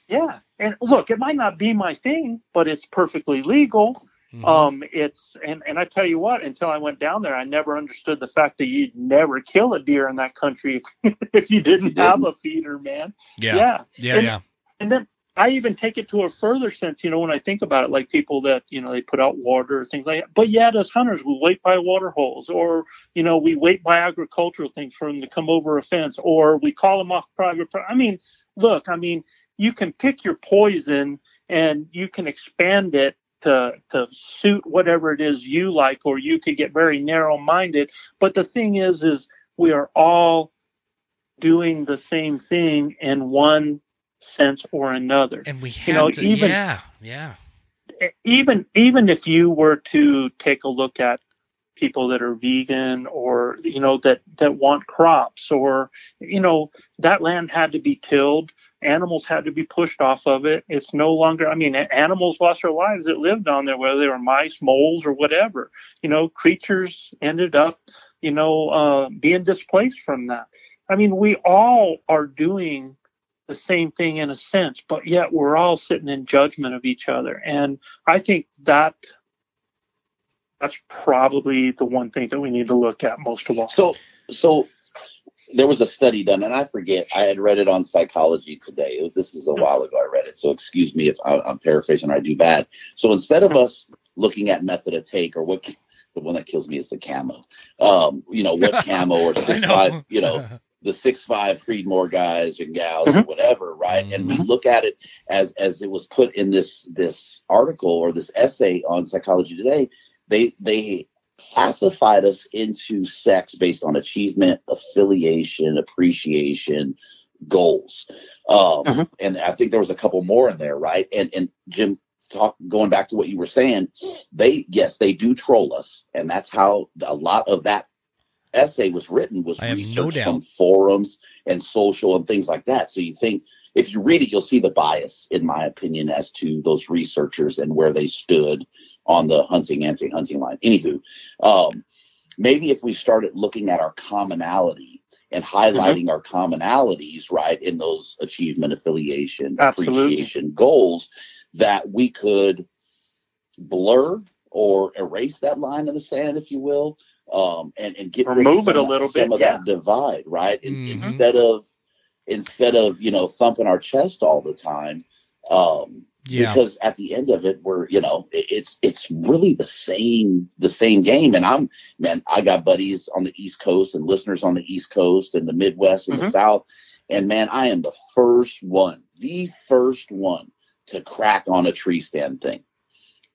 Yeah, and look, it might not be my thing, but it's perfectly legal. Mm-hmm. Um, it's and and I tell you what, until I went down there, I never understood the fact that you'd never kill a deer in that country if, if you didn't have a feeder, man.
Yeah, yeah, yeah,
and,
yeah
and then I even take it to a further sense, you know, when I think about it, like people that, you know, they put out water, or things like that. But yet, as hunters, we wait by water holes, or, you know, we wait by agricultural things for them to come over a fence, or we call them off private. I mean, look, I mean, you can pick your poison and you can expand it to to suit whatever it is you like, or you could get very narrow minded. But the thing is, is we are all doing the same thing in one sense or another.
And we have you know, to, even, yeah, yeah.
Even even if you were to take a look at people that are vegan or you know that that want crops or you know that land had to be tilled animals had to be pushed off of it. It's no longer i mean animals lost their lives that lived on there whether they were mice moles or whatever. You know creatures ended up you know uh, being displaced from that. I mean we all are doing the same thing in a sense, but yet we're all sitting in judgment of each other. And I think that that's probably the one thing that we need to look at most of all.
So, so there was a study done, and I forget, I had read it on psychology today. This is a while ago I read it, so excuse me if I'm paraphrasing or I do bad. So instead of us looking at method of take or what the one that kills me is the camo, um, you know, what camo or six five, you know, the six five Creedmoor guys and gals mm-hmm. or whatever, right? Mm-hmm. And we mm-hmm. look at it as as it was put in this this article or this essay on Psychology Today. They they classified us into sex based on achievement, affiliation, appreciation, goals. Um, mm-hmm. And I think there was a couple more in there, right? And and Jim, talk going back to what you were saying, they yes they do troll us, and that's how a lot of that essay was written was research no from forums and social and things like that. So you think if you read it, you'll see the bias, in my opinion, as to those researchers and where they stood on the hunting anti-hunting line. Anywho, um, maybe if we started looking at our commonality and highlighting mm-hmm. our commonalities, right, in those achievement, affiliation, Absolutely. appreciation goals, that we could blur or erase that line in the sand, if you will, um, and and get
remove it a little
some bit,
some
of yeah. that divide, right? Mm-hmm. Instead of instead of you know thumping our chest all the time, um, Yeah. Because at the end of it, we're you know it's it's really the same the same game. And I'm man, I got buddies on the East Coast and listeners on the East Coast and the Midwest and mm-hmm. the South. And man, I am the first one, the first one to crack on a tree stand thing.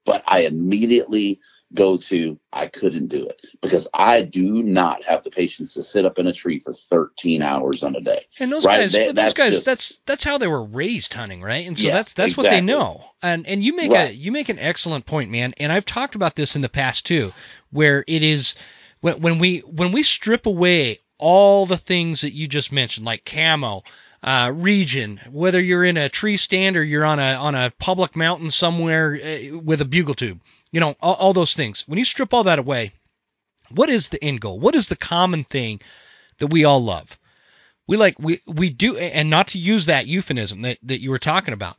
But I immediately go to I couldn't do it because I do not have the patience to sit up in a tree for 13 hours on a day.
And those right? guys, they, those that's guys, just, that's that's how they were raised hunting, right? And so yeah, that's that's exactly. what they know. And and you make right. a you make an excellent point, man. And I've talked about this in the past too, where it is when when we when we strip away all the things that you just mentioned, like camo. Uh, region, whether you're in a tree stand or you're on a on a public mountain somewhere uh, with a bugle tube, you know, all, all those things. When you strip all that away, what is the end goal? What is the common thing that we all love? We like we we do, and not to use that euphemism that, that you were talking about.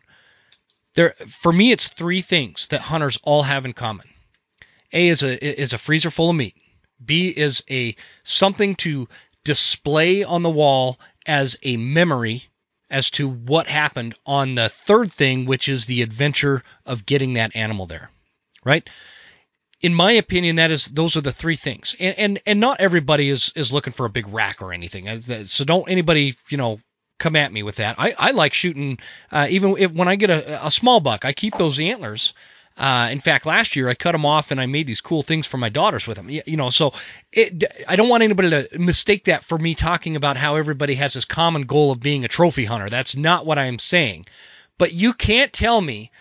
There, for me, it's three things that hunters all have in common. A is a is a freezer full of meat. B is a something to display on the wall as a memory as to what happened on the third thing, which is the adventure of getting that animal there right? In my opinion, that is those are the three things, and and, and not everybody is is looking for a big rack or anything. Uh, so don't anybody you know come at me with that. I, I like shooting uh, even if, when I get a, a small buck, I keep those antlers. Uh, in fact, last year I cut them off and I made these cool things for my daughters with them. You know, so it, I don't want anybody to mistake that for me talking about how everybody has this common goal of being a trophy hunter. That's not what I'm saying. But you can't tell me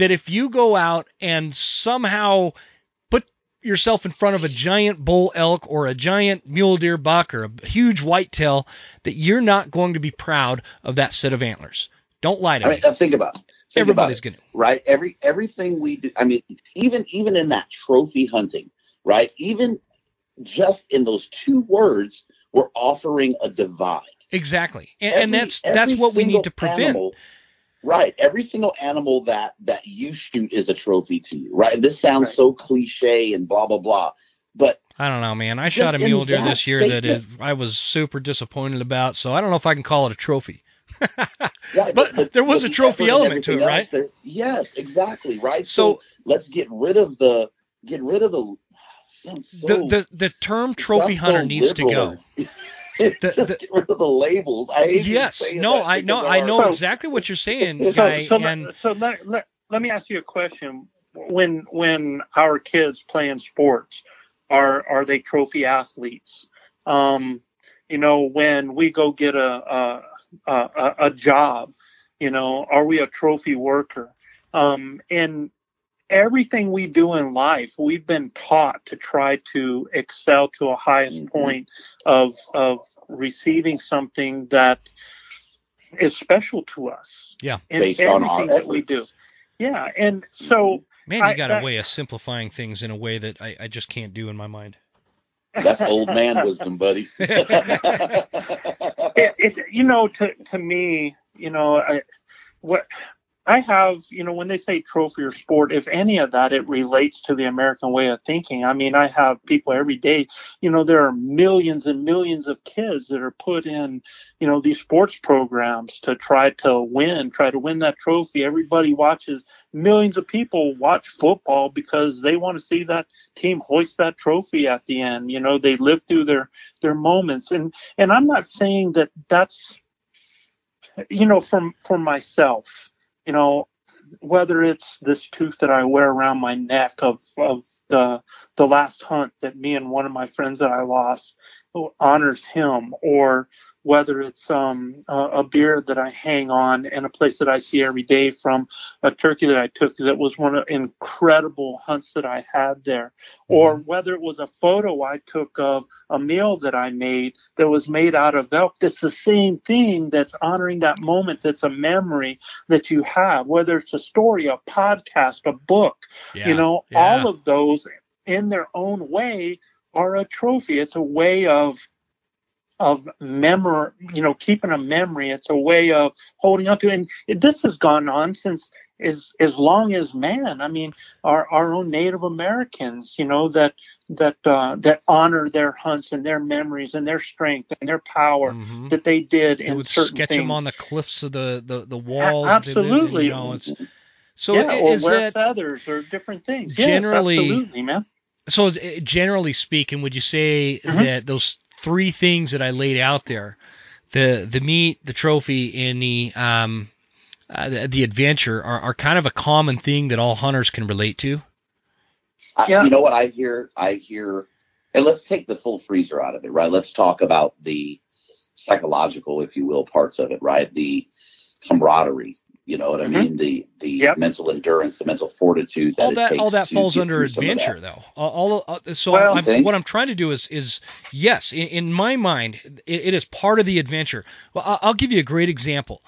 that if you go out and somehow put yourself in front of a giant bull elk or a giant mule deer buck or a huge whitetail, that you're not going to be proud of that set of antlers. Don't lie to
I
me.
Mean, think about it. Think
Everybody's going to
right. Every everything we do. I mean, even even in that trophy hunting, right? Even just in those two words, we're offering a divide.
Exactly, and, every, and that's that's what we need to prevent. Animal,
Right. Every single animal that that you shoot is a trophy to you. Right. This sounds right. so cliche and blah blah blah, but
I don't know, man. I shot a mule deer this year statement, that is, I was super disappointed about. So I don't know if I can call it a trophy. right, but, but, there was a trophy element to it, right? There,
yes, exactly. Right. So, so, let's get rid of the get rid of the.
So, the, the the term trophy hunter so needs to go.
the, just the, get rid of the labels. I
yes, no, I know, I know exactly what you're saying, guy.
So,
and
so let, let, let me ask you a question. When when our kids play in sports, are are they trophy athletes? Um, you know, when we go get a a, a, a job, you know, are we a trophy worker? Um, and everything we do in life, we've been taught to try to excel to a highest mm-hmm. point of of receiving something that is special to us.
Yeah,
in based on our that we do. Yeah, and so
man, you got that, a way of simplifying things in a way that I, I just can't do in my mind.
That's old man wisdom, buddy.
it, it, you know, to to me, you know, I, what I have, you know, when they say trophy or sport, if any of that, it relates to the American way of thinking. I mean, I have people every day, you know, there are millions and millions of kids that are put in, you know, these sports programs to try to win, try to win that trophy. Everybody watches, millions of people watch football because they want to see that team hoist that trophy at the end. You know, they live through their, their moments. And, and I'm not saying that that's, you know, from, for myself, you know, whether it's this tooth that I wear around my neck of, of the the last hunt that me and one of my friends that I lost honors him, or whether it's um, a, a beard that I hang on and a place that I see every day from a turkey that I took that was one of incredible hunts that I had there, mm-hmm. or whether it was a photo I took of a meal that I made that was made out of elk. That's the same thing that's honoring that moment. That's a memory that you have, whether it's a story, a podcast, a book, yeah. you know, yeah. all of those in their own way are a trophy. It's a way of of memory, you know, keeping a memory. It's a way of holding on to. And this has gone on since as as long as man. I mean, our our own Native Americans, you know, that that uh, that honor their hunts and their memories and their strength and their power mm-hmm. that they did they
would sketch
things.
them on the cliffs of the the the walls.
absolutely,
you know, it's
So yeah, or wear feathers or different things. Generally, yes, absolutely, man.
So uh, generally speaking, would you say mm-hmm. that those three things that I laid out there, the the meat, the trophy, and the um uh, the, the, adventure are, are kind of a common thing that all hunters can relate to?
I, yeah. You know what I hear? I hear, and let's take the full freezer out of it, right? Let's talk about the psychological, if you will, parts of it, right? The camaraderie, you know what I mm-hmm. mean? The the yep. mental endurance, the mental fortitude. That
all that all that falls under adventure, though. All, all uh, so well, I'm, what I'm trying to do is is yes, in, in my mind, it, it is part of the adventure. Well, I'll, I'll give you a great example.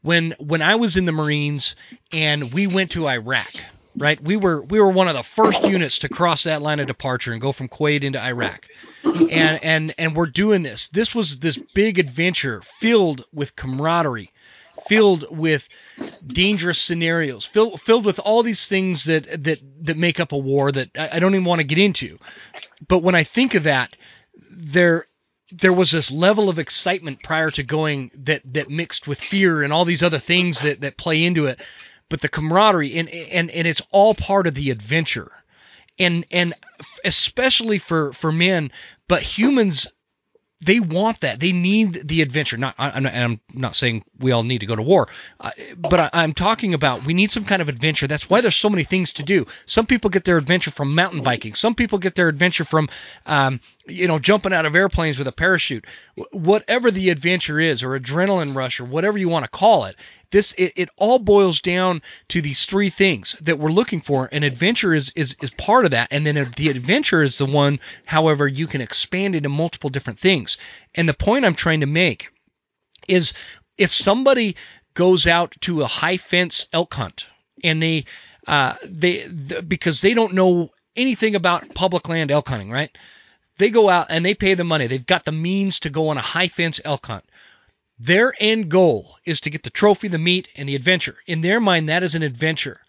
When when I was in the Marines and we went to Iraq, right? We were we were one of the first units to cross that line of departure and go from Kuwait into Iraq. And and and we're doing this. This was this big adventure filled with camaraderie, filled with dangerous scenarios, filled filled with all these things that that that make up a war that I, I don't even want to get into. But when I think of that, there there was this level of excitement prior to going that that mixed with fear and all these other things that that play into it but the camaraderie and and and it's all part of the adventure and and especially for for men but humans they want that. They need the adventure. Not, I, am not saying we all need to go to war, uh, but I, am talking about we need some kind of adventure. That's why there's so many things to do. Some people get their adventure from mountain biking. Some people get their adventure from, um, you know, jumping out of airplanes with a parachute. Whatever the adventure is, or adrenaline rush, or whatever you want to call it, this it, it all boils down to these three things that we're looking for and adventure is is, is part of that. And then the adventure is the one however you can expand into multiple different things. And the point i'm trying to make is if somebody goes out to a high fence elk hunt and they uh, they the, because they don't know anything about public land elk hunting right? They go out and they pay the money. They've got the means to go on a high fence elk hunt their end goal is to get the trophy, the meat, and the adventure. In their mind, that is an adventure.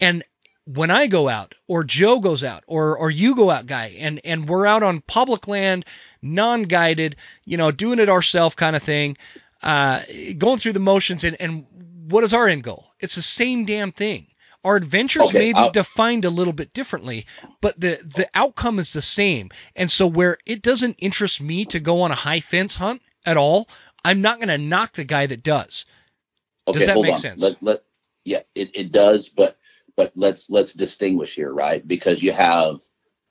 And when I go out, or Joe goes out, or or you go out, guy, and and we're out on public land, non-guided, you know, doing it ourselves kind of thing, uh, going through the motions, and and what is our end goal? It's the same damn thing. Our adventures okay, may be I'll... defined a little bit differently, but the the outcome is the same. And so where it doesn't interest me to go on a high fence hunt at all, I'm not going to knock the guy that does.
Okay, does that make on. sense? Let, let, yeah, it, it does, but but let's let's distinguish here, right? Because you have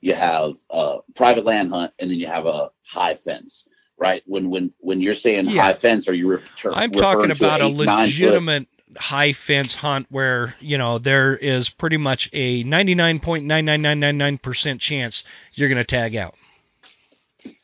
you have a private land hunt and then you have a high fence, right? When when when you're saying yeah. high fence, are you refer,
I'm talking about a legitimate high fence hunt where you know there is pretty much a 99.99999% chance you're going to tag out.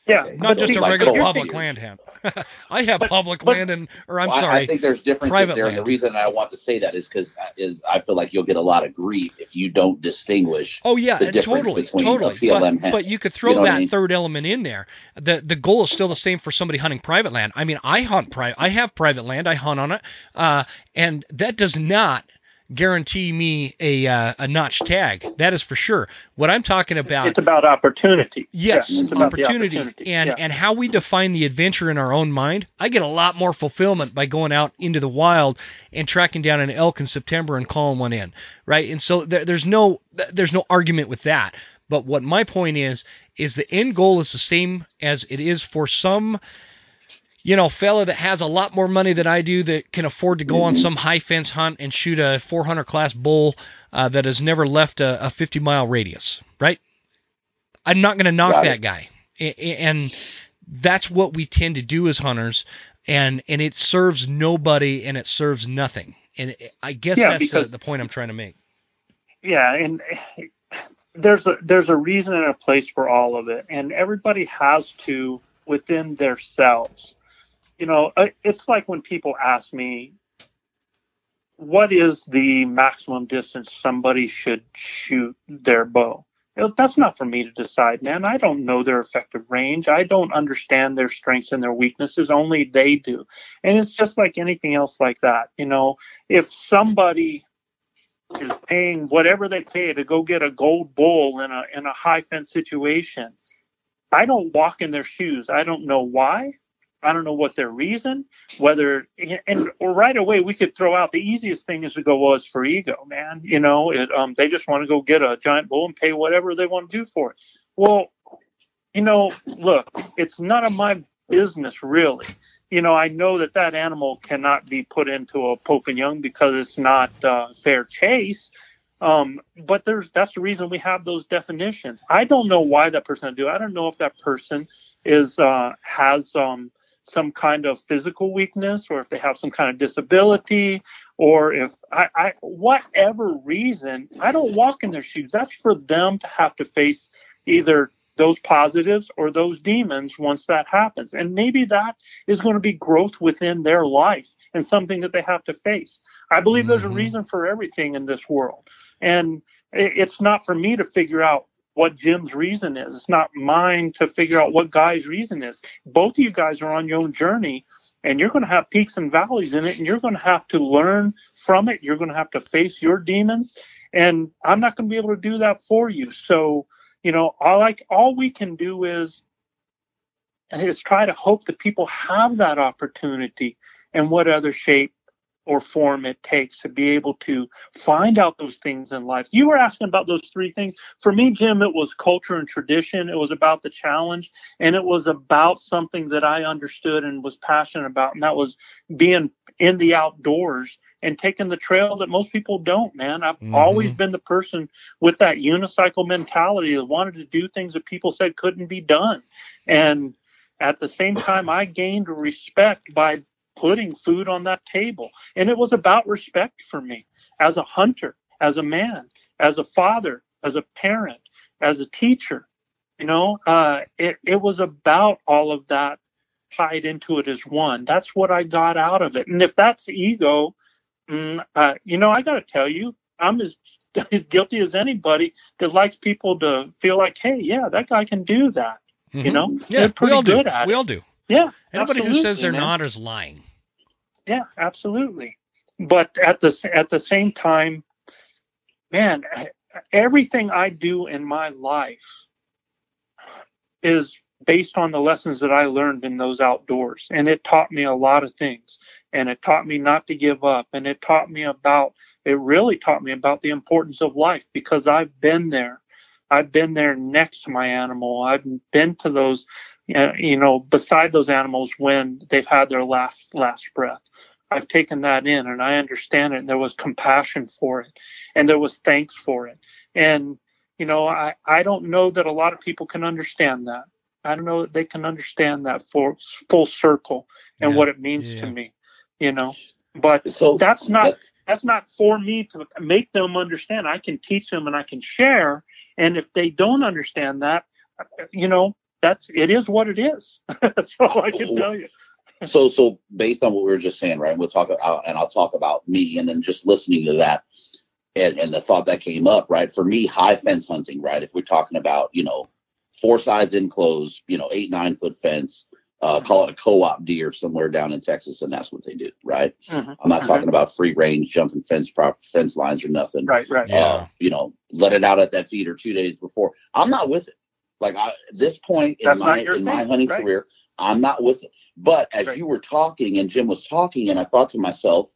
Yeah,
not just a regular public land hunt. I have but, public but, land and, or I'm well, sorry,
I think there's differences there. And the reason I want to say that is because uh, is I feel like you'll get a lot of grief if you don't distinguish.
Oh yeah, the difference totally, between totally. PLM but, but you could throw you know that I mean? third element in there. The the goal is still the same for somebody hunting private land. I mean, I hunt private. I have private land. I hunt on it, uh, and that does not guarantee me a uh, a notch tag. That is for sure. What I'm talking about
It's about opportunity.
Yes, yeah, opportunity, opportunity, and yeah. and how we define the adventure in our own mind. I get a lot more fulfillment by going out into the wild and tracking down an elk in September and calling one in, right? And so there, there's no there's no argument with that. But what my point is is the end goal is the same as it is for some you know, fella that has a lot more money than I do that can afford to go on some high fence hunt and shoot a 400 class bull uh, that has never left a, a 50 mile radius, right? I'm not going to knock that guy, and that's what we tend to do as hunters, and and it serves nobody and it serves nothing, and I guess yeah, that's because, the, the point I'm trying to make.
Yeah, and there's a there's a reason and a place for all of it, and everybody has to within themselves you know, it's like when people ask me, what is the maximum distance somebody should shoot their bow? That's not for me to decide, man. I don't know their effective range. I don't understand their strengths and their weaknesses. Only they do. And it's just like anything else like that. You know, if somebody is paying whatever they pay to go get a gold bull in a in a high fence situation, I don't walk in their shoes. I don't know why I don't know what their reason, whether and or right away we could throw out the easiest thing is to go, well, it's for ego, man. You know, it, um, they just want to go get a giant bull and pay whatever they want to do for it. Well, you know, look, it's none of my business really. You know, I know that that animal cannot be put into a Pope and Young because it's not uh, fair chase. Um, but there's that's the reason we have those definitions. I don't know why that person do. I don't know if that person is uh, has um, some kind of physical weakness or if they have some kind of disability or if I, I whatever reason i don't walk in their shoes that's for them to have to face either those positives or those demons once that happens and maybe that is going to be growth within their life and something that they have to face i believe mm-hmm. there's a mm-hmm. reason for everything in this world and it's not for me to figure out what Jim's reason is. It's not mine to figure out what Guy's reason is. Both of you guys are on your own journey and you're going to have peaks and valleys in it and you're going to have to learn from it. You're going to have to face your demons and I'm not going to be able to do that for you. So, you know, all like all we can do is is try to hope that people have that opportunity in what other shape or form it takes to be able to find out those things in life. You were asking about those three things. For me, Jim, it was culture and tradition. It was about the challenge and it was about something that I understood and was passionate about. And that was being in the outdoors and taking the trail that most people don't, man. I've mm-hmm. always been the person with that unicycle mentality that wanted to do things that people said couldn't be done. And at the same time, I gained respect by putting food on that table. And it was about respect for me as a hunter, as a man, as a father, as a parent, as a teacher. You know, uh, it, it was about all of that tied into it as one. That's what I got out of it. And if that's ego, mm, uh, you know, I got to tell you, I'm as, as guilty as anybody that likes people to feel like, hey, yeah, that guy can do that. Mm-hmm. You know,
yeah, we all do. we all do.
Yeah.
Anybody who says they're man. not is lying.
Yeah, absolutely. But at the at the same time, man, everything I do in my life is based on the lessons that I learned in those outdoors. And it taught me a lot of things. And it taught me not to give up. And it taught me about, it really taught me about the importance of life because I've been there. I've been there next to my animal. I've been to those you know, beside those animals when they've had their last last breath. I've taken that in and I understand it. And there was compassion for it, and there was thanks for it. And you know, I I don't know that a lot of people can understand that. I don't know that they can understand that for full circle and yeah, what it means yeah. to me. You know, but so that's not that's not for me to make them understand. I can teach them and I can share. And if they don't understand that, you know, that's it is what it is. that's all I can tell you.
so so based on what we were just saying, right? We'll talk about and I'll talk about me and then just listening to that and, and the thought that came up, right? For me, high fence hunting, right? If we're talking about, you know, four sides enclosed, you know, eight, nine foot fence, uh, call it a co-op deer somewhere down in Texas, and that's what they do, right? Mm-hmm. I'm not mm-hmm. talking about free range jumping fence prop, fence lines or nothing.
Right, right.
Uh, yeah. You know, let it out at that feeder two days before. I'm not with it. Like I, this point in That's my in thing. my hunting right. career, I'm not with it. But as right. you were talking and Jim was talking, and I thought to myself,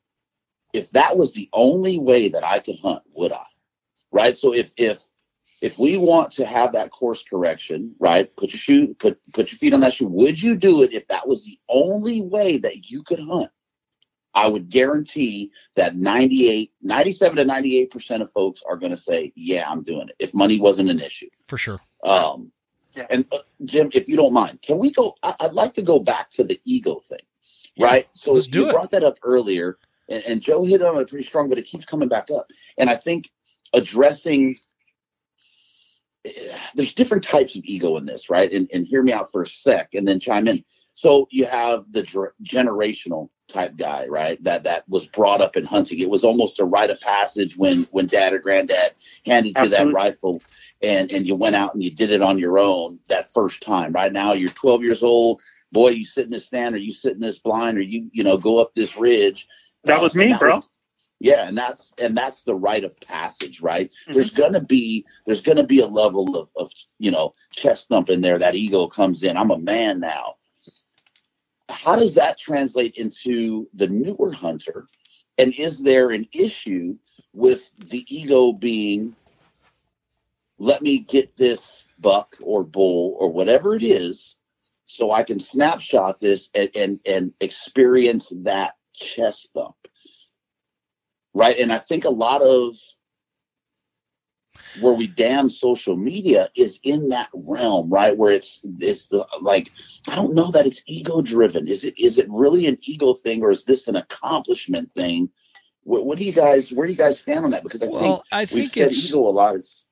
if that was the only way that I could hunt, would I? Right. So if if if we want to have that course correction, right? Put your shoe, put put your feet on that shoe. Would you do it if that was the only way that you could hunt? I would guarantee that 98, 97 to 98% of folks are going to say, yeah, I'm doing it if money wasn't an issue.
For sure.
Um, yeah. And uh, Jim, if you don't mind, can we go? I, would like to go back to the ego thing, yeah. right? So
Let's
you brought that up earlier, and, and Joe hit on it pretty strong, but it keeps coming back up. And I think addressing eh, there's different types of ego in this, right? And, and hear me out for a sec, and then chime in. So you have the dr- generational type guy, right? That that was brought up in hunting. It was almost a rite of passage when when dad or granddad handed you that rifle and and you went out and you did it on your own that first time. Right now you're 12 years old. Boy, you sit in this stand or you sit in this blind or you you know go up this ridge.
That was me, that bro. Was,
yeah, and that's and that's the rite of passage, right? Mm-hmm. There's gonna be there's gonna be a level of, of you know chest thumping there. That ego comes in. I'm a man now. How does that translate into the newer hunter? And is there an issue with the ego being, let me get this buck or bull or whatever it is, so I can snapshot this and and, and experience that chest thump? Right. And I think a lot of where we damn social media is in that realm, right? Where it's it's the like I don't know that it's ego driven. Is it is it really an ego thing or is this an accomplishment thing? What, what do you guys where do you guys stand on that? Because I well, think I think it's ego a lot. It's,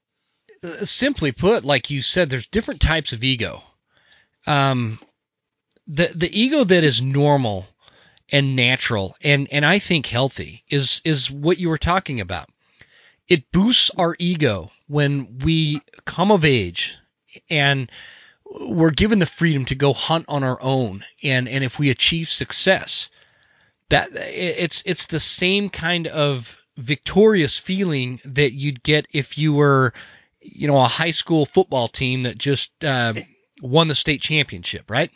uh, simply put, like you said, there's different types of ego. Um, the the ego that is normal and natural and and I think healthy is is what you were talking about it boosts our ego when we come of age and we're given the freedom to go hunt on our own. And and if we achieve success that it's it's the same kind of victorious feeling that you'd get if you were you know a high school football team that just uh, won the state championship right?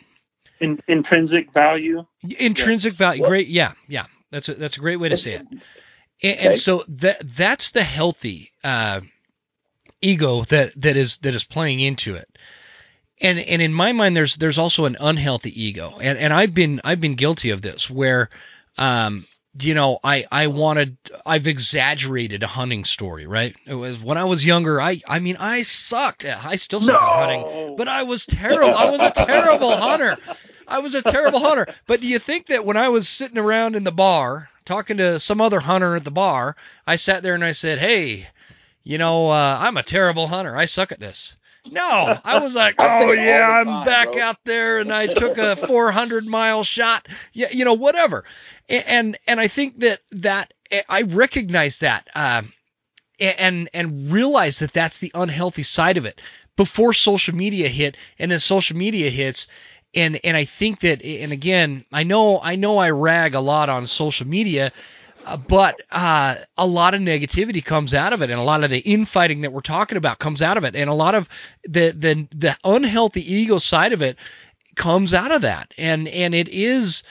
In, intrinsic value?
Intrinsic value great yeah yeah. That's a that's a great way to say it and, okay. and so that that's the healthy uh, ego that that is that is playing into it. And and in my mind, there's there's also an unhealthy ego, and and I've been I've been guilty of this where. Um, you know, I I wanted I've exaggerated a hunting story, right? It was when I was younger. I I mean I sucked. I still suck no. at hunting, but I was terrible. I was a terrible hunter. I was a terrible hunter. But do you think that when I was sitting around in the bar talking to some other hunter at the bar, I sat there and I said, "Hey, you know, uh, I'm a terrible hunter. I suck at this." No, I was like, "Oh yeah, I'm time, back bro. out there, and I took a 400 mile shot. Yeah, you know, whatever." And and, and I think that that I recognize that. Uh, and and realize that that's the unhealthy side of it before social media hit and then social media hits and and I think that and again I know I know I rag a lot on social media uh, but uh, a lot of negativity comes out of it. And a lot of the infighting that we're talking about comes out of it. And a lot of the the the unhealthy ego side of it comes out of that. And and it is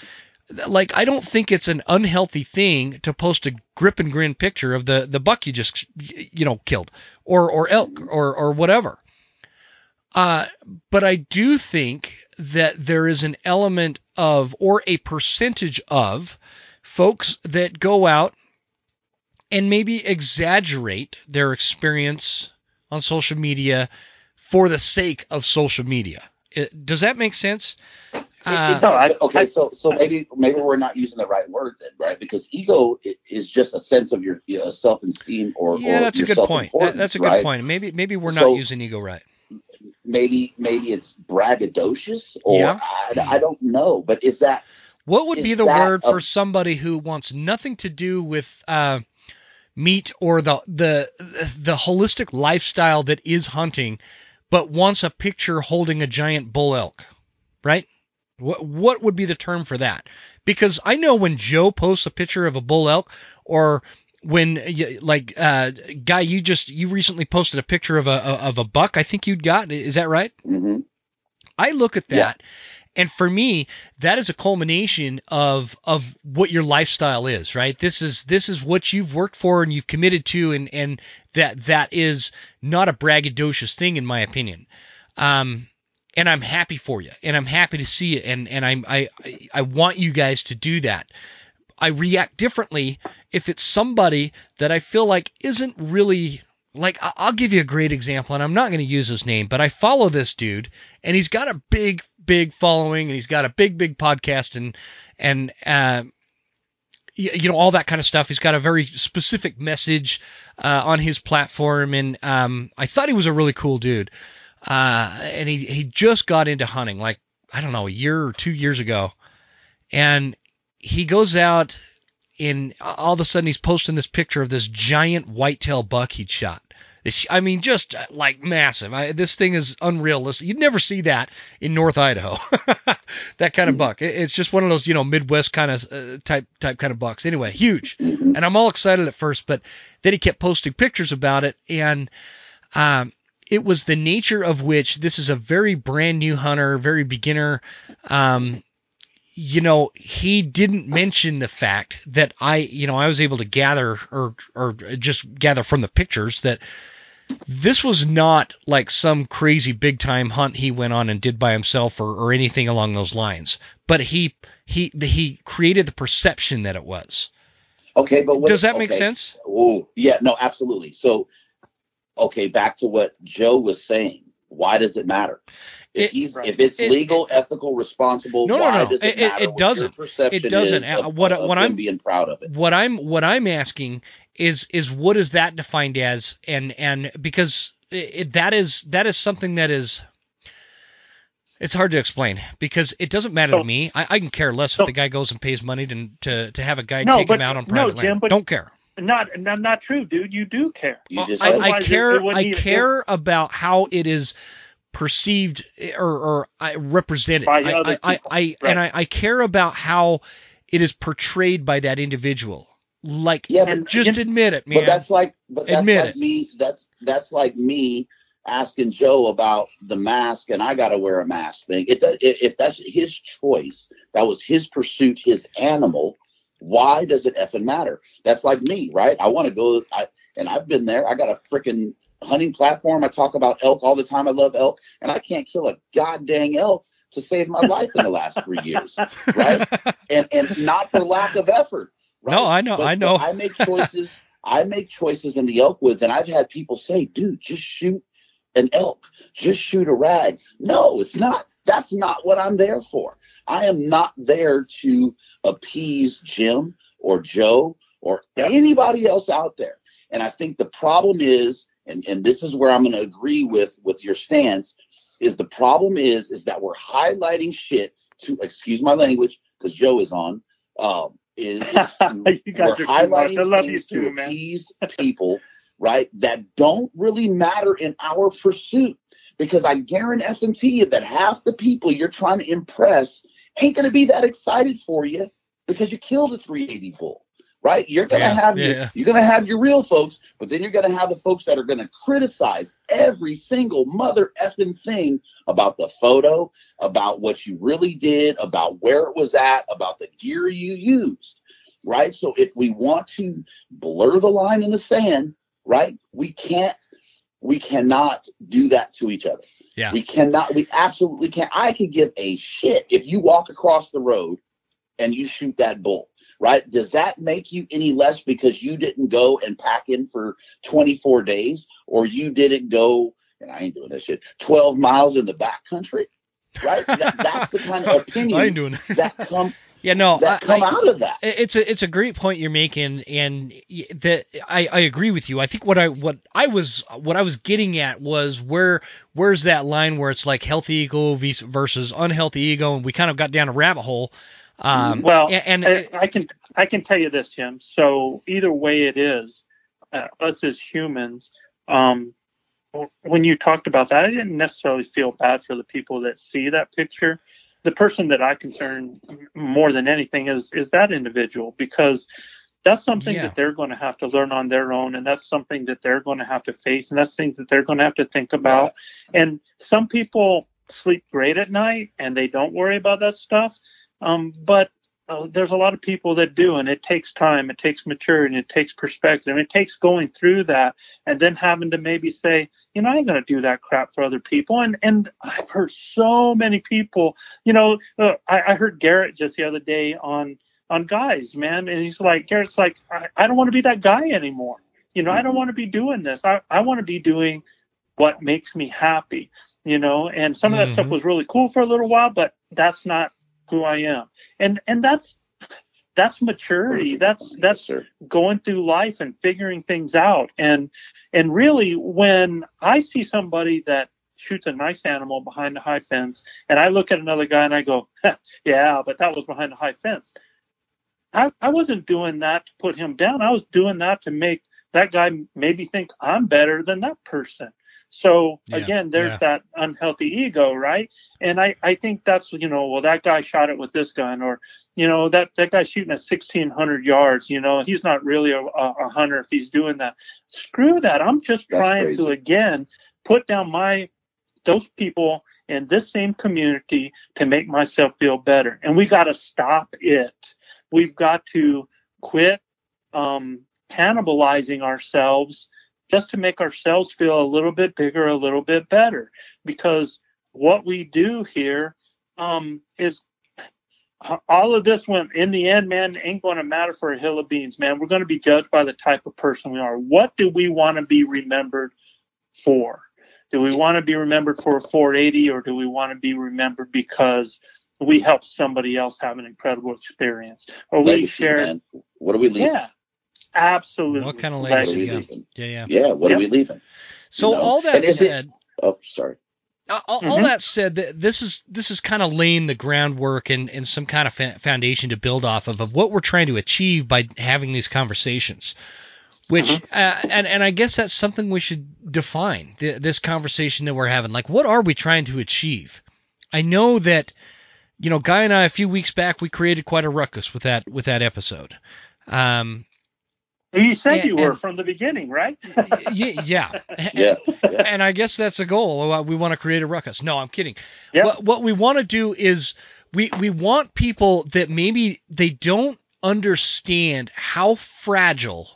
like I don't think it's an unhealthy thing to post a grip and grin picture of the the buck you just you know killed or or elk or or whatever. Uh, but I do think that there is an element of, or a percentage of, folks that go out and maybe exaggerate their experience on social media for the sake of social media. It, does that make sense?
Uh, no, I, okay, so so maybe maybe we're not using the right word then, right? Because ego is just a sense of your uh, self-esteem or
yeah,
or
that's a good point. That, that's a good right? point. Maybe maybe we're not using ego right
maybe maybe it's braggadocious or yeah. I, I, don't know but is that
what would be the word a, for somebody who wants nothing to do with uh, meat or the the the holistic lifestyle that is hunting but wants a picture holding a giant bull elk right? What what would be the term for that? Because i know when joe posts a picture of a bull elk or when like uh, guy you just you recently posted a picture of a of a buck I think you'd got is that right?
Mm-hmm.
I look at that. Yeah. And for me, that is a culmination of of what your lifestyle is, right? This is this is what you've worked for and you've committed to, and and that that is not a braggadocious thing in my opinion. Um, and I'm happy for you, and I'm happy to see it, and and I'm I I want you guys to do that. I react differently if it's somebody that I feel like isn't really like I'll give you a great example and I'm not going to use his name, but I follow this dude and he's got a big big following and he's got a big big podcast and and uh, you know all that kind of stuff. He's got a very specific message uh, on his platform, and um, I thought he was a really cool dude. Uh, and he he just got into hunting like I don't know a year or two years ago, and he goes out and all of a sudden he's posting this picture of this giant whitetail buck he'd shot. This, I mean, just uh, like massive. I, this thing is unrealistic. You'd never see that in North Idaho. that kind of mm-hmm. buck. It, it's just one of those, you know, Midwest kind of uh, type type kind of bucks. Anyway, huge. Mm-hmm. And I'm all excited at first, but then he kept posting pictures about it, and um, it was the nature of which this is a very brand new hunter, very beginner. Um, you know, he didn't mention the fact that I, you know, I was able to gather or or just gather from the pictures that this was not like some crazy big time hunt he went on and did by himself or, or anything along those lines. But he he he created the perception that it was.
Okay, but what,
does that
okay.
make sense?
Oh, yeah, no, absolutely. So, okay, back to what Joe was saying. Why does it matter? If, it, he's, if it's it, legal, it, ethical, responsible,
no,
no,
no,
Does it,
it, doesn't. It doesn't.
Of,
what
of
what I'm
being proud of it.
What I'm what I'm asking is is what is that defined as? And and because that is that is something that is it's hard to explain because it doesn't matter so, to me. I, I, can care less so, if the guy goes and pays money to to, to have a guy
no,
take
but,
him out on private
no, Jim,
land. Don't care.
Not, not not true, dude. You do care.
You
just I, I care. It, it I care about how it is perceived or, or represented.
By
I,
other
I. I,
right.
and I, I care about how it is portrayed by that individual. Like,
yeah,
but, just admit it, man.
But that's like, but that's
admit
like
it.
me. That's that's like me asking Joe about the mask and I got to wear a mask thing. It, if that's his choice, that was his pursuit, his animal. Why does it effing matter? That's like me, right? I want to go, I, and I've been there. I got a freaking hunting platform. I talk about elk all the time. I love elk, and I can't kill a goddamn elk to save my life in the last three years, right? And and not for lack of effort. Right?
No, I know,
but,
I know.
I make choices. I make choices in the elk woods, and I've had people say, "Dude, just shoot an elk. Just shoot a rag." No, it's not. That's not what I'm there for. I am not there to appease Jim or Joe or anybody else out there. And I think the problem is, and, and this is where I'm going to agree with with your stance, is the problem is is that we're highlighting shit to excuse my language because Joe is on. Um, is, is to-
You guys
we're
are
highlighting
I love you
things
too,
to appease people, right? That don't really matter in our pursuit. Because I guarantee you that half the people you're trying to impress ain't going to be that excited for you because you killed a 380 bull, right? You're going to
Yeah,
have
yeah.
your, you're to have your real folks, but then you're going to have the folks that are going to criticize every single mother effing thing about the photo, about what you really did, about where it was at, about the gear you used, right? So if we want to blur the line in the sand, right, we can't, we cannot do that to each other.
Yeah.
We cannot, we absolutely can't. I could give a shit if you walk across the road and you shoot that bull, right? Does that make you any less because you didn't go and pack in for 24 days or you didn't go, and I ain't doing this shit, 12 miles in the back country, right? That, that's the kind of opinion
I ain't doing
that come
Yeah, no,
that come
I-
out of that.
it's a it's a great point you're making, and that I, I agree with you. I think what I what I was what I was getting at was where where's that line where it's like healthy ego versus unhealthy ego, and we kind of got down a rabbit hole. Um,
Well,
and, and
I, I can I can tell you this, Jim. So either way it is, uh, us as humans, um, when you talked about that, I didn't necessarily feel bad for the people that see that picture. The person that I concern more than anything is is that individual because that's something
Yeah.
that they're going to have to learn on their own, and that's something that they're going to have to face, and that's things that they're going to have to think about. And some people sleep great at night and they don't worry about that stuff. Um, but uh, there's a lot of people that do, and it takes time, it takes maturity, it takes perspective, it takes going through that, and then having to maybe say, you know, I ain't gonna do that crap for other people. And and I've heard so many people, you know, uh, I, I heard Garrett just the other day on on guys, man, and he's like, Garrett's like, I, I don't want to be that guy anymore. You know, I don't want to be doing this. I, I want to be doing what makes me happy. You know, and some of that stuff
Mhm.
was really cool for a little while, but that's not who I am. And and that's that's maturity. That's that's going through life and figuring things out. And and really when I see somebody that shoots a nice animal behind the high fence and I look at another guy and I go, yeah, but that was behind the high fence. I, I wasn't doing that to put him down. I was doing that to make that guy maybe think I'm better than that person. So
Yeah,
again, there's
yeah.
that unhealthy ego, right? And I, I think that's you know, well that guy shot it with this gun, or you know that that guy's shooting at 1600 yards. You know he's not really a, a, a hunter if he's doing that. Screw that. I'm just
That's
trying
crazy.
to again put down my those people in this same community to make myself feel better. And we got to stop it. We've got to quit um, cannibalizing ourselves just to make ourselves feel a little bit bigger, a little bit better. Because what we do here um, is all of this when in the end man ain't going to matter for a hill of beans man. We're going to be judged by the type of person we are. What do we want to be remembered for? Do we want to be remembered for a 480 or do we want to be remembered because we helped somebody else have an incredible experience? Or legacy, we share
what are we leaving?
Yeah absolutely
what kind of legacy,
legacy?
Yeah. yeah
yeah yeah what yep. are we leaving
so you know? all that said
it, oh sorry
all, mm-hmm. that said, this is this is kind of laying the groundwork and, and some kind of fa- foundation to build off of of what we're trying to achieve by having these conversations. Which mm-hmm. uh, and and I guess that's something we should define the, this conversation that we're having. Like, what are we trying to achieve? I know that you know, Guy and I a few weeks back we created quite a ruckus with that with that episode. Um,
you said and, you were and, from the beginning, right?
yeah,
yeah. yeah,
And I guess that's a goal. Uh, we want to create a ruckus. No, I'm kidding. Yep. What, what we want to do is we we want people that maybe they don't understand how fragile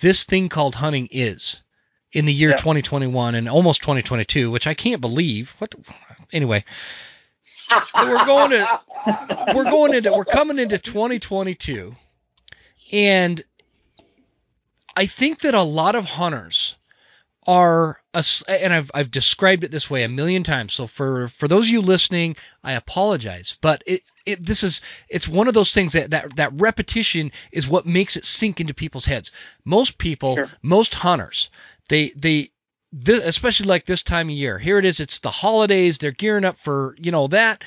this thing called hunting is in the year 2021 and almost 2022, which I can't believe. What? The, anyway, we're going to we're going into we're coming into 2022, and I think that a lot of hunters are and I've I've described it this way a million times. So for for those of you listening, I apologize, but it, it this is it's one of those things that that that repetition is what makes it sink into people's heads. Most people, sure. most hunters, they they this, especially like this time of year. Here it is, it's the holidays, they're gearing up for, you know, that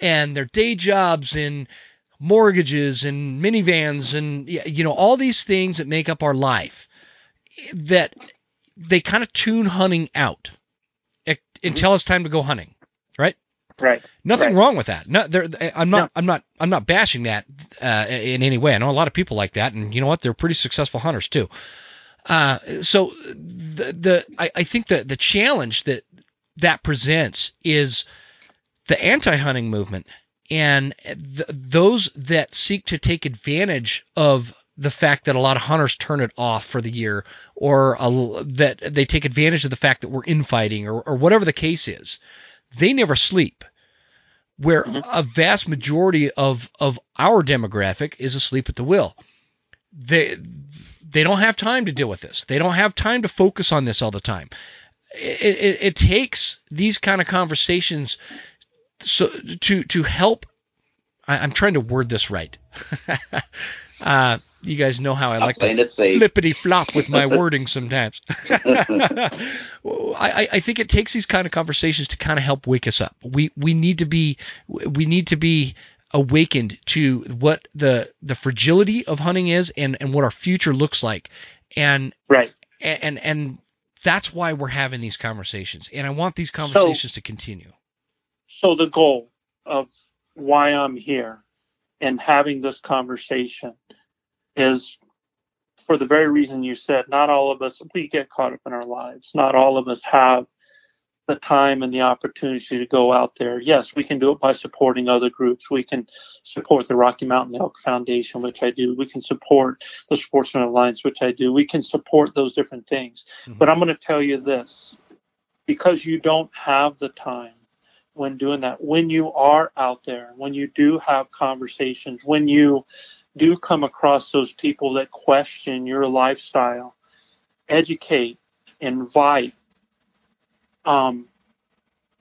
and their day jobs and mortgages and minivans and you know all these things that make up our life that they kind of tune hunting out until it's time to go hunting right?
Right.
Nothing
right.
wrong with that. No, there, i'm not no. i'm not i'm not bashing that uh, in any way. I know a lot of people like that and you know what? They're pretty successful hunters too. Uh, so the the I, I think that the challenge that that presents is the anti-hunting movement and th- those that seek to take advantage of the fact that a lot of hunters turn it off for the year, or a, that they take advantage of the fact that we're infighting, or, or whatever the case is, they never sleep. Where mm-hmm. a vast majority of of our demographic is asleep at the wheel. They they don't have time to deal with this. They don't have time to focus on this all the time. It, it, it takes these kind of conversations so to to help I, am trying to word this right. uh, you guys know how I like to flippity flop with my wording sometimes. I, I think it takes these kind of conversations to kind of help wake us up. We we need to be we need to be awakened to what the the fragility of hunting is and and what our future looks like and
right
and and that's why we're having these conversations and i want these conversations so, to continue
so the goal of why I'm here and having this conversation is for the very reason you said. Not all of us, we get caught up in our lives. Not all of us have the time and the opportunity to go out there. Yes, we can do it by supporting other groups. We can support the Rocky Mountain Elk Foundation, which I do. We can support the Sportsmen's Alliance, which I do. We can support those different things. Mm-hmm. But I'm going to tell you this because you don't have the time when doing that. When you are out there, when you do have conversations, when you do come across those people that question your lifestyle, educate, invite, um,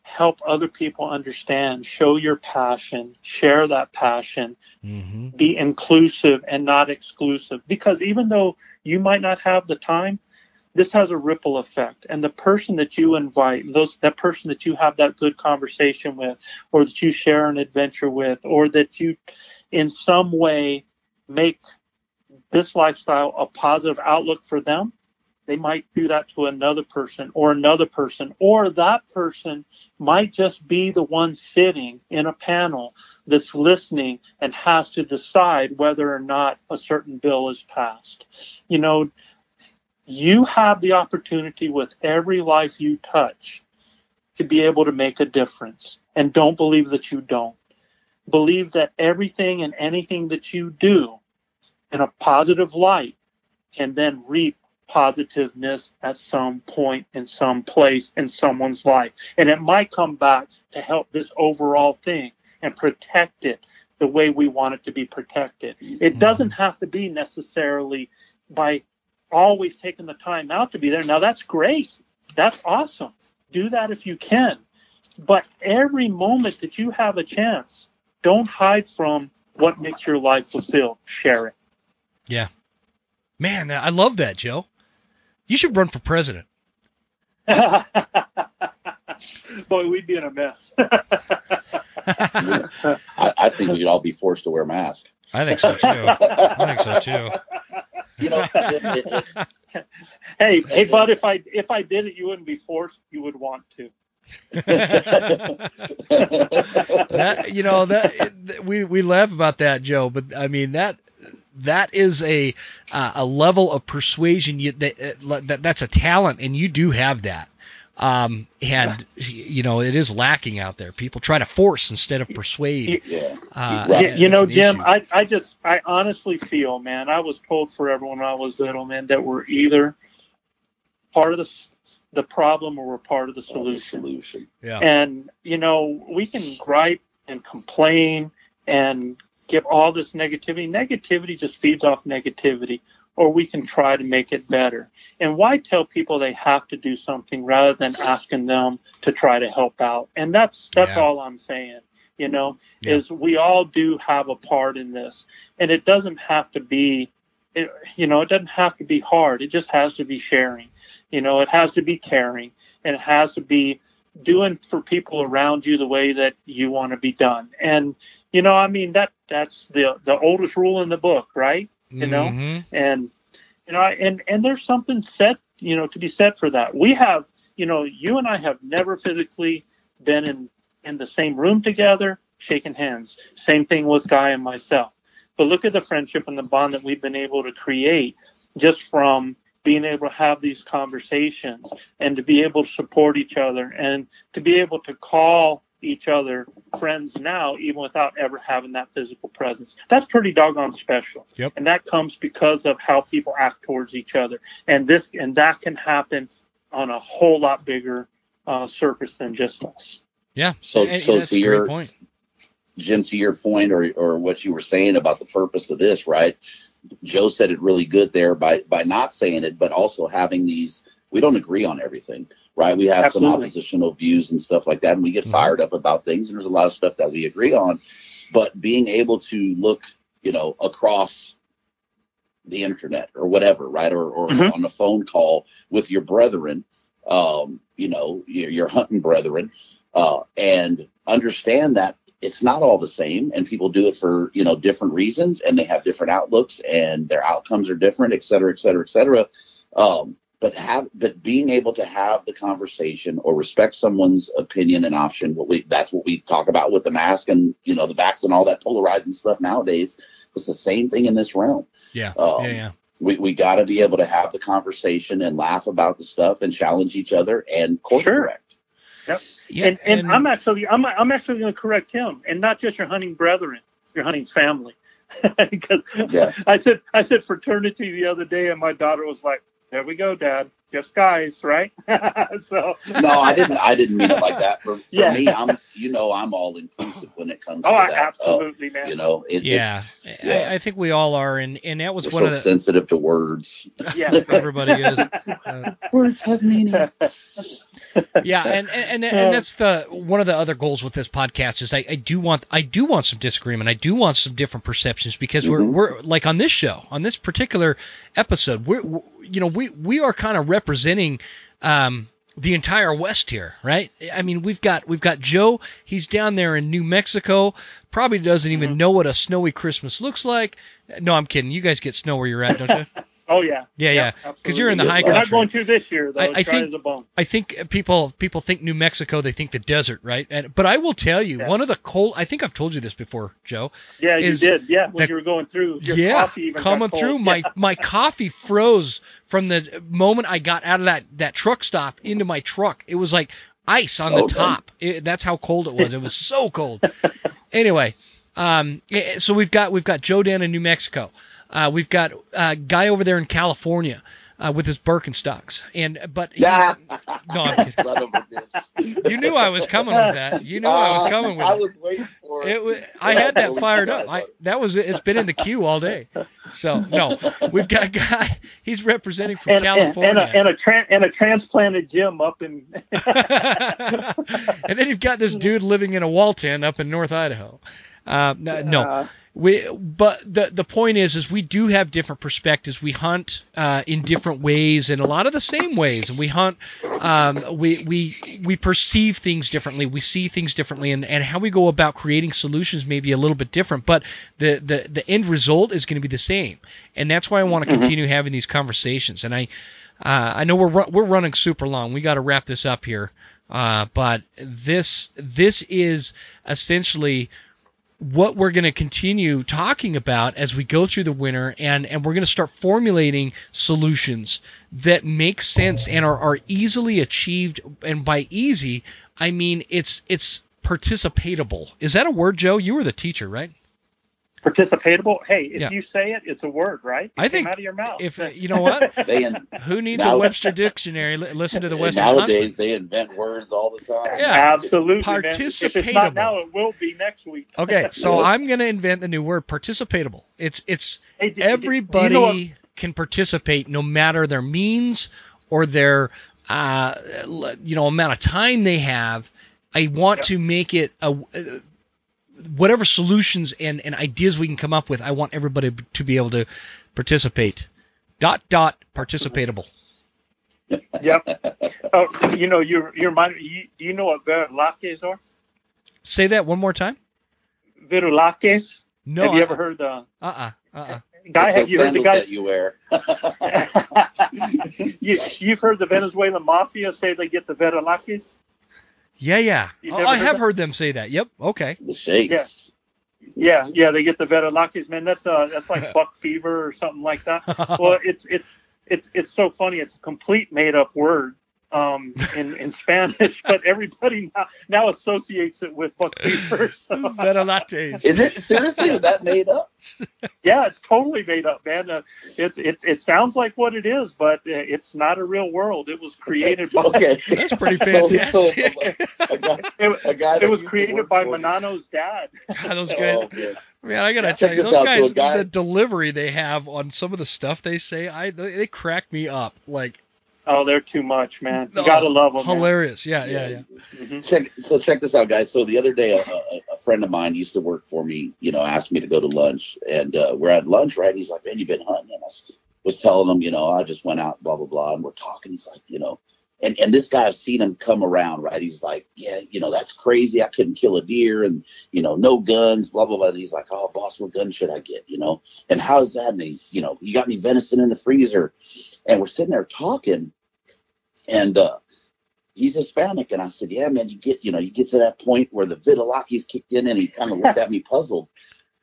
help other people understand, show your passion, share that passion, mm-hmm. be inclusive and not exclusive. Because even though you might not have the time, this has a ripple effect. And the person that you invite those that person that you have that good conversation with or that you share an adventure with or that you in some way make this lifestyle a positive outlook for them they might do that to another person or another person or that person might just be the one sitting in a panel that's listening and has to decide whether or not a certain bill is passed. You know you have the opportunity with every life you touch to be able to make a difference. And don't believe that you don't. Believe that everything and anything that you do in a positive light can then reap positiveness at some point in some place in someone's life. And it might come back to help this overall thing and protect it the way we want it to be protected. It mm-hmm. doesn't have to be necessarily by always taking the time out to be there. Now, that's great. That's awesome. Do that if you can. But every moment that you have a chance, don't hide from what makes your life fulfilled. Share it.
Yeah. Man, I love that, Joe. You should run for president.
Boy, we'd be in a mess.
I, I, think we'd all be forced to wear masks.
I think so too. I think so too.
You know, it, it, it, hey, hey, bud, if I if I did it, you wouldn't be forced. You would want to.
that you know that we we laugh about that, Joe, but I mean that that is a uh, a level of persuasion you, that, uh, that that's a talent, and you do have that. Um, and you know it is lacking out there. People try to force instead of persuade.
Yeah. Uh, right. You know, Jim, I, I just I honestly feel, man, I was told forever when I was little, man, that we're either part of the the problem or we're part of the solution.
solution.
Yeah. And you know, we can gripe and complain and give all this negativity. Negativity just feeds off negativity or we can try to make it better. And why tell people they have to do something rather than asking them to try to help out? And that's that's yeah. all I'm saying. You know, yeah. is we all do have a part in this, and it doesn't have to be, it, you know, it doesn't have to be hard. It just has to be sharing. You know, it has to be caring, and it has to be doing for people around you the way that you want to be done. And you know, I mean that that's the the oldest rule in the book, right? You know, mm-hmm. and you know, and and there's something set, you know, to be said for that. We have, you know, you and I have never physically been in in the same room together, shaking hands. Same thing with Guy and myself. But look at the friendship and the bond that we've been able to create just from being able to have these conversations and to be able to support each other and to be able to call each other friends now, even without ever having that physical presence. That's pretty doggone special.
Yep.
And that comes because of how people act towards each other. And this and that can happen on a whole lot bigger uh, surface than just us.
Yeah.
So, and, so to your point. Jim, to your point, or or what you were saying about the purpose of this, right? Joe said it really good there by by not saying it, but also having these. We don't agree on everything right? We have Absolutely. some oppositional views and stuff like that, and we get mm-hmm. fired up about things. And there's a lot of stuff that we agree on, but being able to look, you know, across the internet or whatever, right, or, or mm-hmm. on a phone call with your brethren, um, you know, your, your hunting brethren, uh, and understand that it's not all the same and people do it for you know different reasons and they have different outlooks and their outcomes are different et cetera et cetera et cetera um, but have but being able to have the conversation or respect someone's opinion and option what we that's what we talk about with the mask and you know the backs and all that polarizing stuff nowadays it's the same thing in this realm.
Yeah. Um, yeah yeah.
we, we got to be able to have the conversation and laugh about the stuff and challenge each other and course sure. correct.
Yep. Yeah and, and, and i'm actually i'm i'm actually going to correct him and not just your hunting brethren your hunting family. Because yeah. I said I said fraternity the other day, and my daughter was like, there we go, Dad. Just guys, right? so
no, I didn't. I didn't mean it like that. For, for yeah. me, I'm you know I'm all inclusive when it comes.
Oh,
to that.
absolutely, uh, man.
You know, it,
yeah, it, yeah. I, I, think we all are, and and that was
We're
one
so
of the
sensitive to words.
Yeah,
everybody is. Uh,
words have meaning.
yeah, and, and and and that's the one of the other goals with this podcast is I, I do want I do want some disagreement. I do want some different perceptions because mm-hmm. we're we're like on this show on this particular episode we're, we're you know we we are kind of representing um, the entire West here, right? I mean, we've got we've got Joe. He's down there in New Mexico. Probably doesn't even mm-hmm. know what a snowy Christmas looks like. No, I'm kidding. You guys get snow where you're at, don't you?
Oh yeah.
Yeah, yeah. Because you're in the high country.
We're not going to this year though. I, I
think I think people people think New Mexico, they think the desert, right? And but I will tell you, yeah. one of the cold. I think I've told you this before, Joe.
Yeah, you did. Yeah, when the, you were going through. yeah,
coming through. My my coffee froze from the moment I got out of that that truck stop into my truck. It was like ice on the top. It, that's how cold it was. It was so cold. anyway, um, so we've got we've got Joe down in New Mexico. Uh, we've got a guy over there in California uh, with his Birkenstocks. And but he, no, I'm kidding. you knew I was coming with that. You knew uh, I was coming with.
I was waiting for it.
it was, I had that fired up. I, that was it's been in the queue all day. So no, we've got a guy. He's representing from
and,
California.
And, and a and a, tra- and a transplanted Jim up in.
and then you've got this dude living in a wall tent up in North Idaho. Uh, no, we but the the point is is we do have different perspectives. We hunt uh, in different ways and a lot of the same ways. And we hunt um, we we we perceive things differently. We see things differently. And, and how we go about creating solutions may be a little bit different but the the, the end result is going to be the same. And that's why I want to mm-hmm. continue having these conversations. And I uh, I know we're we're running super long. We got to wrap this up here. Uh, but this this is essentially what we're going to continue talking about as we go through the winter and, and we're going to start formulating solutions that make sense and are, are easily achieved. And by easy i mean it's it's participatable. Is that a word joe? You were the teacher right
participatable. Hey, if yeah. you say it, it's a word, right? It
I think
out of your mouth.
If you know what, who needs now, a Webster dictionary? Listen to the Western.
Nowadays,
Huntsman.
they invent words all the time.
Yeah,
absolutely.
Participatable.
If it's not now, it will be next week.
Okay, so I'm going to invent the new word, participatable. It's it's hey, everybody you know can participate, no matter their means or their uh, you know amount of time they have. I want to make it a whatever solutions and, and ideas we can come up with, I want everybody to be able to participate. Dot dot participatable.
Yep. Oh, you know, you're you're mind. You, do you know what virulaques are?
Say that one more time.
Virulaques.
No.
Have you
I,
ever heard the? Uh
uh-uh, uh. Uh-uh.
Guy, have you heard the guys
that you wear?
you, you've heard the Venezuelan mafia say they get the virulaques.
Yeah, yeah. Oh, I have heard them say that. Yep. Okay.
The shakes.
Yeah. yeah, yeah. They get the Vetalakis, man. That's uh, that's like buck fever or something like that. well, it's it's it's it's so funny. It's a complete made up word um, in, in Spanish, but everybody now, now associates it with buck fever. So.
Is it seriously? Is that made up?
yeah, it's totally made up, man. Uh, it, it it sounds like what it is, but uh, it's not a real world. It was created by.
okay, that's pretty fantastic. So, so,
a guy, it, a guy it was created by Manano's dad.
God, those guys. Oh, man. Man, I gotta yeah, tell you, those guys, guy. the delivery they have on some of the stuff they say, I they, they crack me up. Like
Oh, they're too much, man. You gotta love them.
Hilarious. Yeah, yeah, yeah.
yeah. Mm-hmm. Check. So check this out, guys. So the other day, a, a, a, friend of mine used to work for me. You know, asked me to go to lunch, and uh, we're at lunch, right? He's like, "Man, you've been hunting." And I was telling him, you know, I just went out, blah blah blah, and we're talking. He's like, you know, and and this guy, I've seen him come around, right? He's like, yeah, you know, that's crazy. I couldn't kill a deer, and you know, no guns, blah blah blah. And he's like, oh, boss, what gun should I get? You know, and how's that? And he, you know, you got any venison in the freezer? And we're sitting there talking and uh, he's Hispanic. And I said, yeah, man, you get, you know, you get to that point where the Vitalaki's kicked in, and he kind of looked at me puzzled.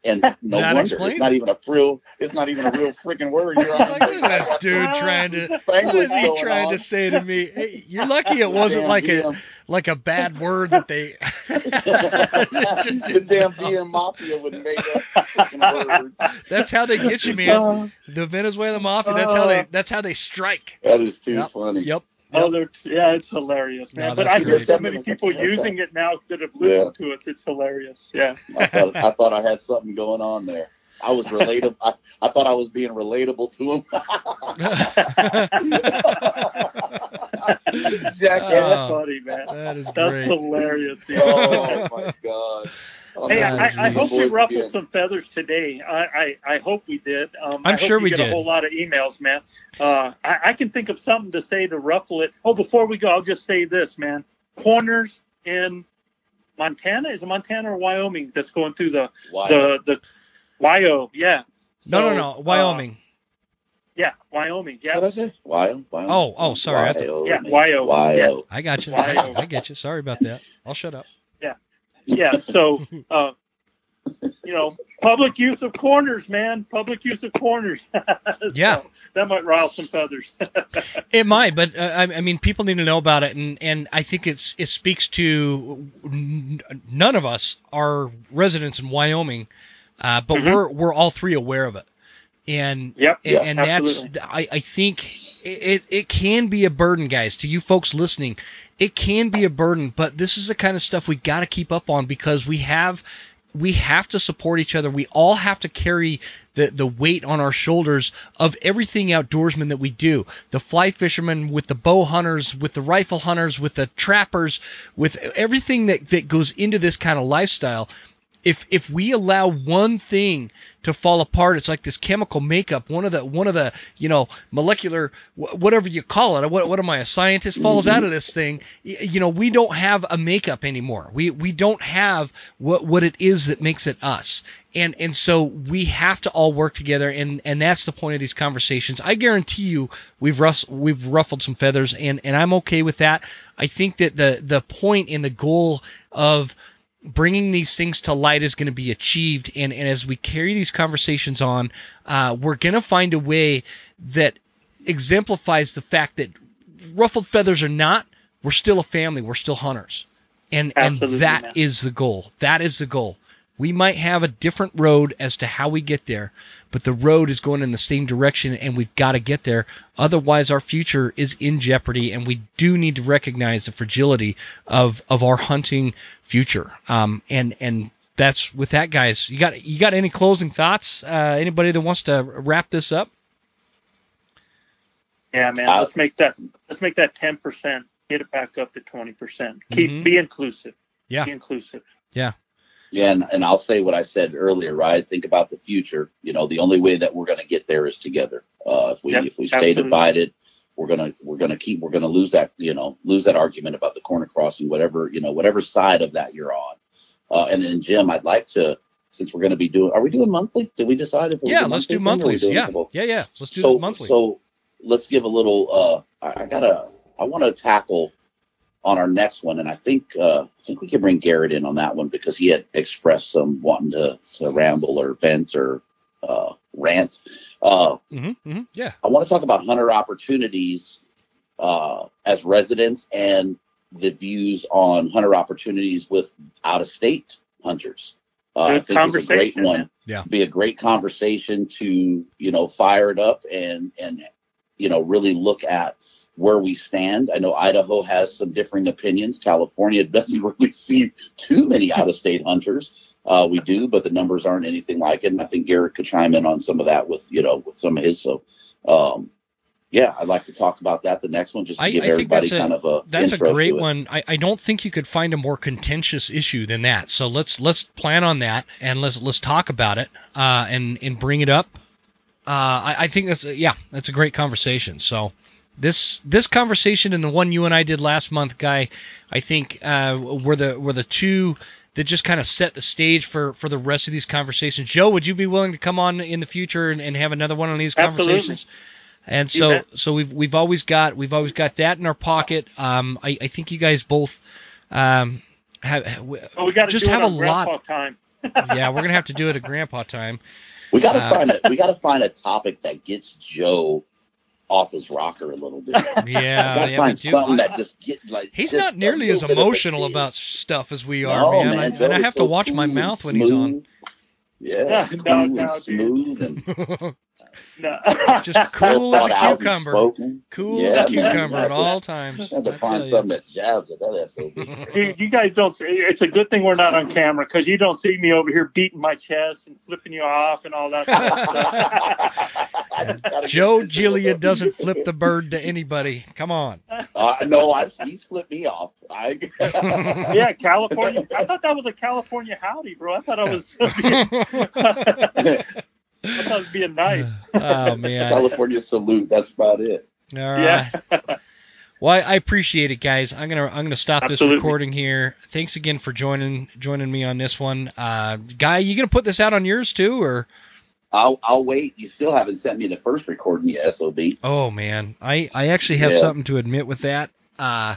And no that wonder explains. it's not even a frill. it's not even a real freaking word. You're
like, look at this dude trying to, what is he trying on? to say to me? Hey, you're lucky it wasn't damn like DM. a like a bad word that they
just the damn DM mafia would make up words.
That's how they get you, man. The Venezuela mafia. That's how they. That's how they strike.
That is too
yep.
funny.
Yep.
Oh, they're yeah, it's hilarious, man. No, but I hear so many people using it now that have listened yeah. to us. It's hilarious. Yeah.
I thought, I thought I had something going on there. I was relatable. I, I thought I was being relatable to him.
Jack, oh, that's funny, man.
That is
that's
great.
hilarious, dude.
Oh my god.
Oh, hey, I, I, hope we ruffled some feathers today. I, I, I hope we did. Um,
I'm sure we
get
did.
A whole lot of emails, man. Uh, I, I can think of something to say to ruffle it. Oh, before we go, I'll just say this, man. Corners in Montana is it Montana or Wyoming that's going through the the the Wyo, yeah.
So, no, no, no, Wyoming. Uh,
yeah, Wyoming. Yeah.
What is it? Wyoming.
Oh, oh, sorry.
Wyoming. Yeah, Wyoming.
Wyo.
Yeah.
I got you. I, I get you. Sorry about that. I'll shut up.
Yeah. So, uh, you know, public use of corners, man. Public use of corners. so
yeah,
that might rile some feathers.
it might, but uh, I, I, mean, people need to know about it, and and I think it's it speaks to n- none of us are residents in Wyoming, uh, but mm-hmm. we're we're all three aware of it, and
yep,
and, and that's I, I think it it can be a burden, guys, to you folks listening. It can be a burden, but this is the kind of stuff we got to keep up on because we have we have to support each other. We all have to carry the, the weight on our shoulders of everything outdoorsman that we do. The fly fishermen, with the bow hunters, with the rifle hunters, with the trappers, with everything that, that goes into this kind of lifestyle. If if we allow one thing to fall apart. It's like this chemical makeup. One of the one of the you know molecular whatever you call it. What what am I? A scientist falls mm-hmm. out of this thing. You know we don't have a makeup anymore. We we don't have what what it is that makes it us. And and so we have to all work together. And and that's the point of these conversations. I guarantee you we've we've ruffled some feathers. And and I'm okay with that. I think that the the point and the goal of bringing these things to light is going to be achieved. And, and as we carry these conversations on, uh, we're going to find a way that exemplifies the fact that ruffled feathers or not, we're still a family. We're still hunters. And, and that is the goal. That is the goal. We might have a different road as to how we get there, but the road is going in the same direction and we've got to get there. Otherwise, our future is in jeopardy and we do need to recognize the fragility of, of our hunting future. Um, and, and that's with that, guys. You got, you got any closing thoughts? Uh, anybody that wants to wrap this up?
Yeah, man. Let's make that, let's make that 10%, get it back up to 20%. Keep, mm-hmm. be inclusive.
Yeah.
Be inclusive.
Yeah.
Yeah, and, and I'll say what I said earlier, right? Think about the future. You know, the only way that we're going to get there is together. Uh, if we yep, if we stay absolutely. divided, we're gonna we're gonna keep we're gonna lose that you know lose that argument about the corner crossing, whatever you know whatever side of that you're on. Uh, and then Jim, I'd like to since we're going to be doing are we doing monthly? Did we decide if we're
yeah let's do monthlies yeah yeah yeah let's do
so,
monthly.
So let's give a little. Uh, I, I gotta I want to tackle on our next one, and I think uh, I think we can bring Garrett in on that one because he had expressed some wanting to, to ramble or vent or uh, rant. Uh,
mm-hmm, mm-hmm, yeah,
I want to talk about hunter opportunities uh, as residents and the views on hunter opportunities with out of state hunters.
Uh, I think it's a great one.
Yeah,
be a great conversation to you know fire it up and and you know really look at where we stand. I know Idaho has some differing opinions. California doesn't really see too many out of state hunters. Uh, we do, but the numbers aren't anything like it. And I think Garrett could chime in on some of that with, you know, with some of his. So, um, yeah, I'd like to talk about that. The next one, just to I, give I everybody kind
a,
of a
that's a great one. I, I don't think you could find a more contentious issue than that. So let's let's plan on that and let's let's talk about it uh, and and bring it up. Uh, I, I think that's yeah, that's a great conversation. So this this conversation and the one you and I did last month, guy, I think uh, were the were the two that just kind of set the stage for for the rest of these conversations. Joe, would you be willing to come on in the future and, and have another one of these conversations? And so so we've we've always got we've always got that in our pocket. Um, I, I think you guys both um have
well, we just have a lot. Time.
yeah, we're gonna have to do it at grandpa time.
We gotta uh, find a we gotta find a topic that gets Joe off his rocker a little bit.
Yeah,
gotta
yeah,
find something that just get like.
He's not nearly as emotional about stuff as we are, no, man. man I, and I have so to watch my mouth when he's on.
Yeah, cool no, no, smooth and
no.
just cool as a cucumber. Cool yeah, as a cucumber man, at all times.
I have to find something that jabs at that SOB.
Dude, you guys don't. See, it's a good thing we're not on camera because you don't see me over here beating my chest and flipping you off and all that
stuff. Joe Giglia doesn't flip the bird to anybody. Come on.
Uh, no, I, he's flipped me off. I...
yeah, California. I thought that was a California howdy, bro. I thought I was. I thought it was being nice.
oh man.
California salute. That's about it.
All right. Yeah. well, I, I, appreciate it, guys. I'm gonna I'm gonna stop Absolutely. this recording here. Thanks again for joining joining me on this one. Uh, guy, you gonna put this out on yours too, or?
I'll I'll wait. You still haven't sent me the first recording yet, SOB.
Oh man, I I actually have yeah. something to admit with that. Uh,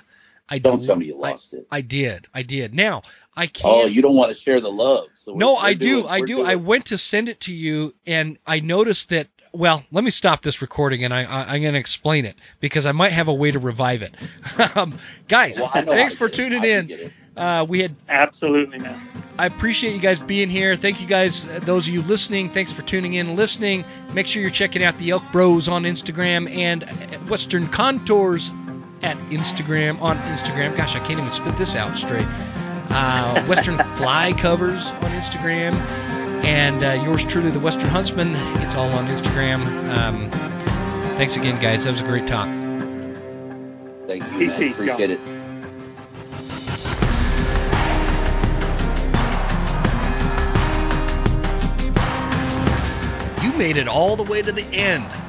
I
don't tell me you lost
I,
it.
I did. I did. Now I can't.
Oh, you don't want to share the love. So
no, I do. I do. I went to send it to you, and I noticed that. Well, let me stop this recording, and I, I am going to explain it because I might have a way to revive it. um, guys,
well,
thanks for tuning in. Uh, we had
absolutely man.
I appreciate you guys being here. Thank you guys, those of you listening. Thanks for tuning in and listening. Make sure you're checking out the Elk Bros on Instagram and Western Contours at Instagram on Instagram. Gosh, I can't even spit this out straight. Uh, Western Fly Covers on Instagram, and uh, yours truly, the Western Huntsman. It's all on Instagram. Um, thanks again, guys. That was a great talk.
Thank you, man. Appreciate it.
You made it all the way to the end